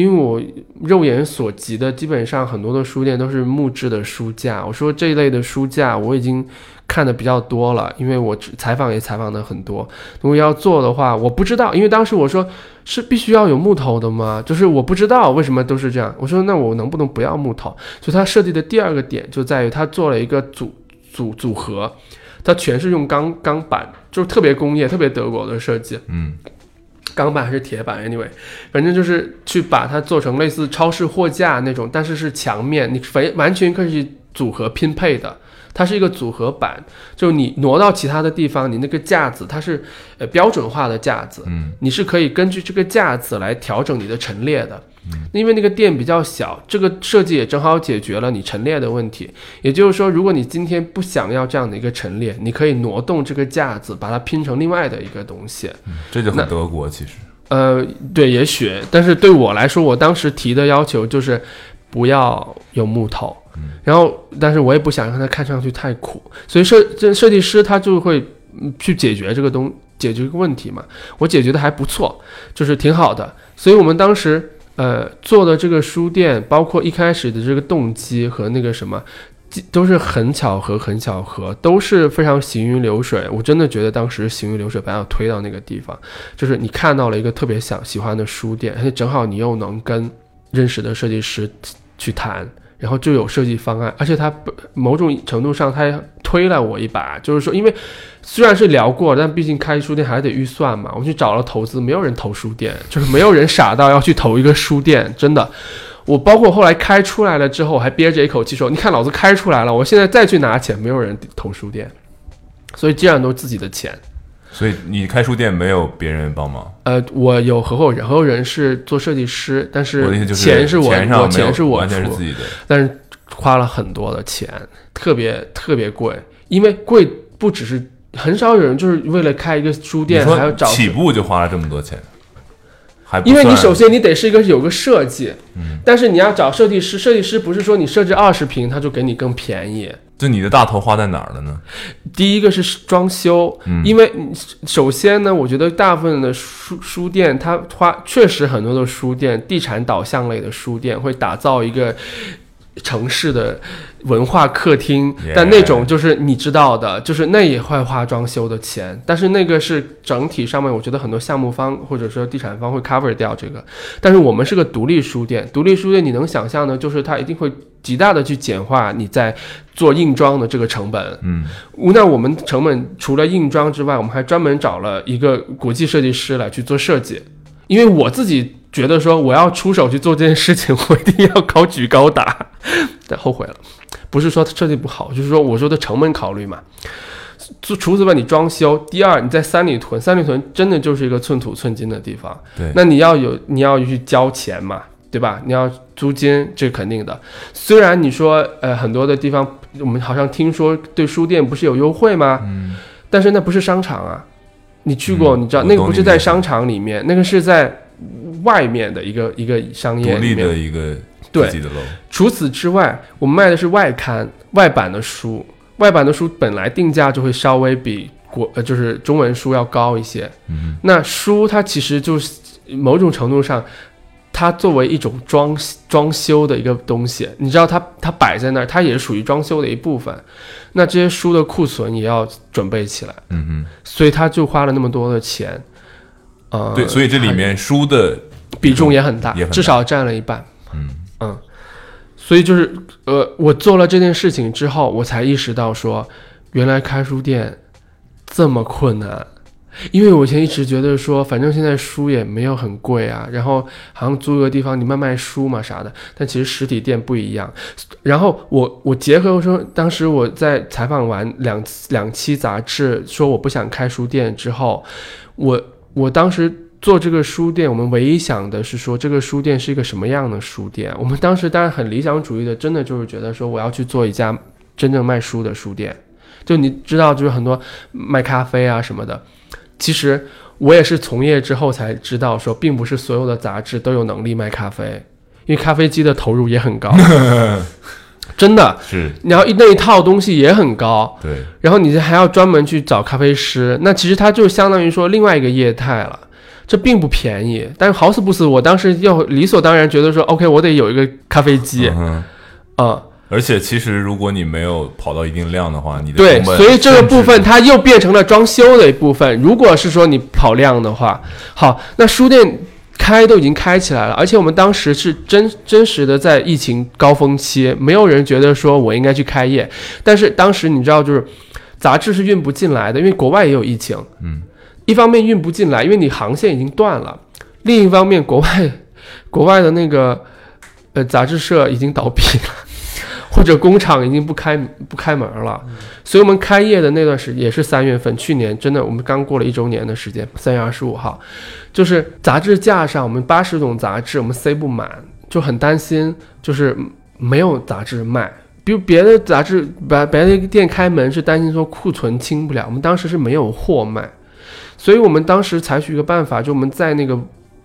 因为我肉眼所及的基本上很多的书店都是木质的书架。我说这一类的书架我已经。看的比较多了，因为我采访也采访的很多。如果要做的话，我不知道，因为当时我说是必须要有木头的吗？就是我不知道为什么都是这样。我说那我能不能不要木头？所以他设计的第二个点就在于他做了一个组组组合，它全是用钢钢板，就是特别工业、特别德国的设计。嗯，钢板还是铁板，anyway，反正就是去把它做成类似超市货架那种，但是是墙面，你完完全可以组合拼配的。它是一个组合板，就你挪到其他的地方，你那个架子它是呃标准化的架子，嗯，你是可以根据这个架子来调整你的陈列的。因为那个店比较小，这个设计也正好解决了你陈列的问题。也就是说，如果你今天不想要这样的一个陈列，你可以挪动这个架子，把它拼成另外的一个东西。这就那很德国，其实呃，对，也许，但是对我来说，我当时提的要求就是不要有木头，然后，但是我也不想让它看上去太苦，所以设这设计师他就会嗯去解决这个东解决这个问题嘛。我解决的还不错，就是挺好的，所以我们当时呃做的这个书店，包括一开始的这个动机和那个什么。都是很巧合，很巧合，都是非常行云流水。我真的觉得当时行云流水把我推到那个地方，就是你看到了一个特别想喜欢的书店，而且正好你又能跟认识的设计师去谈，然后就有设计方案，而且他某种程度上他推了我一把，就是说，因为虽然是聊过，但毕竟开书店还得预算嘛，我去找了投资，没有人投书店，就是没有人傻到要去投一个书店，真的。我包括后来开出来了之后，还憋着一口气说：“你看，老子开出来了，我现在再去拿钱，没有人投书店，所以既然都是自己的钱。所以你开书店没有别人帮忙，呃，我有合伙人，合伙人是做设计师，但是钱是我我钱上钱是我出完全是自，己的，但是花了很多的钱，特别特别贵，因为贵不只是很少有人就是为了开一个书店还要找起步就花了这么多钱，还不因为你首先你得是一个有个设计，但是你要找设计师，设计师不是说你设置二十平他就给你更便宜。就你的大头花在哪儿了呢？第一个是装修，嗯因为首先呢，我觉得大部分的书书店，它花确实很多的书店，地产导向类的书店会打造一个城市的文化客厅但那种就是你知道的，就是那也会花装修的钱，但是那个是整体上面，我觉得很多项目方或者说地产方会 cover 掉这个，但是我们是个独立书店，独立书店你能想象的，就是它一定会极大的去简化你在做硬装的这个成本，嗯，那我们成本除了硬装之外，我们还专门找了一个国际设计师来去做设计，因为我自己觉得说我要出手去做这件事情，我一定要高举高打，但后悔了，不是说它设计不好，就是说我说的成本考虑嘛。除除此之外，你装修，第二你在三里屯，三里屯真的就是一个寸土寸金的地方，对，那你要有你要去交钱嘛，对吧？你要租金，这是肯定的。虽然你说呃很多的地方，我们好像听说对书店不是有优惠吗？嗯，但是那不是商场啊，你去过，嗯你知道那个不是在商场里面，那个是在外面的一个一个商独立业里面。的一个对。除此之外，我们卖的是外刊、外版的书。外版的书本来定价就会稍微比国呃就是中文书要高一些。嗯。那书它其实就是某种程度上，它作为一种装装修的一个东西，你知道它它摆在那儿，它也是属于装修的一部分。那这些书的库存也要准备起来，嗯嗯，所以他就花了那么多的钱。呃，对，所以这里面书的比重也很大，也很大至少占了一半。嗯嗯，所以就是呃，我做了这件事情之后，我才意识到说，原来开书店这么困难。因为我以前一直觉得说，反正现在书也没有很贵啊，然后好像租个地方你卖卖书嘛啥的，但其实实体店不一样。然后我我结合说，当时我在采访完两两期杂志，说我不想开书店之后，我我当时做这个书店，我们唯一想的是说，这个书店是一个什么样的书店？我们当时当然很理想主义的，真的就是觉得说，我要去做一家真正卖书的书店。就你知道，就是很多卖咖啡啊什么的，其实我也是从业之后才知道，说并不是所有的杂志都有能力卖咖啡，因为咖啡机的投入也很高，真的。是然后那一套东西也很高，对，然后你还要专门去找咖啡师，那其实它就相当于说另外一个业态了，这并不便宜。但是好死不死，我当时要理所当然觉得说，OK，我得有一个咖啡机嗯啊、哼。而且其实如果你没有跑到一定量的话，你的对，所以这个部分它又变成了装修的一部分。如果是说你跑量的话，好，那书店开都已经开起来了，而且我们当时是真真实的在疫情高峰期，没有人觉得说我应该去开业。但是当时你知道，就是杂志是运不进来的，因为国外也有疫情。嗯，一方面运不进来，因为你航线已经断了；另一方面，国外国外的那个呃杂志社已经倒闭了，或者工厂已经不开不开门了。所以我们开业的那段时也是三月份，去年真的我们刚过了一周年的时间，三月二十五号，就是杂志架上我们八十种杂志我们塞不满，就很担心，就是没有杂志卖。比如别的杂志，别别的店开门是担心说库存清不了，我们当时是没有货卖，所以我们当时采取一个办法，就我们在那个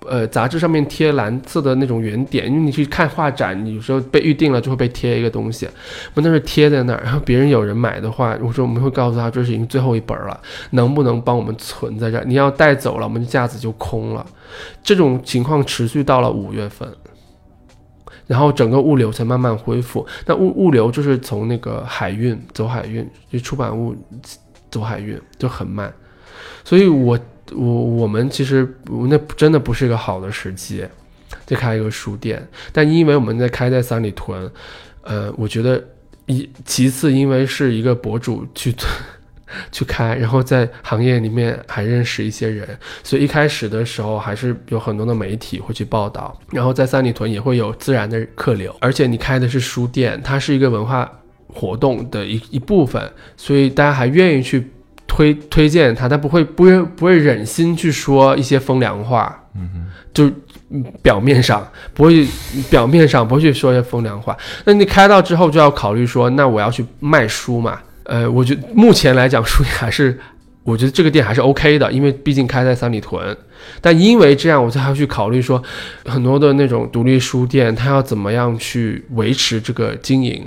呃杂志上面贴蓝色的那种圆点，因为你去看画展，你有时候被预定了就会被贴一个东西，不那是贴在那儿，然后别人有人买的话，我说我们会告诉他这是已经最后一本了，能不能帮我们存在这儿？你要带走了，我们架子就空了。这种情况持续到了五月份。然后整个物流才慢慢恢复。那物物流就是从那个海运走海运，就出版物走海运就很慢。所以我我我们其实那真的不是一个好的时机，再开一个书店。但因为我们在开在三里屯，呃，我觉得一其次因为是一个博主去。去开，然后在行业里面还认识一些人，所以一开始的时候还是有很多的媒体会去报道，然后在三里屯也会有自然的客流，而且你开的是书店，它是一个文化活动的一一部分，所以大家还愿意去推推荐他，他不会不会不会忍心去说一些风凉话，嗯哼，就表面上不会表面上不会去说一些风凉话，那你开到之后就要考虑说，那我要去卖书嘛。呃，我觉得目前来讲，书店还是，我觉得这个店还是 OK 的，因为毕竟开在三里屯。但因为这样，我才要去考虑说，很多的那种独立书店，它要怎么样去维持这个经营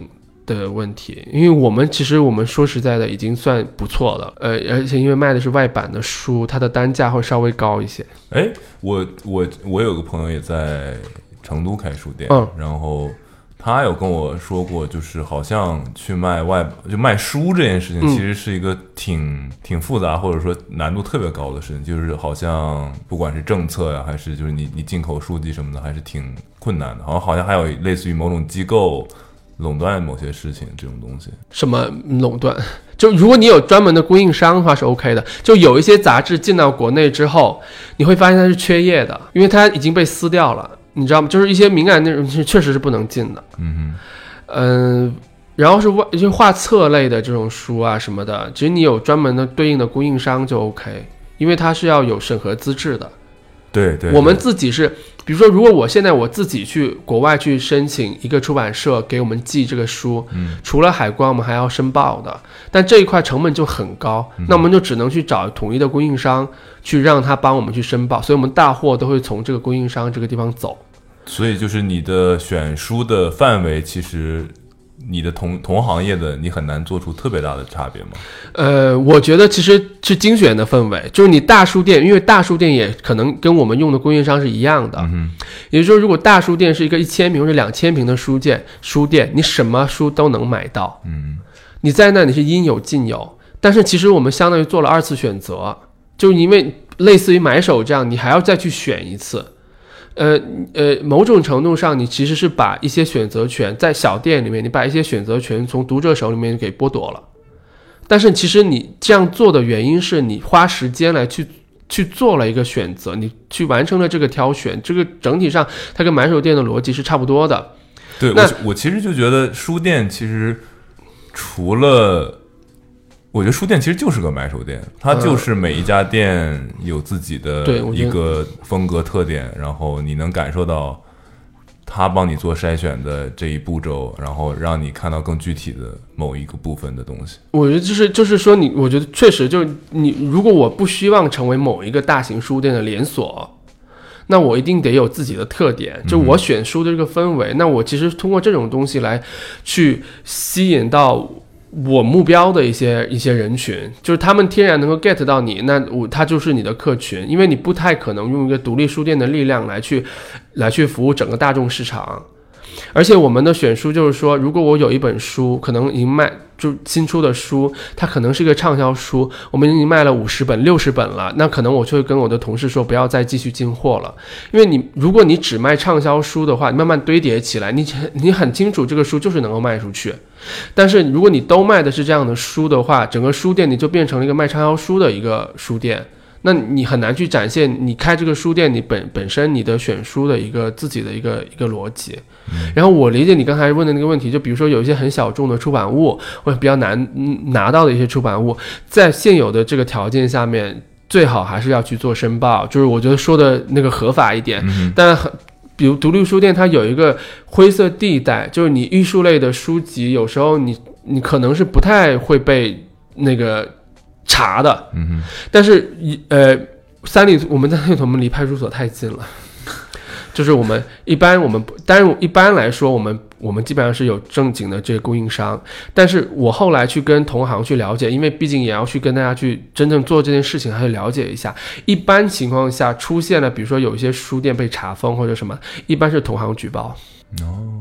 的问题。因为我们其实我们说实在的，已经算不错了。呃，而且因为卖的是外版的书，它的单价会稍微高一些。哎，我我我有个朋友也在成都开书店，嗯，然后。他有跟我说过，就是好像去卖外就卖书这件事情，其实是一个挺挺复杂或者说难度特别高的事情。就是好像不管是政策呀，还是就是你你进口书籍什么的，还是挺困难的。好像好像还有类似于某种机构垄断某些事情这种东西。什么垄断？就如果你有专门的供应商的话是 OK 的。就有一些杂志进到国内之后，你会发现它是缺页的，因为它已经被撕掉了。你知道吗？就是一些敏感内容是确实是不能进的。嗯嗯，然后是外就画册类的这种书啊什么的，其实你有专门的对应的供应商就 OK，因为它是要有审核资质的。对对，我们自己是，比如说，如果我现在我自己去国外去申请一个出版社给我们寄这个书，嗯，除了海关，我们还要申报的，但这一块成本就很高，那我们就只能去找统一的供应商去让他帮我们去申报，所以我们大货都会从这个供应商这个地方走。所以就是你的选书的范围，其实你的同同行业的你很难做出特别大的差别吗？呃，我觉得其实是精选的氛围，就是你大书店，因为大书店也可能跟我们用的供应商是一样的。嗯也就是说，如果大书店是一个一千平或者两千平的书店，书店你什么书都能买到，嗯你在那你是应有尽有。但是其实我们相当于做了二次选择，就因为类似于买手这样，你还要再去选一次。呃呃，某种程度上，你其实是把一些选择权在小店里面，你把一些选择权从读者手里面给剥夺了。但是其实你这样做的原因是你花时间来去去做了一个选择，你去完成了这个挑选，这个整体上它跟买手店的逻辑是差不多的。对我我其实就觉得书店其实除了。我觉得书店其实就是个买手店，它就是每一家店有自己的一个风格特点，然后你能感受到他帮你做筛选的这一步骤，然后让你看到更具体的某一个部分的东西。我觉得就是就是说你，我觉得确实就是你，如果我不希望成为某一个大型书店的连锁，那我一定得有自己的特点，就我选书的这个氛围。那我其实通过这种东西来去吸引到。我目标的一些一些人群，就是他们天然能够 get 到你，那我他就是你的客群，因为你不太可能用一个独立书店的力量来去，来去服务整个大众市场。而且我们的选书就是说，如果我有一本书，可能已经卖就新出的书，它可能是一个畅销书，我们已经卖了五十本、六十本了，那可能我就会跟我的同事说，不要再继续进货了，因为你如果你只卖畅销书的话，慢慢堆叠起来，你你很清楚这个书就是能够卖出去。但是如果你都卖的是这样的书的话，整个书店你就变成了一个卖畅销书的一个书店。那你很难去展现你开这个书店，你本本身你的选书的一个自己的一个一个逻辑。然后我理解你刚才问的那个问题，就比如说有一些很小众的出版物，或者比较难嗯拿到的一些出版物，在现有的这个条件下面，最好还是要去做申报，就是我觉得说的那个合法一点。嗯但很，比如独立书店，它有一个灰色地带，就是你艺术类的书籍，有时候你你可能是不太会被那个查的。嗯哼，但是一呃，三里我们在我们离派出所太近了，就是我们一般我们不，当然一般来说我们我们基本上是有正经的这个供应商，但是我后来去跟同行去了解，因为毕竟也要去跟大家去真正做这件事情，还是了解一下。一般情况下出现了，比如说有一些书店被查封或者什么，一般是同行举报。哦，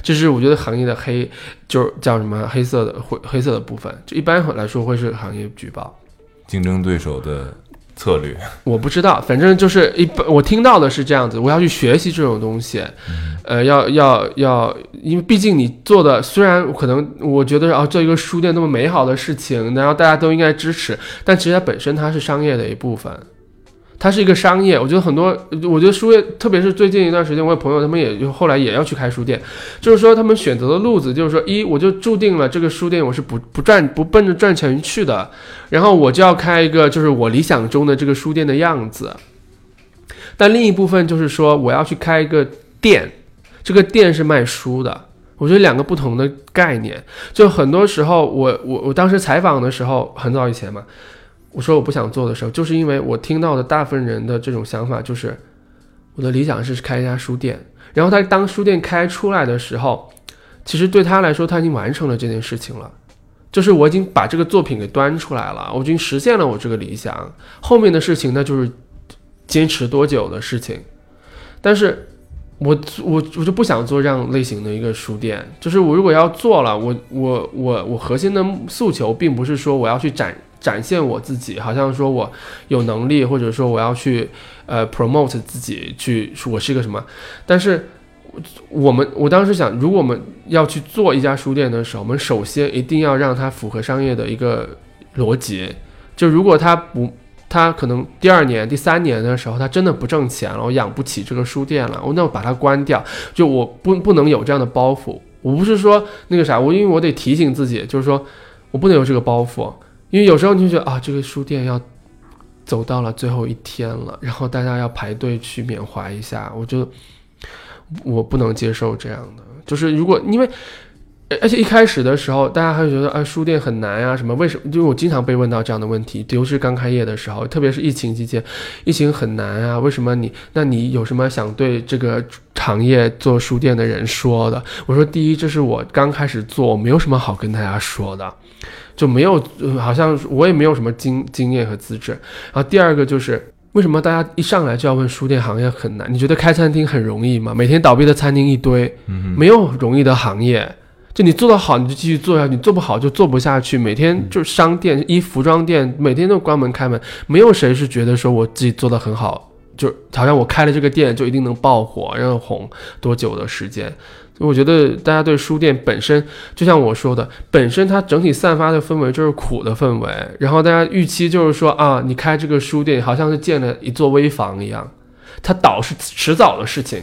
这是我觉得行业的黑，就是叫什么黑色的灰黑色的部分，就一般来说会是行业举报。竞争对手的策略，我不知道，反正就是一般我听到的是这样子，我要去学习这种东西，呃，要要要，因为毕竟你做的虽然可能我觉得啊，做一个书店那么美好的事情，然后大家都应该支持，但其实它本身它是商业的一部分。它是一个商业，我觉得很多，我觉得书业，特别是最近一段时间，我有朋友他们也就后来也要去开书店，就是说他们选择的路子，就是说一我就注定了这个书店我是不不赚不奔着赚钱去的，然后我就要开一个就是我理想中的这个书店的样子。但另一部分就是说我要去开一个店，这个店是卖书的。我觉得两个不同的概念，就很多时候我我我当时采访的时候很早以前嘛，我说我不想做的时候，就是因为我听到的大部分人的这种想法就是，我的理想是开一家书店，然后他当书店开出来的时候，其实对他来说他已经完成了这件事情了。就是我已经把这个作品给端出来了，我已经实现了我这个理想。后面的事情那就是坚持多久的事情。但是我我我就不想做这样类型的一个书店。就是我如果要做了，我我我我核心的诉求并不是说我要去展展现我自己，好像说我有能力，或者说我要去呃 promote 自己，去说我是一个什么。但是我们我当时想，如果我们要去做一家书店的时候，我们首先一定要让它符合商业的一个逻辑。就如果它不，它可能第二年、第三年的时候，它真的不挣钱了，我养不起这个书店了，我那我把它关掉。就我不不能有这样的包袱。我不是说那个啥，我因为我得提醒自己，就是说我不能有这个包袱，因为有时候你就觉得啊，这个书店要走到了最后一天了，然后大家要排队去缅怀一下，我就我不能接受这样的。就是如果因为，而且一开始的时候，大家还觉得啊，书店很难呀、什么？为什么？因为我经常被问到这样的问题，尤其是刚开业的时候，特别是疫情期间，疫情很难啊，为什么你？那你有什么想对这个行业做书店的人说的？我说，第一，这是我刚开始做，我没有什么好跟大家说的，就没有，呃好像我也没有什么经经验和资质。然后第二个就是。为什么大家一上来就要问书店行业很难？你觉得开餐厅很容易吗？每天倒闭的餐厅一堆，没有容易的行业。就你做得好，你就继续做下去；你做不好就做不下去。每天就是商店、衣服装店，每天都关门开门，没有谁是觉得说我自己做得很好，就好像我开了这个店就一定能爆火，然后红多久的时间。我觉得大家对书店本身，就像我说的，本身它整体散发的氛围就是苦的氛围，然后大家预期就是说啊，你开这个书店好像是建了一座危房一样，它倒是迟早的事情。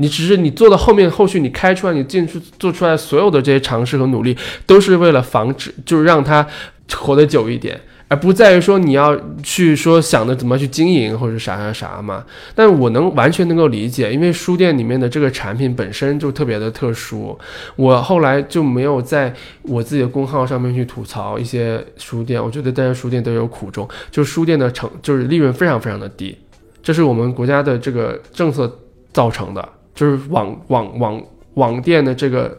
你只是你做到后面，后续你开出来，你进去做出来所有的这些尝试和努力，都是为了防止，就是让它活得久一点，而不在于说你要去说想着怎么去经营或者啥啥啥嘛。但我能完全能够理解，因为书店里面的这个产品本身就特别的特殊。我后来就没有在我自己的公号上面去吐槽一些书店，我觉得大家书店都有苦衷，就书店的成就是利润非常非常的低，这是我们国家的这个政策造成的。就是网网网网店的这个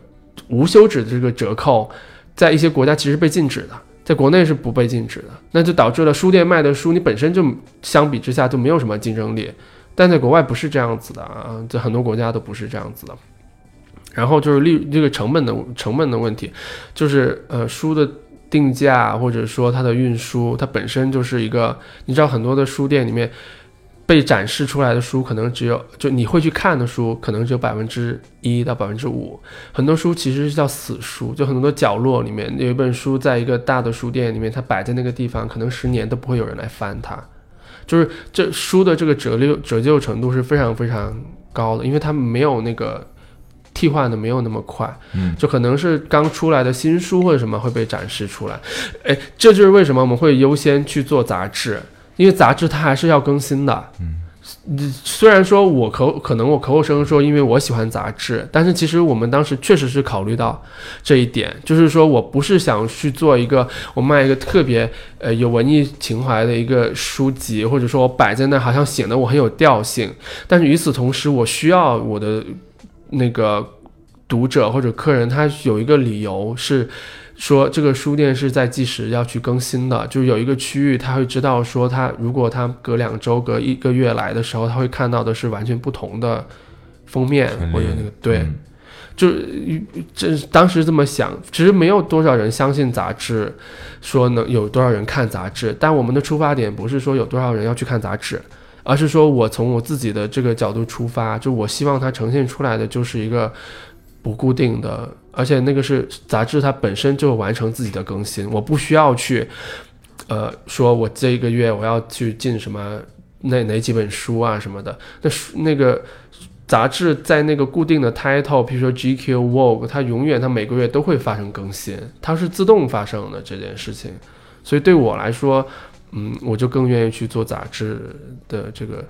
无休止的这个折扣，在一些国家其实被禁止的，在国内是不被禁止的，那就导致了书店卖的书，你本身就相比之下就没有什么竞争力，但在国外不是这样子的啊，在很多国家都不是这样子的。然后就是利这个成本的成本的问题，就是呃书的定价或者说它的运输，它本身就是一个，你知道很多的书店里面。被展示出来的书可能只有，就你会去看的书可能只有百分之一到百分之五，很多书其实是叫死书，就很多角落里面有一本书，在一个大的书店里面，它摆在那个地方，可能十年都不会有人来翻它，就是这书的这个折旧折旧程度是非常非常高的，因为它没有那个替换的没有那么快，嗯。就可能是刚出来的新书或者什么会被展示出来，哎，这就是为什么我们会优先去做杂志，因为杂志它还是要更新的，嗯。虽然说我口可能我口口声声说因为我喜欢杂志，但是其实我们当时确实是考虑到这一点，就是说我不是想去做一个我卖一个特别呃有文艺情怀的一个书籍，或者说我摆在那好像显得我很有调性，但是与此同时，我需要我的那个读者或者客人他有一个理由是。说这个书店是在计时要去更新的，就是有一个区域，他会知道说他如果他隔两周、隔一个月来的时候，他会看到的是完全不同的封面或者那个对，嗯。就是这当时这么想，其实没有多少人相信杂志，说能有多少人看杂志，但我们的出发点不是说有多少人要去看杂志，而是说我从我自己的这个角度出发，就我希望它呈现出来的就是一个不固定的，而且那个是杂志它本身就完成自己的更新，我不需要去，呃，说我这一个月我要去进什么哪哪几本书啊什么的，那书那个杂志在那个固定的 title，比如说 GQ、Vogue，它永远它每个月都会发生更新，它是自动发生的这件事情，所以对我来说，嗯，我就更愿意去做杂志的这个。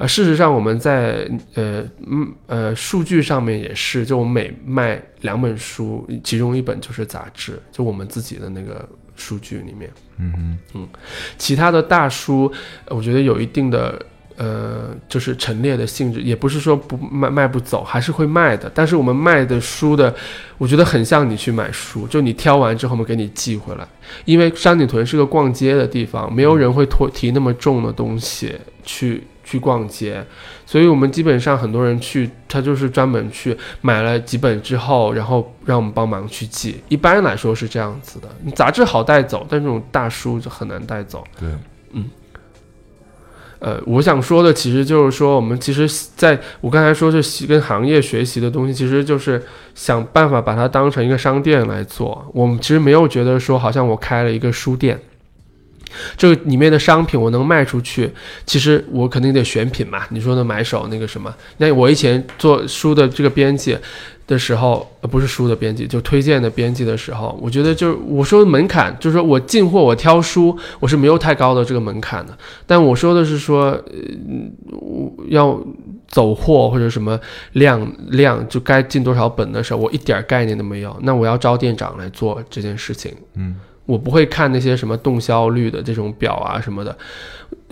啊，事实上，我们在呃嗯呃数据上面也是，就我们每卖两本书，其中一本就是杂志，就我们自己的那个数据里面。嗯嗯其他的大书，呃我觉得有一定的呃，就是陈列的性质，也不是说不卖卖不走，还是会卖的。但是我们卖的书的，我觉得很像你去买书，就你挑完之后，我们给你寄回来。因为山顶屯是个逛街的地方，没有人会拖提那么重的东西去去逛街，所以我们基本上很多人去，他就是专门去买了几本之后，然后让我们帮忙去寄。一般来说是这样子的，你杂志好带走，但这种大书就很难带走。对，嗯呃，我想说的其实就是说，我们其实在我刚才说是跟行业学习的东西，其实就是想办法把它当成一个商店来做。我们其实没有觉得说，好像我开了一个书店，这里面的商品我能卖出去，其实我肯定得选品嘛。你说的买手那个什么，那我以前做书的这个编辑的时候，呃，不是书的编辑，就推荐的编辑的时候，我觉得就是我说的门槛，就是说我进货我挑书，我是没有太高的这个门槛的。但我说的是说，呃，我要走货或者什么量量，就该进多少本的时候，我一点概念都没有。那我要招店长来做这件事情，嗯，我不会看那些什么动销率的这种表啊什么的。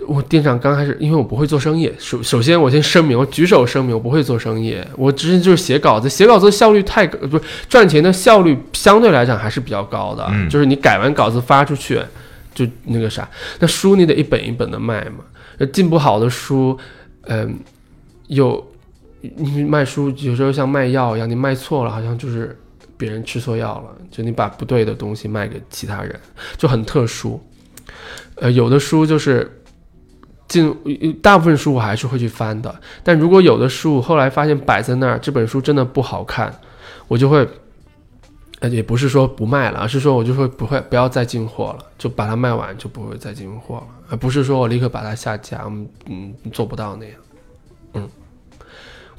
我店长刚开始，因为我不会做生意，首首先我先声明，我举手声明，我不会做生意，我直接就是写稿子，写稿子的效率太高，不是赚钱的效率相对来讲还是比较高的，嗯就是你改完稿子发出去，就那个啥，那书你得一本一本的卖嘛，那进不好的书，嗯、有你卖书有时候像卖药一样，你卖错了，好像就是别人吃错药了，就你把不对的东西卖给其他人，就很特殊。呃，有的书就是进，大部分书我还是会去翻的，但如果有的书后来发现摆在那儿，这本书真的不好看，我就会。呃，也不是说不卖了，而是说我就会不会不要再进货了，就把它卖完就不会再进货了，而不是说我立刻把它下架，嗯嗯，做不到那样。嗯，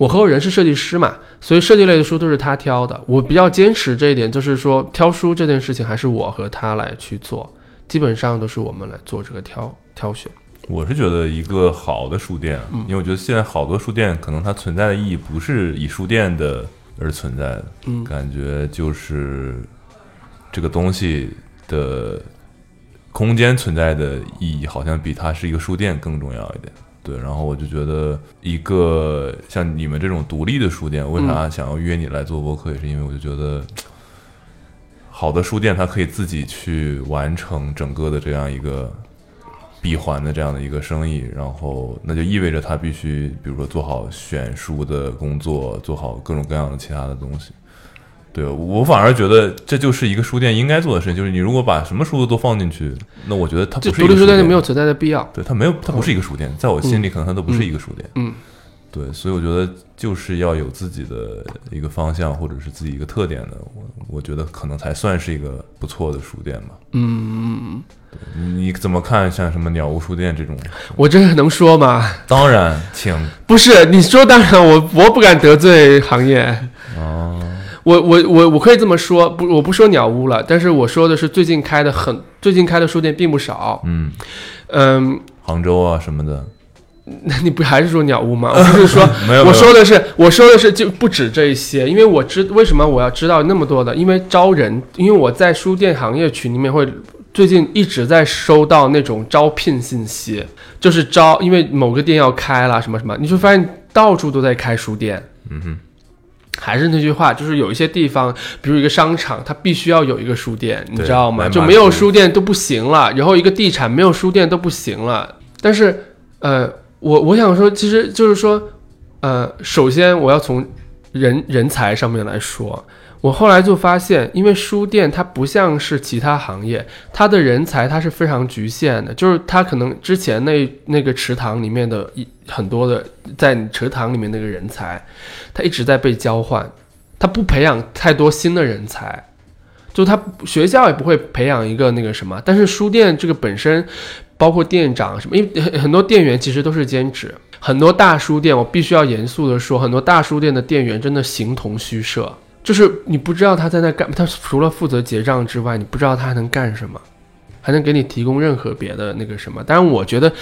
我合伙人是设计师嘛，所以设计类的书都是他挑的。我比较坚持这一点，就是说挑书这件事情还是我和他来去做，基本上都是我们来做这个挑挑选。我是觉得一个好的书店，嗯因为我觉得现在好多书店可能它存在的意义不是以书店的而存在的，嗯感觉就是这个东西的空间存在的意义，好像比它是一个书店更重要一点。对，然后我就觉得一个像你们这种独立的书店，为啥想要约你来做播客，也是因为我就觉得，好的书店它可以自己去完成整个的这样一个闭环的这样的一个生意，然后那就意味着它必须，比如说做好选书的工作，做好各种各样的其他的东西。对我反而觉得这就是一个书店应该做的事情，就是你如果把什么书都放进去，那我觉得它不是独立书一个书店就没有存在的必要。对它没有，它不是一个书店，在我心里可能它都不是一个书店。嗯，对，所以我觉得就是要有自己的一个方向，或者是自己一个特点的，我我觉得可能才算是一个不错的书店吧。嗯，你你怎么看像什么鸟屋书店这种？我这个能说吗？当然，请不是你说，当然我我不敢得罪行业。哦，我我我我可以这么说，不，我不说鸟屋了，但是我说的是最近开的很，最近开的书店并不少。嗯，嗯，杭州啊什么的，那你不还是说鸟屋吗？我不是说，我说的是，我说的是就不止这一些，因为我知为什么我要知道那么多的，因为招人，因为我在书店行业群里面会最近一直在收到那种招聘信息，就是招，因为某个店要开了什么什么，你就发现到处都在开书店。嗯哼，还是那句话，就是有一些地方，比如一个商场，它必须要有一个书店，你知道吗？就没有书书店都不行了，然后一个地产没有书店都不行了。但是，呃，我我想说，其实就是说，呃，首先我要从人人才上面来说，我后来就发现，因为书店它不像是其他行业，它的人才它是非常局限的，就是它可能之前那那个池塘里面的一很多的在池塘里面那个人才，他一直在被交换，他不培养太多新的人才。就他学校也不会培养一个那个什么，但是书店这个本身，包括店长什么，因为很多店员其实都是兼职，很多大书店我必须要严肃的说，很多大书店的店员真的形同虚设，就是你不知道他在那干，他除了负责结账之外，你不知道他还能干什么，还能给你提供任何别的那个什么。但是，我觉得，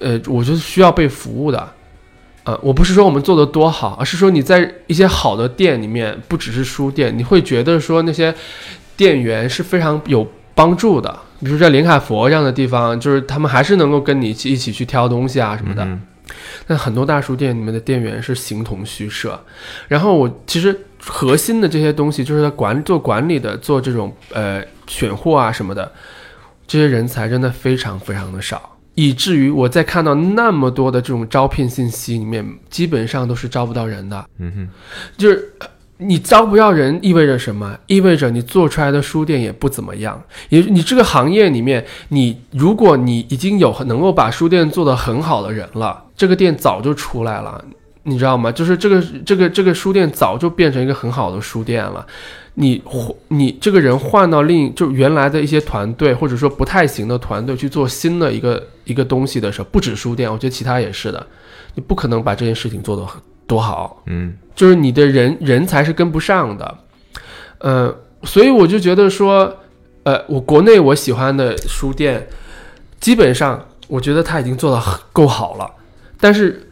呃，我觉得需要被服务的。呃，我不是说我们做的多好，而是说你在一些好的店里面，不只是书店，你会觉得说那些店员是非常有帮助的。比如在连卡佛这样的地方，就是他们还是能够跟你一起一起去挑东西啊什么的。嗯但很多大书店里面的店员是形同虚设。然后我其实核心的这些东西，就是在管做管理的，做这种呃选货啊什么的，这些人才真的非常非常的少，以至于我在看到那么多的这种招聘信息里面，基本上都是招不到人的。嗯哼，就是呃你招不到人，意味着什么？意味着你做出来的书店也不怎么样。也你这个行业里面，你如果你已经有能够把书店做得很好的人了，这个店早就出来了，你知道吗？就是这个这个这个书店早就变成一个很好的书店了。你换你这个人换到另就原来的一些团队，或者说不太行的团队去做新的一个一个东西的时候，不止书店，我觉得其他也是的，你不可能把这件事情做得多好。嗯就是你的人人才是跟不上的，呃，所以我就觉得说，呃，我国内我喜欢的书店，基本上我觉得他已经做得很够好了，但是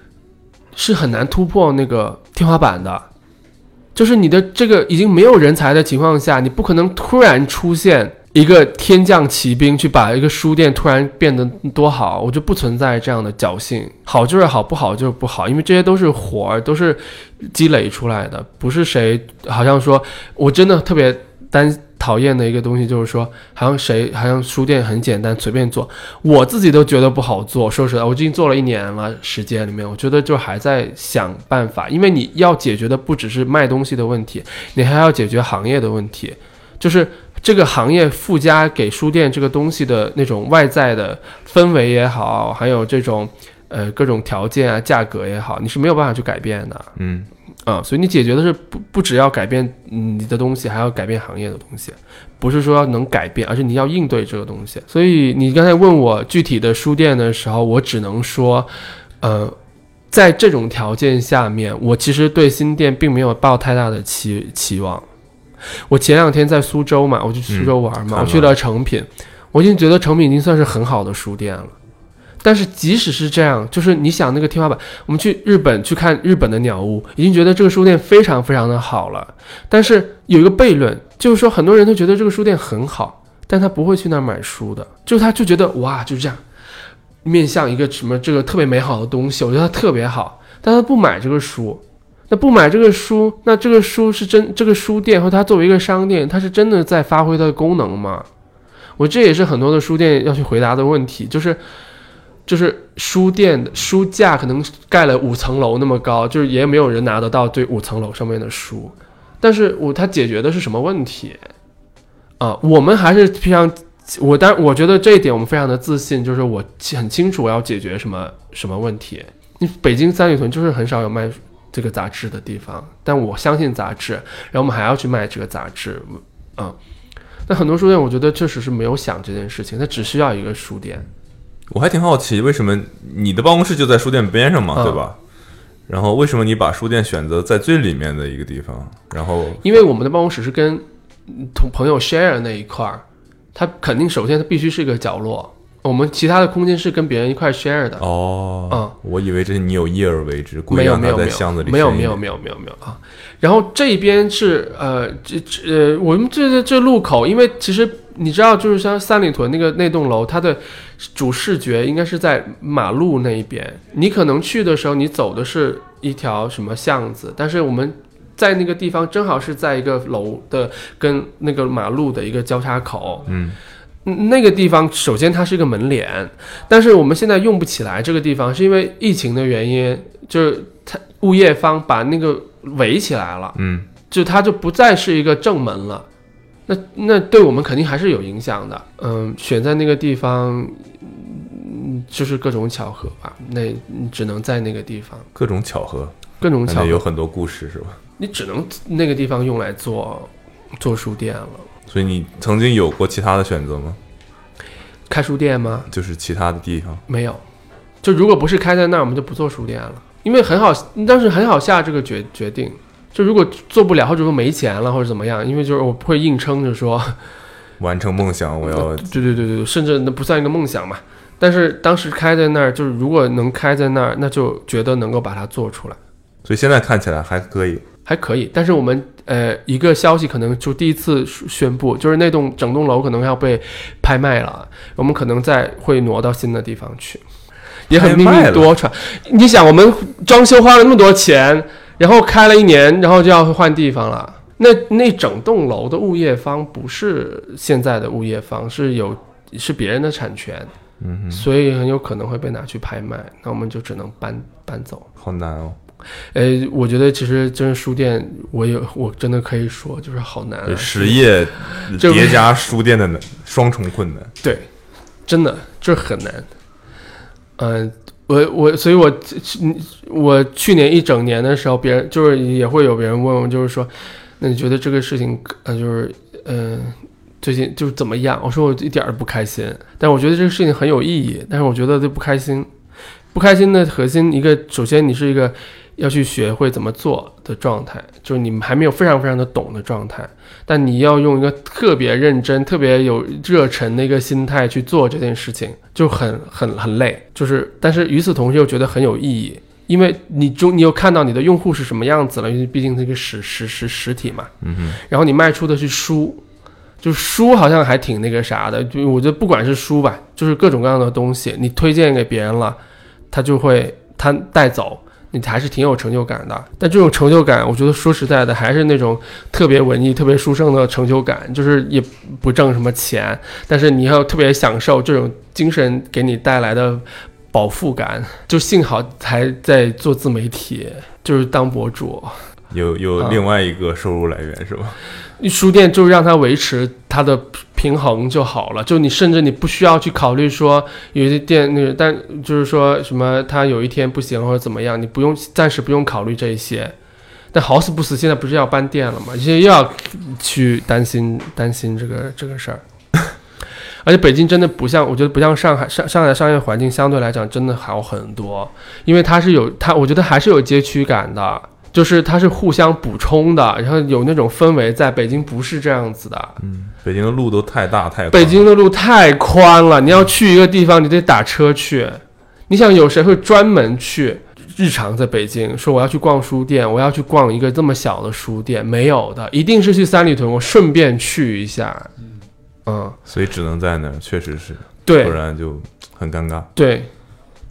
是很难突破那个天花板的。就是你的这个已经没有人才的情况下，你不可能突然出现一个天降奇兵去把一个书店突然变得多好，我就不存在这样的侥幸。好就是好，不好就是不好，因为这些都是活儿，都是积累出来的，不是谁好像说我真的特别担讨厌的一个东西，就是说好像谁好像书店很简单，随便做，我自己都觉得不好做。说实在，我已经做了一年了，时间里面，我觉得就还在想办法，因为你要解决的不只是卖东西的问题，你还要解决行业的问题，就是这个行业附加给书店这个东西的那种外在的氛围也好，还有这种呃各种条件啊、价格也好，你是没有办法去改变的。嗯啊、所以你解决的是不不只要改变嗯你的东西，还要改变行业的东西，不是说要能改变，而是你要应对这个东西。所以你刚才问我具体的书店的时候，我只能说，呃，在这种条件下面，我其实对新店并没有抱太大的期期望。我前两天在苏州嘛，我去苏州玩嘛，看我去了诚品，我已经觉得诚品已经算是很好的书店了。但是即使是这样，就是你想那个天花板，我们去日本去看日本的鸟屋，已经觉得这个书店非常非常的好了。但是有一个悖论，就是说很多人都觉得这个书店很好，但他不会去那儿买书的，就是他就觉得哇，就是这样，面向一个什么这个特别美好的东西，我觉得它特别好，但他不买这个书。那不买这个书，那这个书是真这个书店和它作为一个商店，它是真的在发挥它的功能吗？我这也是很多的书店要去回答的问题，就是就是书店的书架可能盖了五层楼那么高，就是也没有人拿得到这五层楼上面的书，但是我它解决的是什么问题啊？我们还是非常，我当然我觉得这一点我们非常的自信，就是我很清楚我要解决什么什么问题，你北京三里屯就是很少有卖这个杂志的地方，但我相信杂志，然后我们还要去卖这个杂志，嗯。那很多书店，我觉得确实是没有想这件事情，它只需要一个书店。我还挺好奇，为什么你的办公室就在书店边上嘛，嗯对吧？然后为什么你把书店选择在最里面的一个地方？然后因为我们的办公室是跟嗯同朋友 share 那一块儿，它肯定首先它必须是一个角落，我们其他的空间是跟别人一块 share 的。哦，嗯我以为这是你有意而为之，故意让它在箱子里有没有没有没有没有没有啊。然后这边是呃这这呃我们这这路口，因为其实你知道，就是像三里屯那个那栋楼，它的主视觉应该是在马路那一边。你可能去的时候，你走的是一条什么巷子，但是我们。在那个地方正好是在一个楼的跟那个马路的一个交叉口，嗯，嗯那个地方首先它是一个门脸，但是我们现在用不起来这个地方，是因为疫情的原因，就是它物业方把那个围起来了，嗯，就它就不再是一个正门了。那那对我们肯定还是有影响的。嗯，选在那个地方，嗯，就是各种巧合吧。那你只能在那个地方，各种巧合，各种巧合，有很多故事是吧？你只能那个地方用来做做书店了。所以你曾经有过其他的选择吗？开书店吗？就是其他的地方，没有，就如果不是开在那儿，我们就不做书店了，因为很好，当时很好下这个决决定。就如果做不了，或者说没钱了，或者怎么样，因为就是我会硬撑着说，完成梦想，我要 对对对对，甚至那不算一个梦想嘛。但是当时开在那儿，就是如果能开在那儿，那就觉得能够把它做出来，所以现在看起来还可以。还可以。但是我们呃一个消息可能就第一次宣布，就是那栋整栋楼可能要被拍卖了，我们可能再会挪到新的地方去，也很命运多舛。你想，我们装修花了那么多钱，然后开了一年，然后就要换地方了。那那整栋楼的物业方不是现在的物业方，是有是别人的产权，嗯，所以很有可能会被拿去拍卖。那我们就只能搬搬走。好难哦。呃，我觉得其实真是书店，我有我真的可以说，就是好难、啊，实业 叠加书店的双重困难。对，真的这很难。嗯、我我所以我，我去年一整年的时候，别人就是也会有别人问我，就是说，那你觉得这个事情，呃，就是嗯、呃最近就是怎么样？我说我一点儿都不开心，但我觉得这个事情很有意义，但是我觉得这不开心，不开心的核心一个，首先你是一个要去学会怎么做的状态，就是你们还没有非常非常的懂的状态，但你要用一个特别认真、特别有热忱的一个心态去做这件事情，就很很很累。就是，但是与此同时又觉得很有意义，因为你中你又看到你的用户是什么样子了，因为毕竟是一个实实实实体嘛。嗯哼，然后你卖出的是书，就书好像还挺那个啥的，就我觉得不管是书吧，就是各种各样的东西，你推荐给别人了，他就会他带走。你还是挺有成就感的，但这种成就感，我觉得说实在的，还是那种特别文艺、特别书生的成就感，就是也不挣什么钱，但是你要特别享受这种精神给你带来的饱腹感。就幸好还在做自媒体，就是当博主，有有啊另外一个收入来源是吧？书店就让它维持它的平衡就好了，就你甚至你不需要去考虑说有些店那个，但就是说什么它有一天不行或者怎么样，你不用暂时不用考虑这些。但好死不死，现在不是要搬店了吗？现在又要去担心担心这个这个事儿。而且北京真的不像，我觉得不像上海，上上海商业环境相对来讲真的好很多，因为它是有它，我觉得还是有街区感的，就是它是互相补充的，然后有那种氛围在。北京不是这样子的，嗯，北京的路都太大太宽北京的路太宽了，你要去一个地方，你得打车去。你想有谁会专门去日常在北京说我要去逛书店，我要去逛一个这么小的书店？没有的，一定是去三里屯，我顺便去一下。嗯，所以只能在那儿，确实是，对不然就很尴尬。对，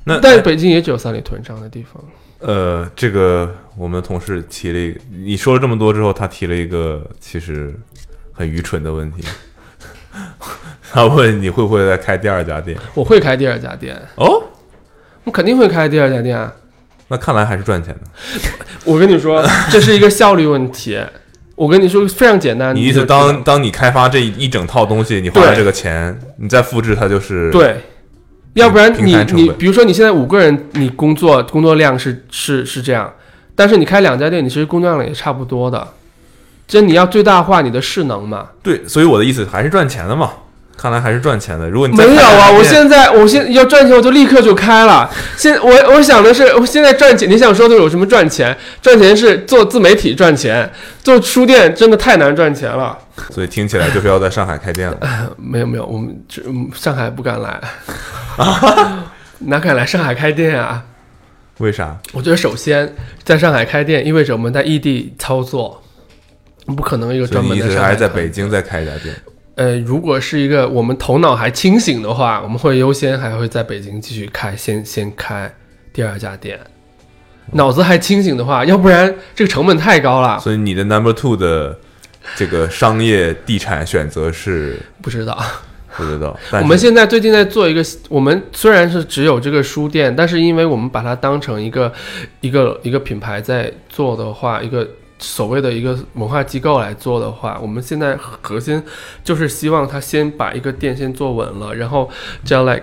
那但是北京也只有三里屯这样的地方。呃，这个我们的同事提了一个，你说了这么多之后，他提了一个其实很愚蠢的问题。他问你会不会再开第二家店？我会开第二家店，哦，我肯定会开第二家店啊。那看来还是赚钱的。我跟你说，这是一个效率问题。我跟你说，非常简单。你意思当当你开发这一一整套东西，你花了这个钱，你再复制它就是对，要不然你你比如说你现在五个人，你工作工作量是是是这样，但是你开两家店，你其实工作量也差不多的。这你要最大化你的势能嘛？对，所以我的意思还是赚钱的嘛。看来还是赚钱的。如果你没有啊，我现在我现要赚钱，我就立刻就开了。现我我想的是，我现在赚钱，你想说的有什么赚钱？赚钱是做自媒体赚钱，做书店真的太难赚钱了。所以听起来就是要在上海开店了。没有没有，我们这嗯上海不敢来，哪敢来上海开店啊？为啥？我觉得首先在上海开店意味着我们在异地操作，不可能一个专门的上海还是在北京再开一家店？呃，如果是一个我们头脑还清醒的话，我们会优先还会在北京继续开，先先开第二家店。脑子还清醒的话，要不然这个成本太高了。所以你的 number two 的这个商业地产选择是不知道，不知道。我们现在最近在做一个，我们虽然是只有这个书店，但是因为我们把它当成一个一个一个品牌在做的话，一个所谓的一个文化机构来做的话，我们现在核心就是希望它先把一个店先做稳了，然后这样来。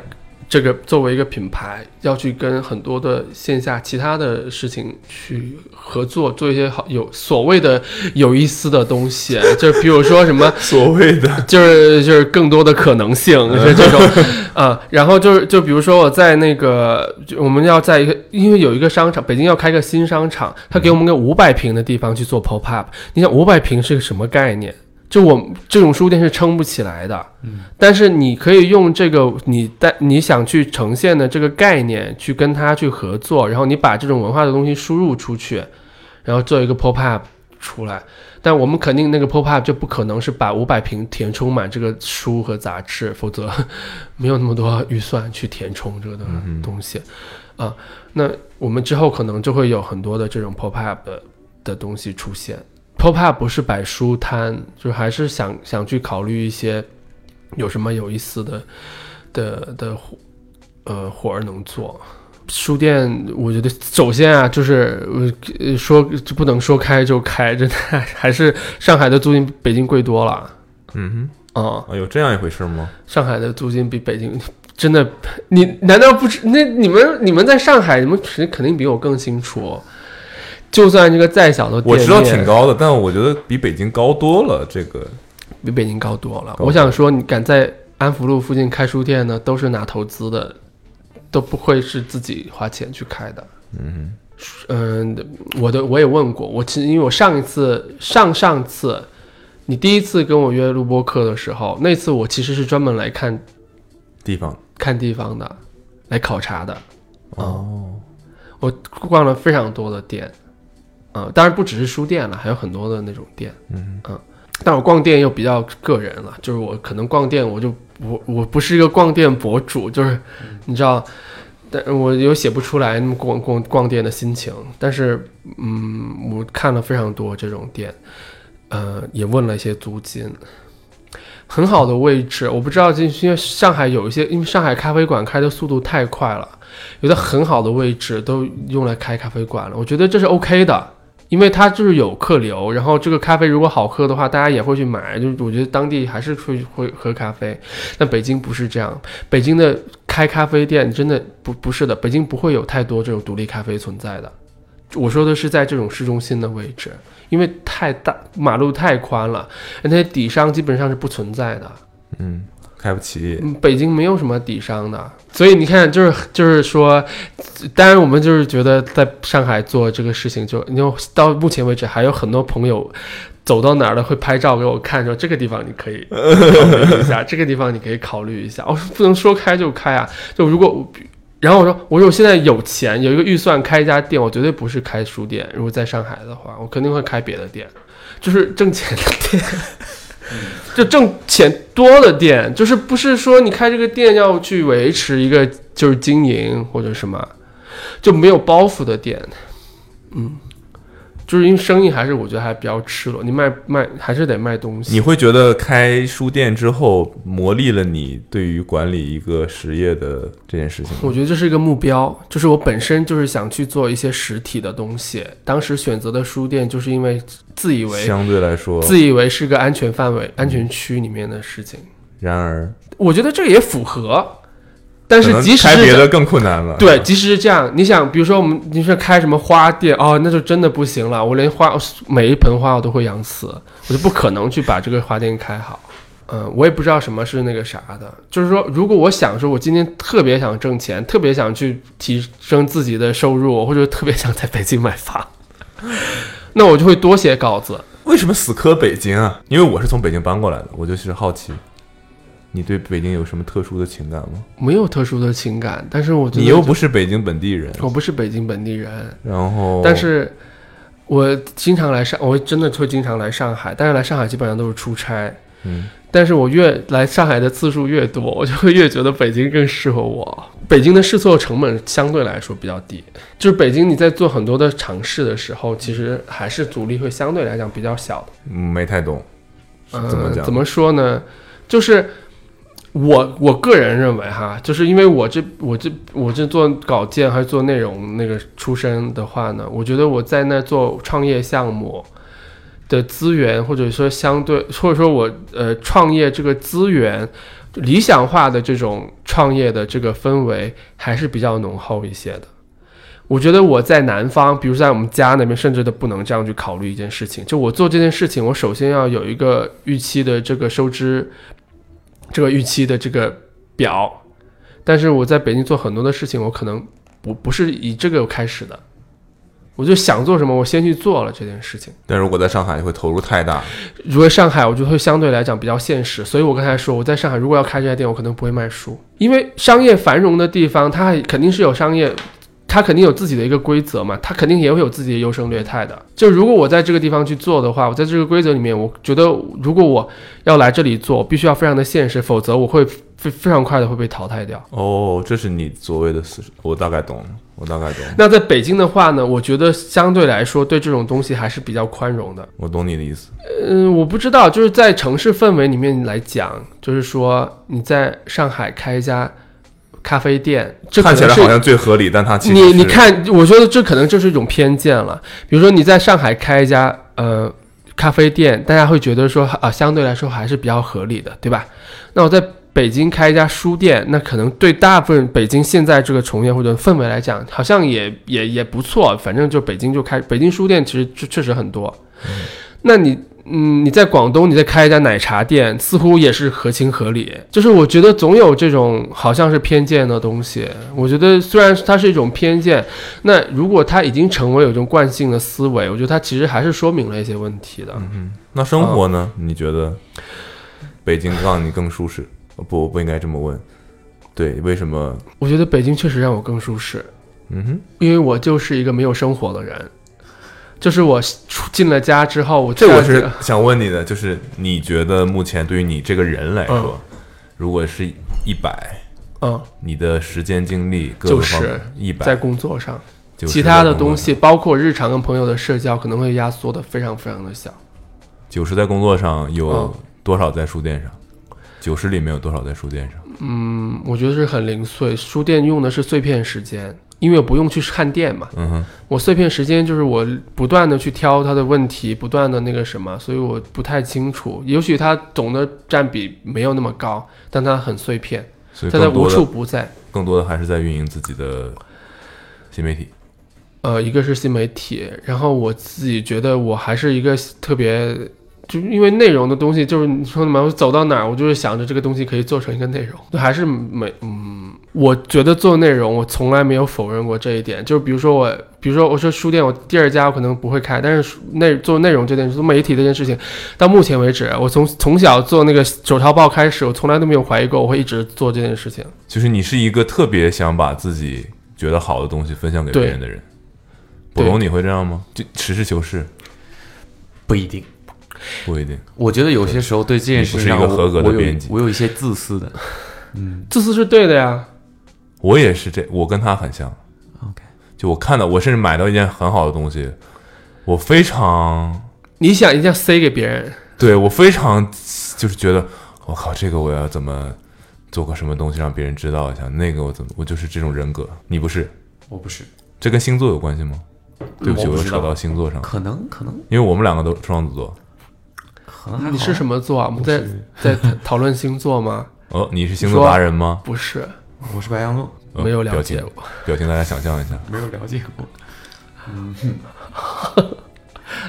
这个作为一个品牌，要去跟很多的线下其他的事情去合作，做一些好有所谓的有意思的东西，就比如说什么 所谓的。就是就是更多的可能性是这种。啊，然后就是就比如说我在那个就我们要在一个因为有一个商场，北京要开个新商场，他给我们个五百平的地方去做 pop up，你想五百平是个什么概念？就我这种书店是撑不起来的，嗯，但是你可以用这个你带你想去呈现的这个概念去跟他去合作，然后你把这种文化的东西输入出去，然后做一个 pop up 出来。但我们肯定那个 pop up 就不可能是把五百平填充满这个书和杂志，否则没有那么多预算去填充这个的东西啊。那我们之后可能就会有很多的这种 pop up 的的东西出现。Pop up 不是摆书摊，就还是想想去考虑一些有什么有意思的的的活呃活儿能做。书店，我觉得首先啊，就是呃说就不能说开就开，真的还是上海的租金比北京贵多了。嗯啊、哼，啊有这样一回事吗？上海的租金比北京真的，你难道不知？那你们你们在上海，你们肯肯定比我更清楚。就算这个再小的我知道挺高的，但我觉得比北京高多了。这个比北京高多了。高我想说，你敢在安福路附近开书店呢，都是拿投资的，都不会是自己花钱去开的。嗯嗯，我的我也问过，我其实因为我上一次上上次，你第一次跟我约录播课的时候，那次我其实是专门来看，地方看地方的，来考察的。哦，我逛了非常多的店，嗯，当然不只是书店了，还有很多的那种店，嗯嗯但我逛店又比较个人了，就是我可能逛店我就我我不是一个逛店博主，就是你知道，但我有写不出来那么逛逛逛店的心情，但是嗯，我看了非常多这种店，呃，也问了一些租金。很好的位置，我不知道，就因为上海有一些，因为上海咖啡馆开的速度太快了，有的很好的位置都用来开咖啡馆了。我觉得这是 OK 的，因为它就是有客流，然后这个咖啡如果好喝的话，大家也会去买。就是我觉得当地还是会会喝咖啡，但北京不是这样。北京的开咖啡店真的不不是的，北京不会有太多这种独立咖啡存在的。我说的是在这种市中心的位置，因为太大，马路太宽了，那些底商基本上是不存在的。嗯，开不起。嗯，北京没有什么底商的，所以你看，就是就是说，当然我们就是觉得在上海做这个事情就，因为到目前为止还有很多朋友走到哪儿了会拍照给我看，说这个地方你可以 考虑一下，这个地方你可以考虑一下。我说不能说开就开啊，就如果我。然后我说，我说我现在有钱，有一个预算开一家店，我绝对不是开书店。如果在上海的话，我肯定会开别的店，就是挣钱的店。就挣钱多的店，就是不是说你开这个店要去维持一个就是经营或者什么，就没有包袱的店，嗯，就是因为生意还是我觉得还比较赤裸，你卖卖还是得卖东西。你会觉得开书店之后磨砺了你对于管理一个实业的这件事情？我觉得这是一个目标，就是我本身就是想去做一些实体的东西。当时选择的书店，就是因为自以为相对来说，自以为是个安全范围、安全区里面的事情。然而我觉得这也符合，但是即使是开别的更困难了。对，即使是这样，你想，比如说我们你说开什么花店哦，那就真的不行了。我连花每一盆花我都会养死，我就不可能去把这个花店开好。嗯，我也不知道什么是那个啥的，就是说，如果我想说，我今天特别想挣钱，特别想去提升自己的收入，或者特别想在北京买房，那我就会多写稿子。为什么死磕北京啊？因为我是从北京搬过来的，我就是好奇，你对北京有什么特殊的情感吗？没有特殊的情感，但是我觉得你又不是北京本地人，我不是北京本地人，然后但是我经常来上，我真的会经常来上海，但是来上海基本上都是出差。嗯，但是我越来上海的次数越多，我就会越觉得北京更适合我。北京的试错成本相对来说比较低，就是北京你在做很多的尝试的时候，其实还是阻力会相对来讲比较小的。嗯没太懂，是怎么讲？呃怎么说呢？就是我我个人认为哈，就是因为我这我这我这做稿件还是做内容那个出身的话呢，我觉得我在那做创业项目的资源，或者说相对或者说我呃创业这个资源。理想化的这种创业的这个氛围还是比较浓厚一些的。我觉得我在南方，比如在我们家那边，甚至都不能这样去考虑一件事情。就我做这件事情，我首先要有一个预期的这个收支，这个预期的这个表。但是我在北京做很多的事情，我可能不不是以这个开始的，我就想做什么，我先去做了这件事情。但如果在上海会投入太大，如果上海，我就会相对来讲比较现实，所以我刚才说我在上海如果要开这家店，我可能不会卖书，因为商业繁荣的地方，它肯定是有商业，它肯定有自己的一个规则嘛，他肯定也会有自己的优胜劣汰的。就如果我在这个地方去做的话，我在这个规则里面，我觉得如果我要来这里做，我必须要非常的现实，否则我会非非常快的会被淘汰掉。哦，这是你所谓的四十，我大概懂了，我大概懂，那在北京的话呢，我觉得相对来说对这种东西还是比较宽容的。我懂你的意思。嗯，我不知道，就是在城市氛围里面来讲，就是说你在上海开一家咖啡店，这看起来好像最合理，但它其实你你，看，我觉得这可能就是一种偏见了。比如说你在上海开一家呃咖啡店，大家会觉得说啊、相对来说还是比较合理的，对吧？那我在北京开一家书店，那可能对大部分北京现在这个从业或者氛围来讲，好像也也也不错。反正就北京就开北京书店，其实确确实很多。那你嗯，你在广东，你再开一家奶茶店，似乎也是合情合理。就是我觉得总有这种好像是偏见的东西。我觉得虽然它是一种偏见，那如果它已经成为有一种惯性的思维，我觉得它其实还是说明了一些问题的。嗯那生活呢？你觉得北京让你更舒适？呃不，我不应该这么问。对，为什么？我觉得北京确实让我更舒适，嗯哼，因为我就是一个没有生活的人。就是我出进了家之后，我这我是想问你的，就是你觉得目前对于你这个人来说，如果是一百，嗯，你的时间精力就是一百，在工作上，就是其他的东西，包括日常跟朋友的社交，可能会压缩的非常非常的小。九十在工作上，有嗯多少在书店上？九十里面有多少在书店上？嗯，我觉得是很零碎。书店用的是碎片时间，因为我不用去看店嘛。我碎片时间就是我不断的去挑他的问题，不断的那个什么，所以我不太清楚。也许他总的占比没有那么高，但它很碎片，所以它在无处不在。更多的还是在运营自己的新媒体。呃，一个是新媒体，然后我自己觉得我还是一个特别，就因为内容的东西，就是你说的嘛，我走到哪儿，我就是想着这个东西可以做成一个内容，就还是没，嗯，我觉得做内容，我从来没有否认过这一点。就比如说我，比如说我说书店，我第二家我可能不会开，但是内做内容这件事，做媒体这件事情，到目前为止，我从从小做那个手抄报开始，我从来都没有怀疑过我会一直做这件事情。就是你是一个特别想把自己觉得好的东西分享给别人的人。普龙，你会这样吗？就实事求是，不一定。不一定。我觉得有些时候对这件事不是一个合格的我我有编辑我有一些自私的。嗯 自私是对的呀，我也是这，我跟他很像。OK，就我看到，我甚至买到一件很好的东西，我非常你想一下塞给别人，对我非常就是觉得，我靠，这个我要怎么做个什么东西让别人知道一下？那个我怎么，我就是这种人格。你不是？我不是，这跟星座有关系吗？对不起，我又扯到星座上，可能可能因为我们两个都双子座。可能还好你是什么座啊？我们在在讨讨论星座吗？哦，你是星座达人吗？不是，我是白羊座，呃没有了解过。表情大家想象一下。没有了解过。嗯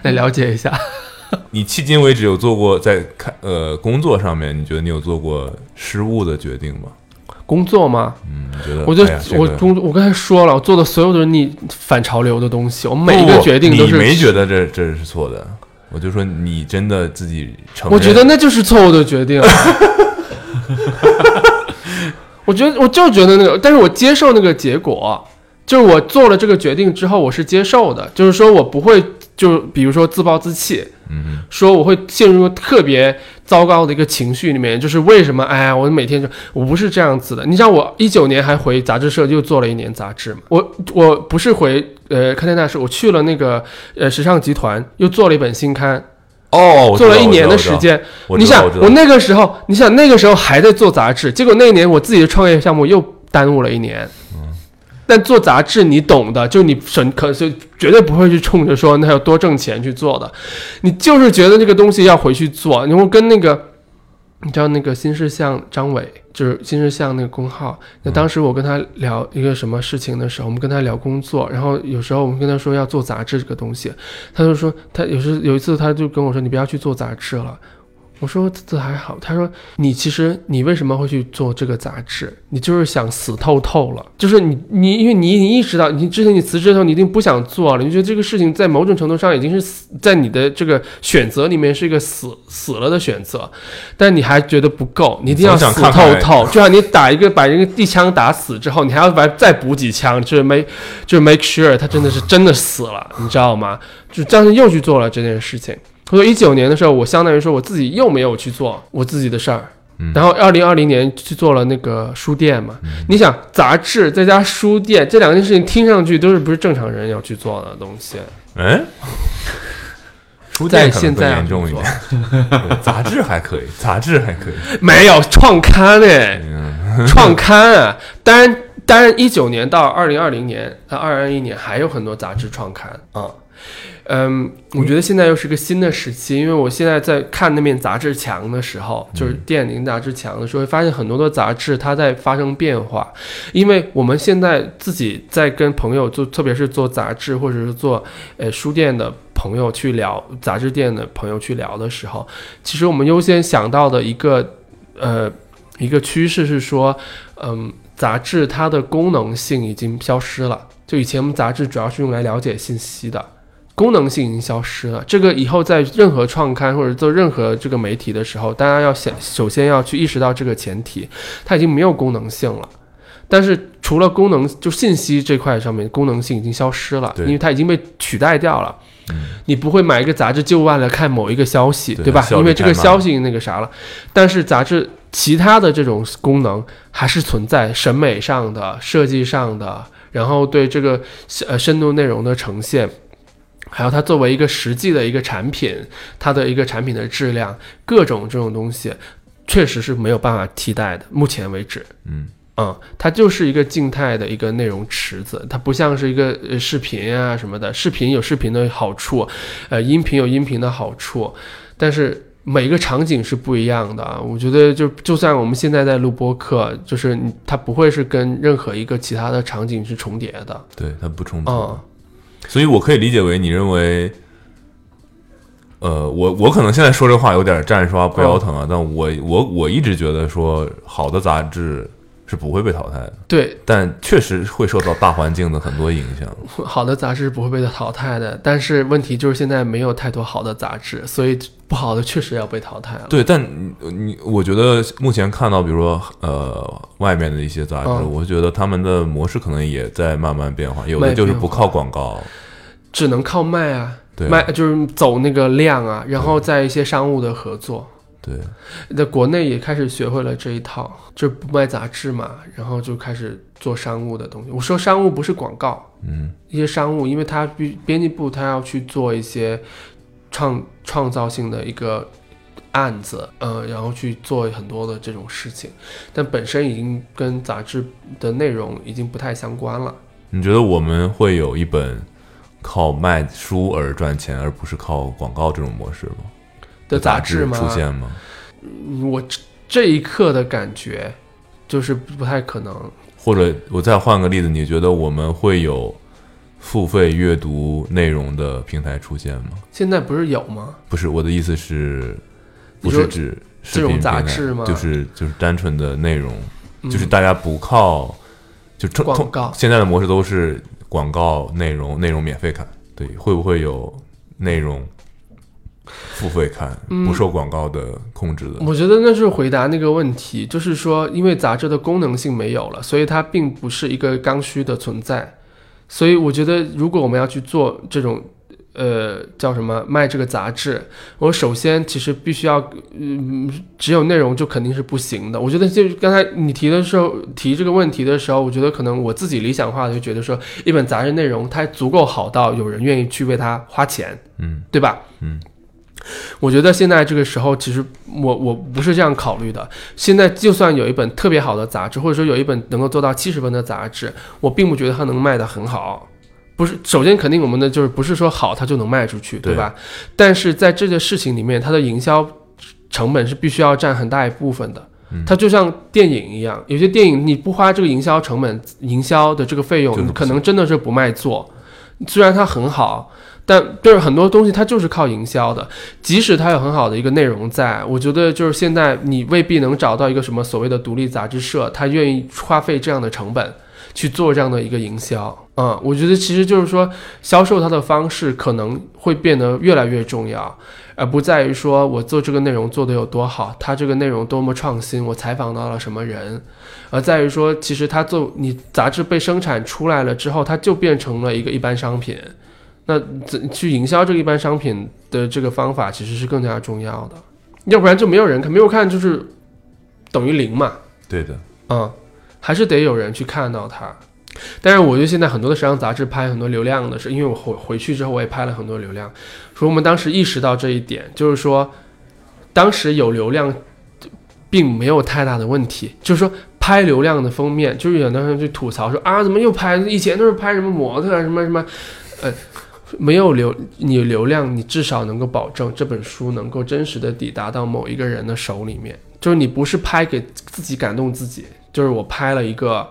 来了解一下。你迄今为止有做过在看呃工作上面，你觉得你有做过失误的决定吗？工作吗？嗯，你觉得？我就、哎呀这个我中我刚才说了，我做的所有都是逆反潮流的东西，我每一个决定都是。你没觉得这这是错的？我就说你真的自己承认。我觉得那就是错误的决定啊。我觉得我就觉得那个，但是我接受那个结果，就是我做了这个决定之后，我是接受的，就是说我不会就比如说自暴自弃，嗯说我会陷入特别糟糕的一个情绪里面，就是为什么？哎呀，我每天就我不是这样子的。你像，我一九年还回杂志社又做了一年杂志嘛。我 我不是回呃康泰大师我去了那个呃时尚集团，又做了一本新刊，哦，做了一年的时，间。你想我那个时候，你想那个时候还在做杂志，结果那一年我自己的创业项目又耽误了一年。但做杂志你懂的，就你省可是绝对不会去冲着说那要多挣钱去做的，你就是觉得这个东西要回去做。然后跟那个，你知道那个新世相张伟，就是新世相那个工号，那当时我跟他聊一个什么事情的时候，我们跟他聊工作，然后有时候我们跟他说要做杂志这个东西，他就说他有时有一次他就跟我说你不要去做杂志了。我说这还好，他说你其实你为什么会去做这个杂志？你就是想死透透了，就是你你因为你你意识到你之前你辞职的时候你一定不想做了，你觉得这个事情在某种程度上已经是死在你的这个选择里面是一个死死了的选择，但你还觉得不够，你一定要总死想看看透透，就像你打一个把一个一枪打死之后，你还要把再补几枪，就是 make 就是 make sure 他真的是真的死了，你知道吗？就这样又去做了这件事情。所以一九年的时候，我相当于说我自己又没有去做我自己的事儿，嗯然后二零二零年去做了那个书店嘛。你想杂志再加书店这两件事情，听上去都是不是正常人要去做的东西。嗯，书在店可能更现在啊严重一点，杂志还可以，杂志还可以。没有创刊哎，嗯，创刊啊！当然，当然，一九年到二零二零年到二零二一年还有很多杂志创刊啊。嗯，我觉得现在又是个新的时期，因为我现在在看那面杂志墙的时候，就是电影杂志墙的时候，会发现很多的杂志它在发生变化，因为我们现在自己在跟朋友做，特别是做杂志或者是做呃书店的朋友去聊，杂志店的朋友去聊的时候，其实我们优先想到的一个呃一个趋势是说，嗯，杂志它的功能性已经消失了。就以前我们杂志主要是用来了解信息的，功能性已经消失了。这个以后在任何创刊或者做任何这个媒体的时候，大家要想，首先要去意识到这个前提，它已经没有功能性了。但是除了功能，就信息这块上面功能性已经消失了，因为它已经被取代掉了。你不会买一个杂志就为了看某一个消息，对对吧？因为这个消息那个啥了。但是杂志其他的这种功能还是存在，审美上的、设计上的，然后对这个呃深度内容的呈现，还有它作为一个实际的一个产品，它的一个产品的质量，各种这种东西，确实是没有办法替代的。目前为止，嗯嗯，它就是一个静态的一个内容池子，它不像是一个呃视频啊什么的。视频有视频的好处，呃，音频有音频的好处，但是每个场景是不一样的啊。我觉得就就算我们现在在录播课，就是它不会是跟任何一个其他的场景是重叠的。对，它不冲突。嗯，所以我可以理解为你认为，呃，我我可能现在说这话有点站着说话不腰疼啊，但我我我一直觉得说好的杂志是不会被淘汰的，对，但确实会受到大环境的很多影响。好的杂志不会被淘汰的，但是问题就是现在没有太多好的杂志，所以不好的确实要被淘汰了。对，但你你我觉得目前看到，比如说呃外面的一些杂志，嗯。我觉得他们的模式可能也在慢慢变化，有的就是不靠广告，只能靠卖啊，对卖就是走那个量啊，然后在一些商务的合作。对，在国内也开始学会了这一套，就不卖杂志嘛，然后就开始做商务的东西。我说商务不是广告，嗯。一些商务，因为它编编辑部他要去做一些创创造性的一个案子，呃，然后去做很多的这种事情，但本身已经跟杂志的内容已经不太相关了。你觉得我们会有一本靠卖书而赚钱，而不是靠广告这种模式吗？的杂志志吗？出现吗？我这这一刻的感觉，就是不太可能。或者我再换个例子，你觉得我们会有付费阅读内容的平台出现吗？现在不是有吗？不是，我的意思是，不是指视这种频杂志吗就是就是单纯的内容，嗯就是大家不靠就广告现在的模式都是广告内容，内容免费看，对，会不会有内容付费看，嗯不受广告的控制的？我觉得那是回答那个问题，就是说，因为杂志的功能性没有了，所以它并不是一个刚需的存在。所以我觉得，如果我们要去做这种，呃，叫什么卖这个杂志，我首先其实必须要，嗯，只有内容就肯定是不行的。我觉得就是刚才你提的时候提这个问题的时候，我觉得可能我自己理想化的就觉得说，一本杂志内容它足够好到有人愿意去为它花钱，嗯对吧？嗯。我觉得现在这个时候，其实我我不是这样考虑的。现在就算有一本特别好的杂志，或者说有一本能够做到七十分的杂志，我并不觉得它能卖得很好。不是，首先肯定我们的就是不是说好它就能卖出去，对吧？但是在这件事情里面，它的营销成本是必须要占很大一部分的。它就像电影一样，有些电影你不花这个营销成本、营销的这个费用，可能真的是不卖座。虽然它很好，但就是很多东西它就是靠营销的。即使它有很好的一个内容在，我觉得就是现在你未必能找到一个什么所谓的独立杂志社，他愿意花费这样的成本去做这样的一个营销。嗯，我觉得其实就是说，销售它的方式可能会变得越来越重要，而不在于说我做这个内容做得有多好，它这个内容多么创新，我采访到了什么人，而在于说，其实它做你杂志被生产出来了之后，它就变成了一个一般商品。那怎去营销这个一般商品的这个方法，其实是更加重要的，要不然就没有人看，没有看就是等于零嘛。对的，嗯，还是得有人去看到它。但是我觉得现在很多的时尚杂志拍很多流量的是，因为我回回去之后我也拍了很多流量，所以我们当时意识到这一点，就是说当时有流量并没有太大的问题，就是说拍流量的封面，就是有的人去吐槽说啊，怎么又拍？以前都是拍什么模特啊，什么什么，呃。没有流，你流量，你至少能够保证这本书能够真实的抵达到某一个人的手里面。就是你不是拍给自己感动自己，就是我拍了一个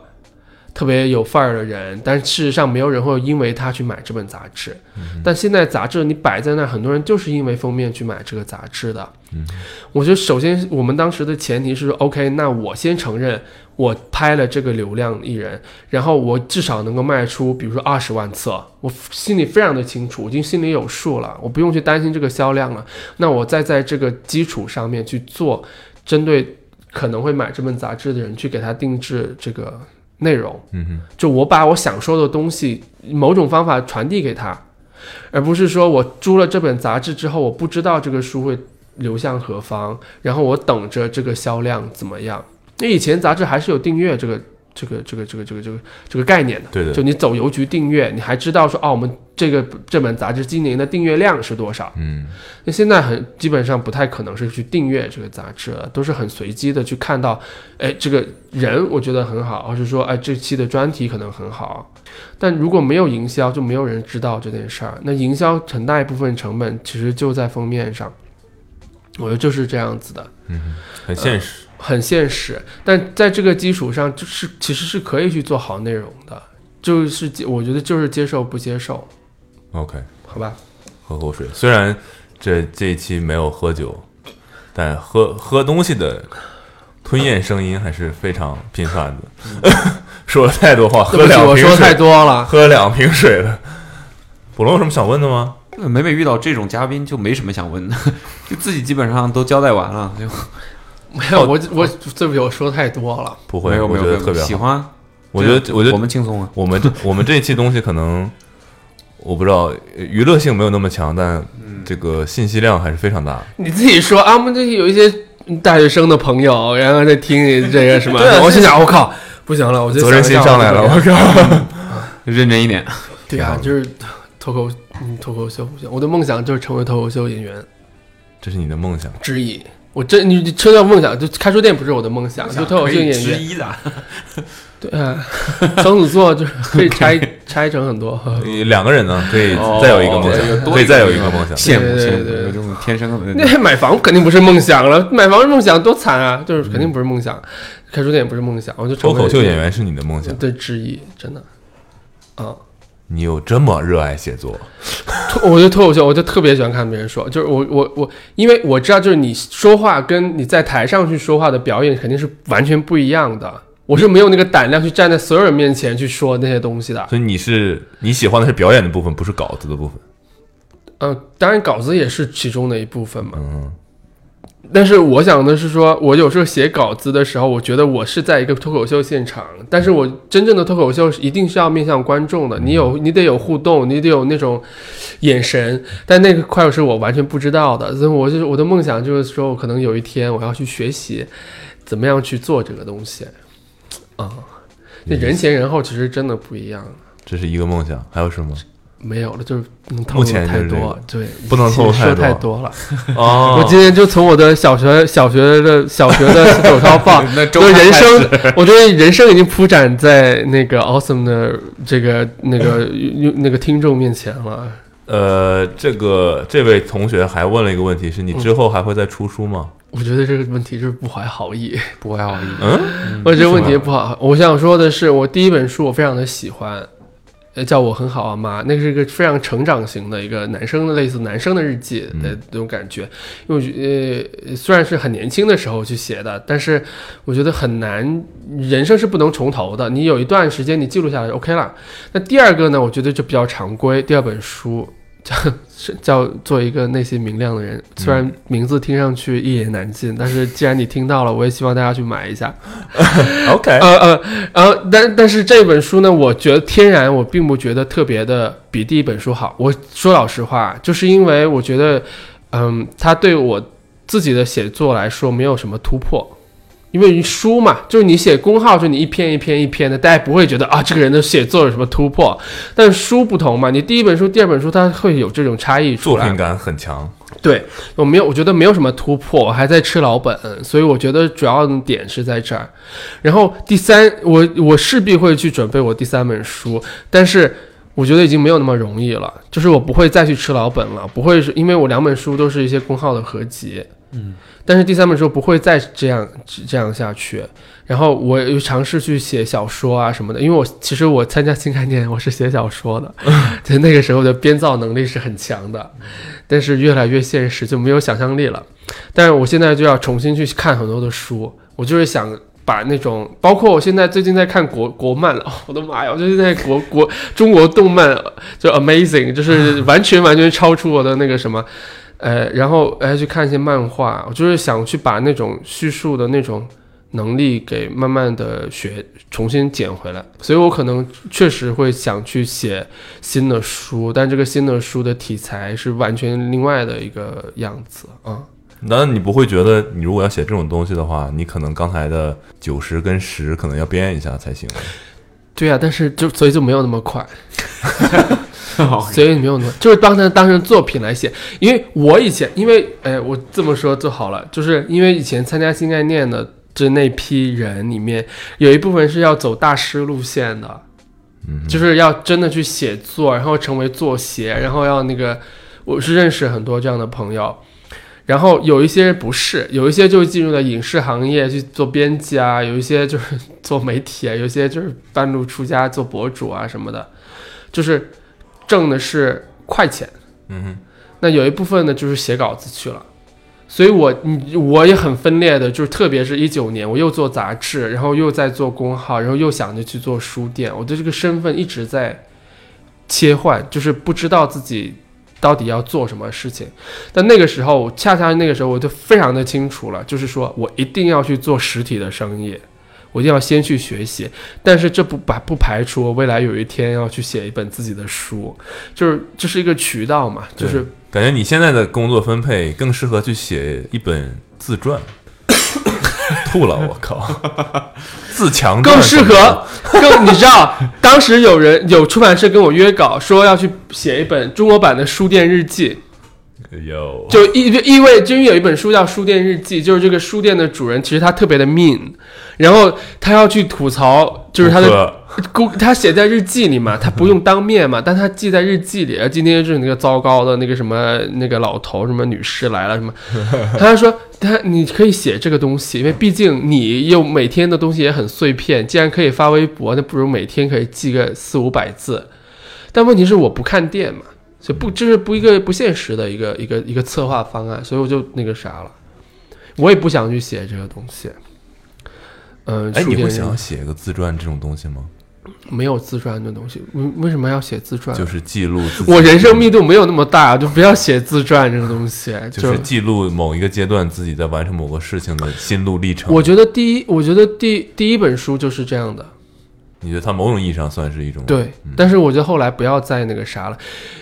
特别有范儿的人，但事实上没有人会因为他去买这本杂志。但现在杂志你摆在那儿，很多人就是因为封面去买这个杂志的。嗯我觉得首先我们当时的前提是说，OK，那我先承认我拍了这个流量艺人，然后我至少能够卖出，比如说二十万册，我心里非常的清楚，已经心里有数了，我不用去担心这个销量了。那我再在这个基础上面去做，针对可能会买这本杂志的人去给他定制这个内容，嗯哼，就我把我想说的东西，某种方法传递给他，而不是说我租了这本杂志之后，我不知道这个书会流向何方，然后我等着这个销量怎么样。因为以前杂志还是有订阅这个这个这个这个这个这个这个概念的，对的就你走邮局订阅，你还知道说哦，我们这个这本杂志今年的订阅量是多少。嗯那现在很基本上不太可能是去订阅这个杂志了，都是很随机的去看到，哎，这个人我觉得很好，而是说，哎，这期的专题可能很好。但如果没有营销，就没有人知道这件事儿。那营销很大一部分成本其实就在封面上，我觉得就是这样子的。嗯，很现实。很现实，但在这个基础上，就是其实是可以去做好内容的，就是接我觉得就是接受不接受，OK，好吧？喝口水。虽然这这一期没有喝酒，但喝喝东西的吞咽声音还是非常频繁的。说了太多话，喝两瓶我说太，多了。喝两瓶水了。普龙有什么想问的吗？呃每每遇到这种嘉宾，就没什么想问的，就自己基本上都交代完了，就 没有，我我对不起，我说太多了。不会，没有我觉得特别好。喜欢。我觉得，我觉得我们轻松啊，我们 我们这一期东西可能我不知道娱乐性没有那么强，但这个信息量还是非常大。你自己说啊，我们这有一些大学生的朋友，然后在听你这个什么，啊我心想，我靠，不行了，我就责任心上来了，我靠！认真一点。对啊，就是脱口嗯脱口秀不行，我的梦想就是成为脱口秀演员这是你的梦想，之一。我真你你说到梦想，就开书店不是我的梦想，就脱口秀演员之。一的，对啊，双子座就是可以拆 拆成很多。你两个人呢，可以哦再有一个梦想，多可以再有一个梦想。羡慕羡慕，这种天生的。那买房肯定不是梦想了，买房是梦想多惨啊！就是肯定不是梦想，开书店也不是梦想，我就成脱口秀演员是你的梦想，对之一，真的。啊，你有这么热爱写作？脱 我觉得脱口秀，我就特别喜欢看别人说，就是我我我，因为我知道，就是你说话跟你在台上去说话的表演肯定是完全不一样的。我是没有那个胆量去站在所有人面前去说那些东西的。所以你是你喜欢的是表演的部分，不是稿子的部分。嗯、当然稿子也是其中的一部分嘛。嗯，但是我想的是说，我有时候写稿子的时候，我觉得我是在一个脱口秀现场，但是我真正的脱口秀是一定是要面向观众的，你有你得有互动，你得有那种眼神，但那个块是我完全不知道的，所以我就是我的梦想就是说，我可能有一天我要去学习怎么样去做这个东西，啊、那人前人后其实真的不一样，这是一个梦想，还有什么？没有了，就是不能透目露太多，对，不能透露说太多太多了。哦我今天就从我的小学小学的小学的手抄报，那就人生，我觉得人生已经铺展在那个 awesome 的这个那个 那个听众面前了。呃，这个这位同学还问了一个问题，是你之后还会再出书吗？我觉得这个问题就是不怀好意，不怀好意。嗯，我觉得问题不好。我想说的是，我第一本书我非常的喜欢，呃，叫我很好啊妈，那个是一个非常成长型的一个男生的类似男生的日记的那种感觉。因为呃虽然是很年轻的时候去写的，但是我觉得很难，人生是不能重头的。你有一段时间你记录下来就 OK 了。那第二个呢，我觉得就比较常规，第二本书。叫是叫做一个内心明亮的人，虽然名字听上去一言难尽，但是既然你听到了，我也希望大家去买一下。OK，呃呃呃，但但是这本书呢，我觉得天然我并不觉得特别的比第一本书好。我说老实话，就是因为我觉得，嗯，它对我自己的写作来说没有什么突破。因为书嘛，就是你写公号，就你一篇一篇一篇的，大家不会觉得啊，这个人的写作有什么突破。但书不同嘛，你第一本书、第二本书，它会有这种差异出来。作品感很强。对我没有，我觉得没有什么突破，我还在吃老本，所以我觉得主要的点是在这儿。然后第三，我我势必会去准备我第三本书，但是我觉得已经没有那么容易了，就是我不会再去吃老本了，不会是因为我两本书都是一些公号的合集，嗯，但是第三本书不会再这样这样下去。然后我又尝试去写小说啊什么的，因为我其实我参加新概念我是写小说的，在那个时候的编造能力是很强的，但是越来越现实就没有想象力了。但是我现在就要重新去看很多的书，我就是想把那种，包括我现在最近在看国国漫了，哦、我的妈呀！我最近在国国中国动漫就 amazing，就是完全 完全超出我的那个什么。呃，然后还去看一些漫画，我就是想去把那种叙述的那种能力给慢慢的学，重新捡回来。所以我可能确实会想去写新的书，但这个新的书的题材是完全另外的一个样子啊。难道你不会觉得，你如果要写这种东西的话，你可能刚才的九十跟十可能要编一下才行？对啊、但是就所以就没有那么快，所以没有那么，就是当成当成作品来写。因为我以前，因为哎，我这么说就好了，就是因为以前参加新概念的就那批人里面，有一部分是要走大师路线的，嗯，就是要真的去写作，然后成为作协，然后要那个，我是认识很多这样的朋友。然后有一些不是，有一些就进入了影视行业去做编辑啊，有一些就是做媒体啊，有一些就是半路出家做博主啊什么的，就是挣的是快钱。嗯哼，那有一部分呢就是写稿子去了，所以我你我也很分裂的，就是特别是一九年，我又做杂志，然后又在做公号，然后又想着去做书店，我的这个身份一直在切换，就是不知道自己到底要做什么事情。但那个时候，恰恰那个时候我就非常的清楚了，就是说我一定要去做实体的生意。我一定要先去学习，但是这不排不排除我未来有一天要去写一本自己的书，就是这是一个渠道嘛，就是感觉你现在的工作分配更适合去写一本自传。吐了，我靠！自强更适合，更你知道，当时有人有出版社跟我约稿，说要去写一本中国版的书店日记，有就意意味，就因为有一本书叫《书店日记》，就是这个书店的主人其实他特别的 mean，然后他要去吐槽，就是他的他写在日记里嘛，他不用当面嘛，但他记在日记里。今天是那个糟糕的那个什么那个老头什么女士来了什么，他说他你可以写这个东西，因为毕竟你又每天的东西也很碎片，既然可以发微博，那不如每天可以记个四五百字。但问题是我不看店嘛，所以不这是不一个不现实的一个一个一个策划方案，所以我就那个啥了，我也不想去写这个东西。嗯，哎，你会想要写个自传这种东西吗？没有自传的东西，为为什么要写自传？就是记录自我人生密度没有那么大，就不要写自传这个东西。就是记录某一个阶段自己在完成某个事情的心路历程。我觉得第一，我觉得第第一本书就是这样的，你觉得它某种意义上算是一种对。但是我觉得后来不要再那个啥了。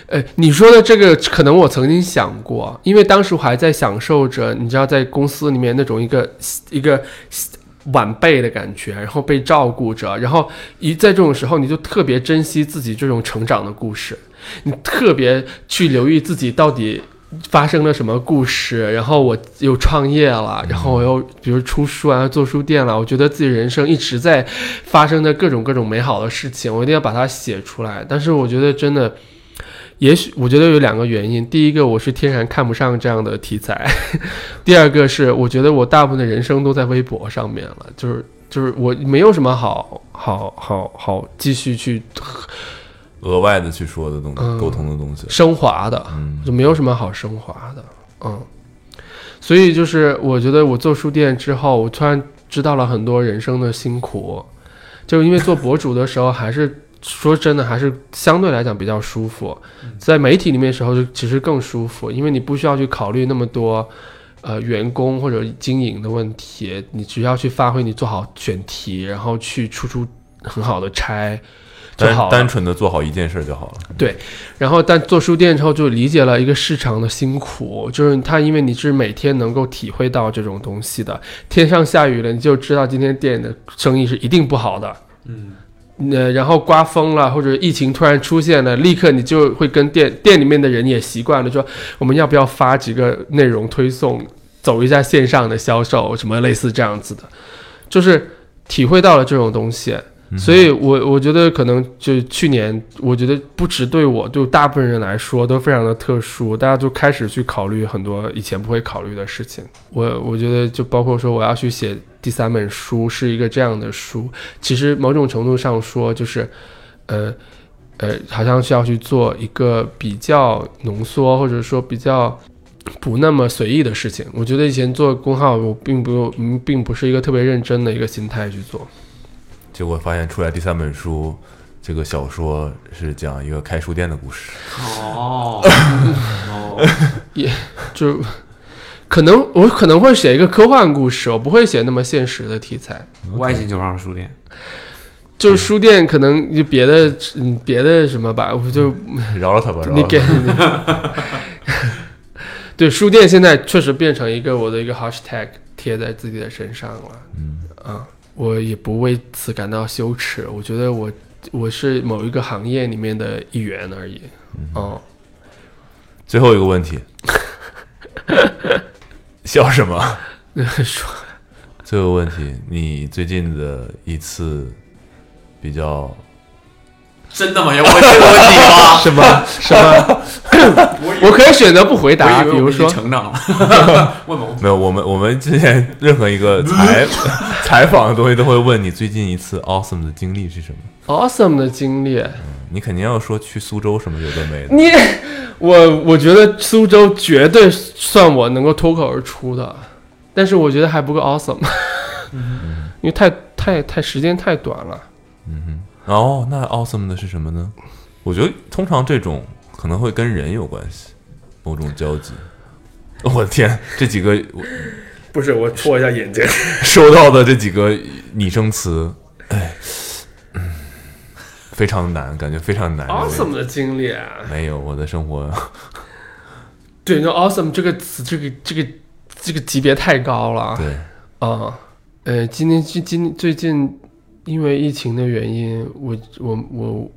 呃，你说的这个可能我曾经想过，因为当时我还在享受着，你知道，在公司里面那种一个一个晚辈的感觉，然后被照顾着，然后一在这种时候，你就特别珍惜自己这种成长的故事，你特别去留意自己到底发生了什么故事，然后我又创业了，然后我又比如出书啊，做书店了，我觉得自己人生一直在发生的各种各种美好的事情，我一定要把它写出来。但是我觉得真的。也许我觉得有两个原因，第一个我是天然看不上这样的题材，第二个是我觉得我大部分的人生都在微博上面了，就是就是我没有什么好好好好继续去额外的去说的东西、嗯沟通的东西。升华的，嗯，就没有什么好升华的，嗯，所以就是我觉得我做书店之后，我突然知道了很多人生的辛苦，就因为做博主的时候，还是说真的，还是相对来讲比较舒服，在媒体里面的时候就其实更舒服，因为你不需要去考虑那么多。呃，员工或者经营的问题，你只要去发挥，你做好选题，然后去出出很好的差就好。单单纯的做好一件事就好了。对然后，但做书店之后就理解了一个市场的辛苦，就是它因为你是每天能够体会到这种东西的，天上下雨了，你就知道今天店的生意是一定不好的。嗯，呃，然后刮风了或者疫情突然出现了，立刻你就会跟店店里面的人也习惯了，说我们要不要发几个内容推送，走一下线上的销售，什么类似这样子的，就是体会到了这种东西。所以我我觉得可能就去年，我觉得不只对我，对大部分人来说都非常的特殊，大家就开始去考虑很多以前不会考虑的事情。我我觉得就包括说我要去写第三本书是一个这样的书，其实某种程度上说就是，呃呃，好像是要去做一个比较浓缩或者说比较。不那么随意的事情，我觉得以前做公号，我并不嗯并不是一个特别认真的一个心态去做。结果发现出来第三本书，这个小说是讲一个开书店的故事。哦，也就可能我可能会写一个科幻故事，我不会写那么现实的题材。外星球上书店，就是书店可能就别的嗯别的什么吧，我就 饶了他吧，饶你给。对书店现在确实变成一个我的一个 hashtag 贴在自己的身上了。嗯啊，我也不为此感到羞耻，我觉得我我是某一个行业里面的一员而已。哦，最后一个问题，笑什么？说最后问题，你最近的一次比较真的吗？要问这个问题吗？什么什么？我可以选择不回答，比如说成长了，问吧，没有？我们我们之前任何一个采采 访的东西都会问你最近一次 awesome 的经历是什么？awesome 的经历。你肯定要说去苏州什么有的没的。你，我我觉得苏州绝对算我能够脱口而出的，但是我觉得还不够 awesome，因为太太太时间太短了。哦，那 awesome 的是什么呢？我觉得通常这种可能会跟人有关系，某种交集。我的天，这几个我不是，我戳一下眼睛。收到的这几个拟声词，哎，嗯，非常难，感觉非常难。awesome 的经历啊，没有，我的生活对，那 awesome 这个词，这个这个这个级别太高了。对，啊，呃，今天今今最近因为疫情的原因，我我我，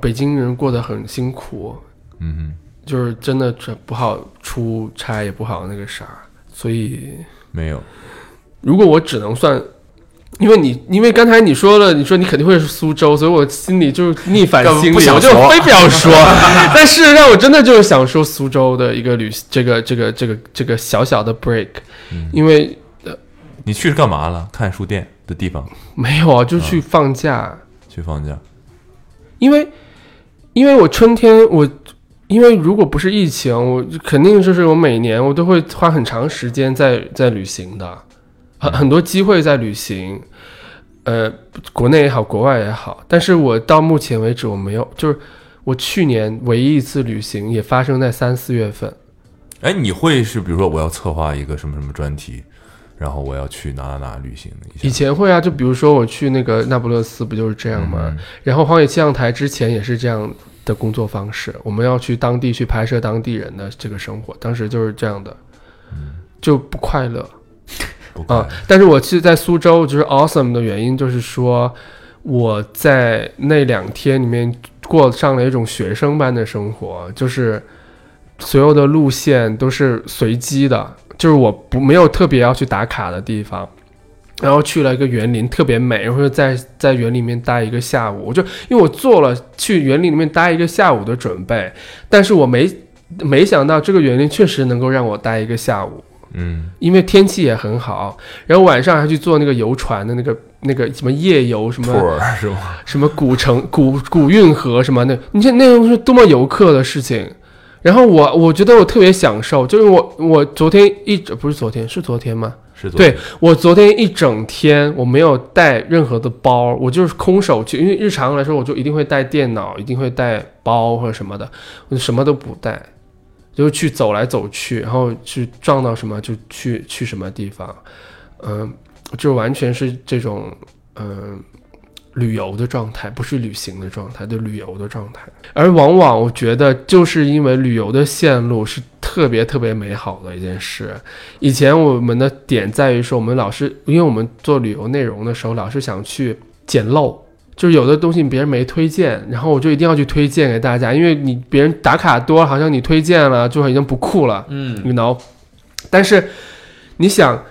北京人过得很辛苦，嗯就是真的这不好出差，也不好那个啥，所以，没有，如果我只能算因为你因为刚才你说了，你说你肯定会是苏州，所以我心里就是逆反心理，我就说。非不要说。但事实上，我真的就是想说苏州的一个旅，这个这个这个这个小小的 break，、因为你去是干嘛了？看书店的地方没有啊，就去放假。去放假。因为因为我春天我因为如果不是疫情，我肯定就是我每年我都会花很长时间在在旅行的，很很多机会在旅行，呃，国内也好，国外也好。但是我到目前为止我没有，就是我去年唯一一次旅行也发生在三四月份。哎，你会是比如说我要策划一个什么什么专题，然后我要去哪哪哪旅行一下？以前会啊，就比如说我去那个那不勒斯，不就是这样吗？嗯然后荒野气象台之前也是这样的工作方式，我们要去当地去拍摄当地人的这个生活，当时就是这样的，就不快乐啊。但是我是在苏州，就是 awesome 的原因就是说我在那两天里面过上了一种学生般的生活，就是所有的路线都是随机的，就是我不没有特别要去打卡的地方。然后去了一个园林，特别美，然后在在园里面待一个下午。我就因为我做了去园林里面待一个下午的准备，但是我没没想到这个园林确实能够让我待一个下午，嗯因为天气也很好。然后晚上还去坐那个游船的那个那个什么夜游什么是吗？什么古城古古运河什么那，你看那种是多么游客的事情。然后我我觉得我特别享受，就是我我昨天一整不是昨天是昨天吗？是做对我昨天一整天我没有带任何的包，我就是空手去，因为日常来说我就一定会带电脑，一定会带包或者什么的，我就什么都不带，就去走来走去，然后去撞到什么就去去什么地方，嗯、就完全是这种嗯、旅游的状态，不是旅行的状态，就旅游的状态。而往往我觉得就是因为旅游的线路是特别特别美好的一件事。以前我们的点在于说，我们老是因为我们做旅游内容的时候，老是想去捡漏。就是有的东西别人没推荐，然后我就一定要去推荐给大家，因为你别人打卡多，好像你推荐了就已经不酷了，嗯，you know。但是你想，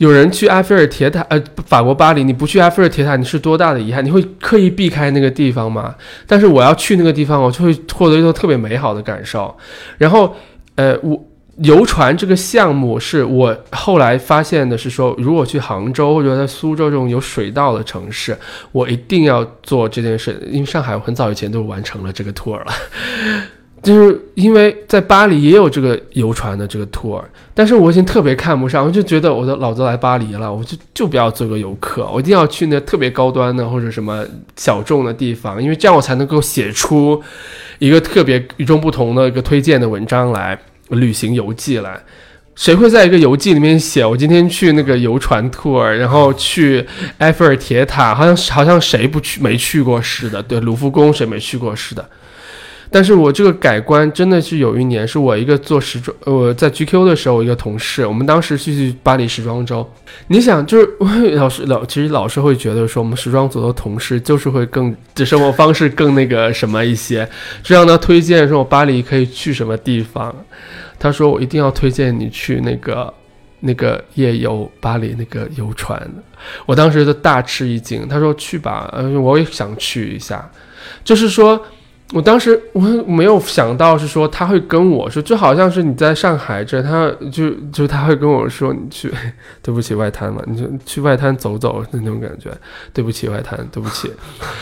有人去埃菲尔铁塔，呃，法国巴黎，你不去埃菲尔铁塔，你是多大的遗憾？你会刻意避开那个地方吗？但是我要去那个地方，我就会获得一种特别美好的感受。然后，呃，我游船这个项目是我后来发现的是说，如果去杭州或者在苏州这种有水道的城市，我一定要做这件事，因为上海我很早以前就完成了这个 tour 了。就是因为在巴黎也有这个游船的这个 tour，但是我已经特别看不上，我就觉得我的老子来巴黎了，我就就不要做个游客，我一定要去那特别高端的或者什么小众的地方，因为这样我才能够写出一个特别与众不同的一个推荐的文章来，旅行游记来。谁会在一个游记里面写我今天去那个游船 tour，然后去埃菲尔铁塔，好像好像谁不去没去过似的，对，卢浮宫谁没去过似的。但是我这个改观真的是有一年，是我一个做时装，呃我在 GQ 的时候，一个同事，我们当时是去巴黎时装周。你想，就是 老师老，其实老师会觉得说，我们时装组的同事就是会更这生活方式更那个什么一些，就让他推荐说我巴黎可以去什么地方。他说我一定要推荐你去那个那个夜游巴黎那个游船。我当时就大吃一惊，他说去吧，呃，我也想去一下，就是说。我当时我没有想到是说他会跟我说，就好像是你在上海这，他就就他会跟我说你去，对不起外滩嘛，你就去外滩走走那种感觉，对不起外滩，对不起，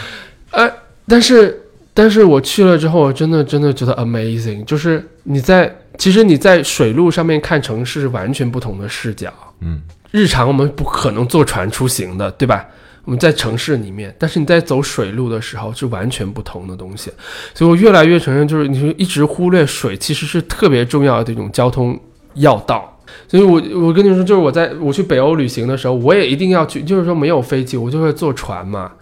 呃，但是但是我去了之后，我真的真的觉得 amazing，就是你在其实你在水路上面看城市是完全不同的视角，嗯，日常我们不可能坐船出行的，对吧？我们在城市里面，但是你在走水路的时候是完全不同的东西，所以我越来越承认，就是你说一直忽略水，其实是特别重要的一种交通要道。所以我我跟你说，就是我在我去北欧旅行的时候，我也一定要去，就是说没有飞机，我就会坐船嘛。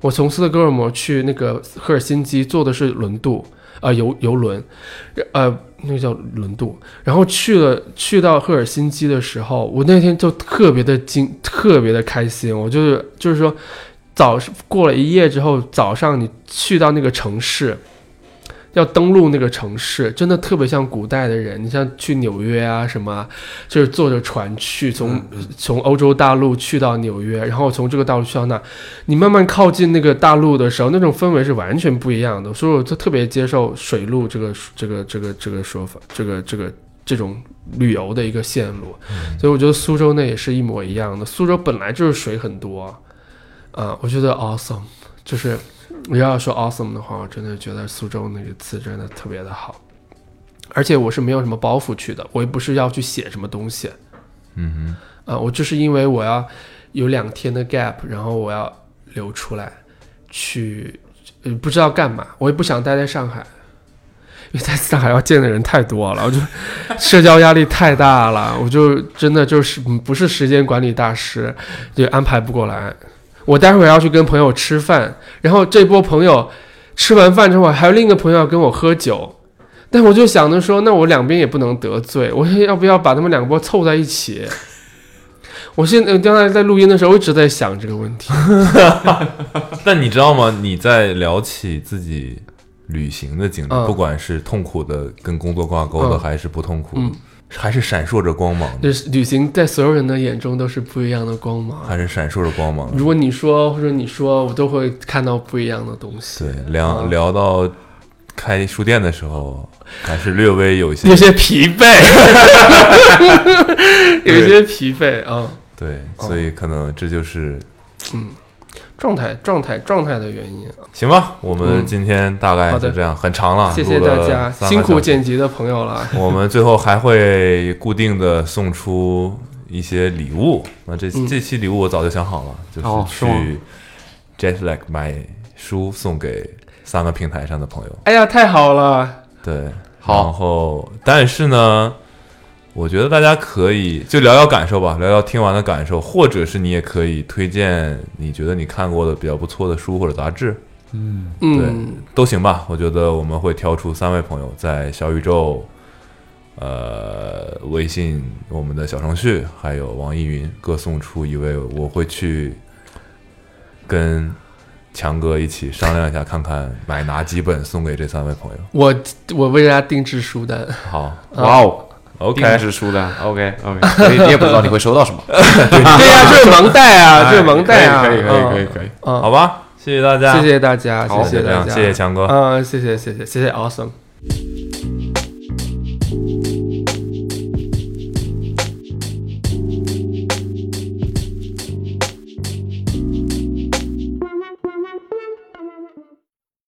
我从斯德哥尔摩去那个赫尔辛基，坐的是轮渡，啊游游轮，呃那个叫轮渡。然后去了去到赫尔辛基的时候，我那天就特别的惊，特别的开心。我就是就是说，早过了一夜之后，早上你去到那个城市，要登陆那个城市，真的特别像古代的人。你像去纽约啊什么啊，就是坐着船去，从从欧洲大陆去到纽约，然后从这个大陆去到那，你慢慢靠近那个大陆的时候，那种氛围是完全不一样的。所以我就特别接受水路这个这个这个这个说法，这个这个这种旅游的一个线路。所以我觉得苏州那也是一模一样的。苏州本来就是水很多，啊，我觉得 awesome，就是你要说 awesome 的话，我真的觉得苏州那个词真的特别的好。而且我是没有什么包袱去的，我也不是要去写什么东西，嗯啊，我就是因为我要有两天的 gap，然后我要留出来去，呃，不知道干嘛，我也不想待在上海，因为在上海要见的人太多了，我就 社交压力太大了，我就真的就是嗯不是时间管理大师，就安排不过来。我待会儿要去跟朋友吃饭，然后这波朋友吃完饭之后，还有另一个朋友要跟我喝酒。但我就想着说，那我两边也不能得罪，我要不要把他们两波凑在一起？我现在刚才在录音的时候一直在想这个问题。哼。但你知道吗？你在聊起自己旅行的经历，嗯不管是痛苦的跟工作挂钩的，嗯还是不痛苦的嗯，还是闪烁着光芒的，就是旅行在所有人的眼中都是不一样的光芒。还是闪烁着光芒。如果你说或者你说，我都会看到不一样的东西。对，聊啊聊到开书店的时候，还是略微有一些 有些疲惫，有一些疲惫啊、对，哦所以可能这就是状态状态状态的原因。行吧。我们嗯今天大概就这样，很长了，谢谢大家，辛苦剪辑的朋友了。我们最后还会固定的送出一些礼物。那这、嗯这期礼物我早就想好了，就是去 Jetlag 买书送给三个平台上的朋友。哎呀，太好了！对，好然后但是呢，我觉得大家可以就聊聊感受吧，聊聊听完的感受，或者是你也可以推荐你觉得你看过的比较不错的书或者杂志，嗯，对都行吧。我觉得我们会挑出三位朋友在小宇宙、呃微信、我们的小程序，还有网易云各送出一位。我会去跟强哥一起商量一下，看看买哪几本送给这三位朋友。我我为大家定制书单，好哇哦，OK，定制书的，OK OK，所以你也不知道你会收到什么。对呀，这是盲袋啊，这是盲袋啊，可以可以可以可以，嗯，好吧，谢谢大家，谢谢大家，谢谢大家，谢谢强哥。嗯，谢谢谢谢谢谢，awesome。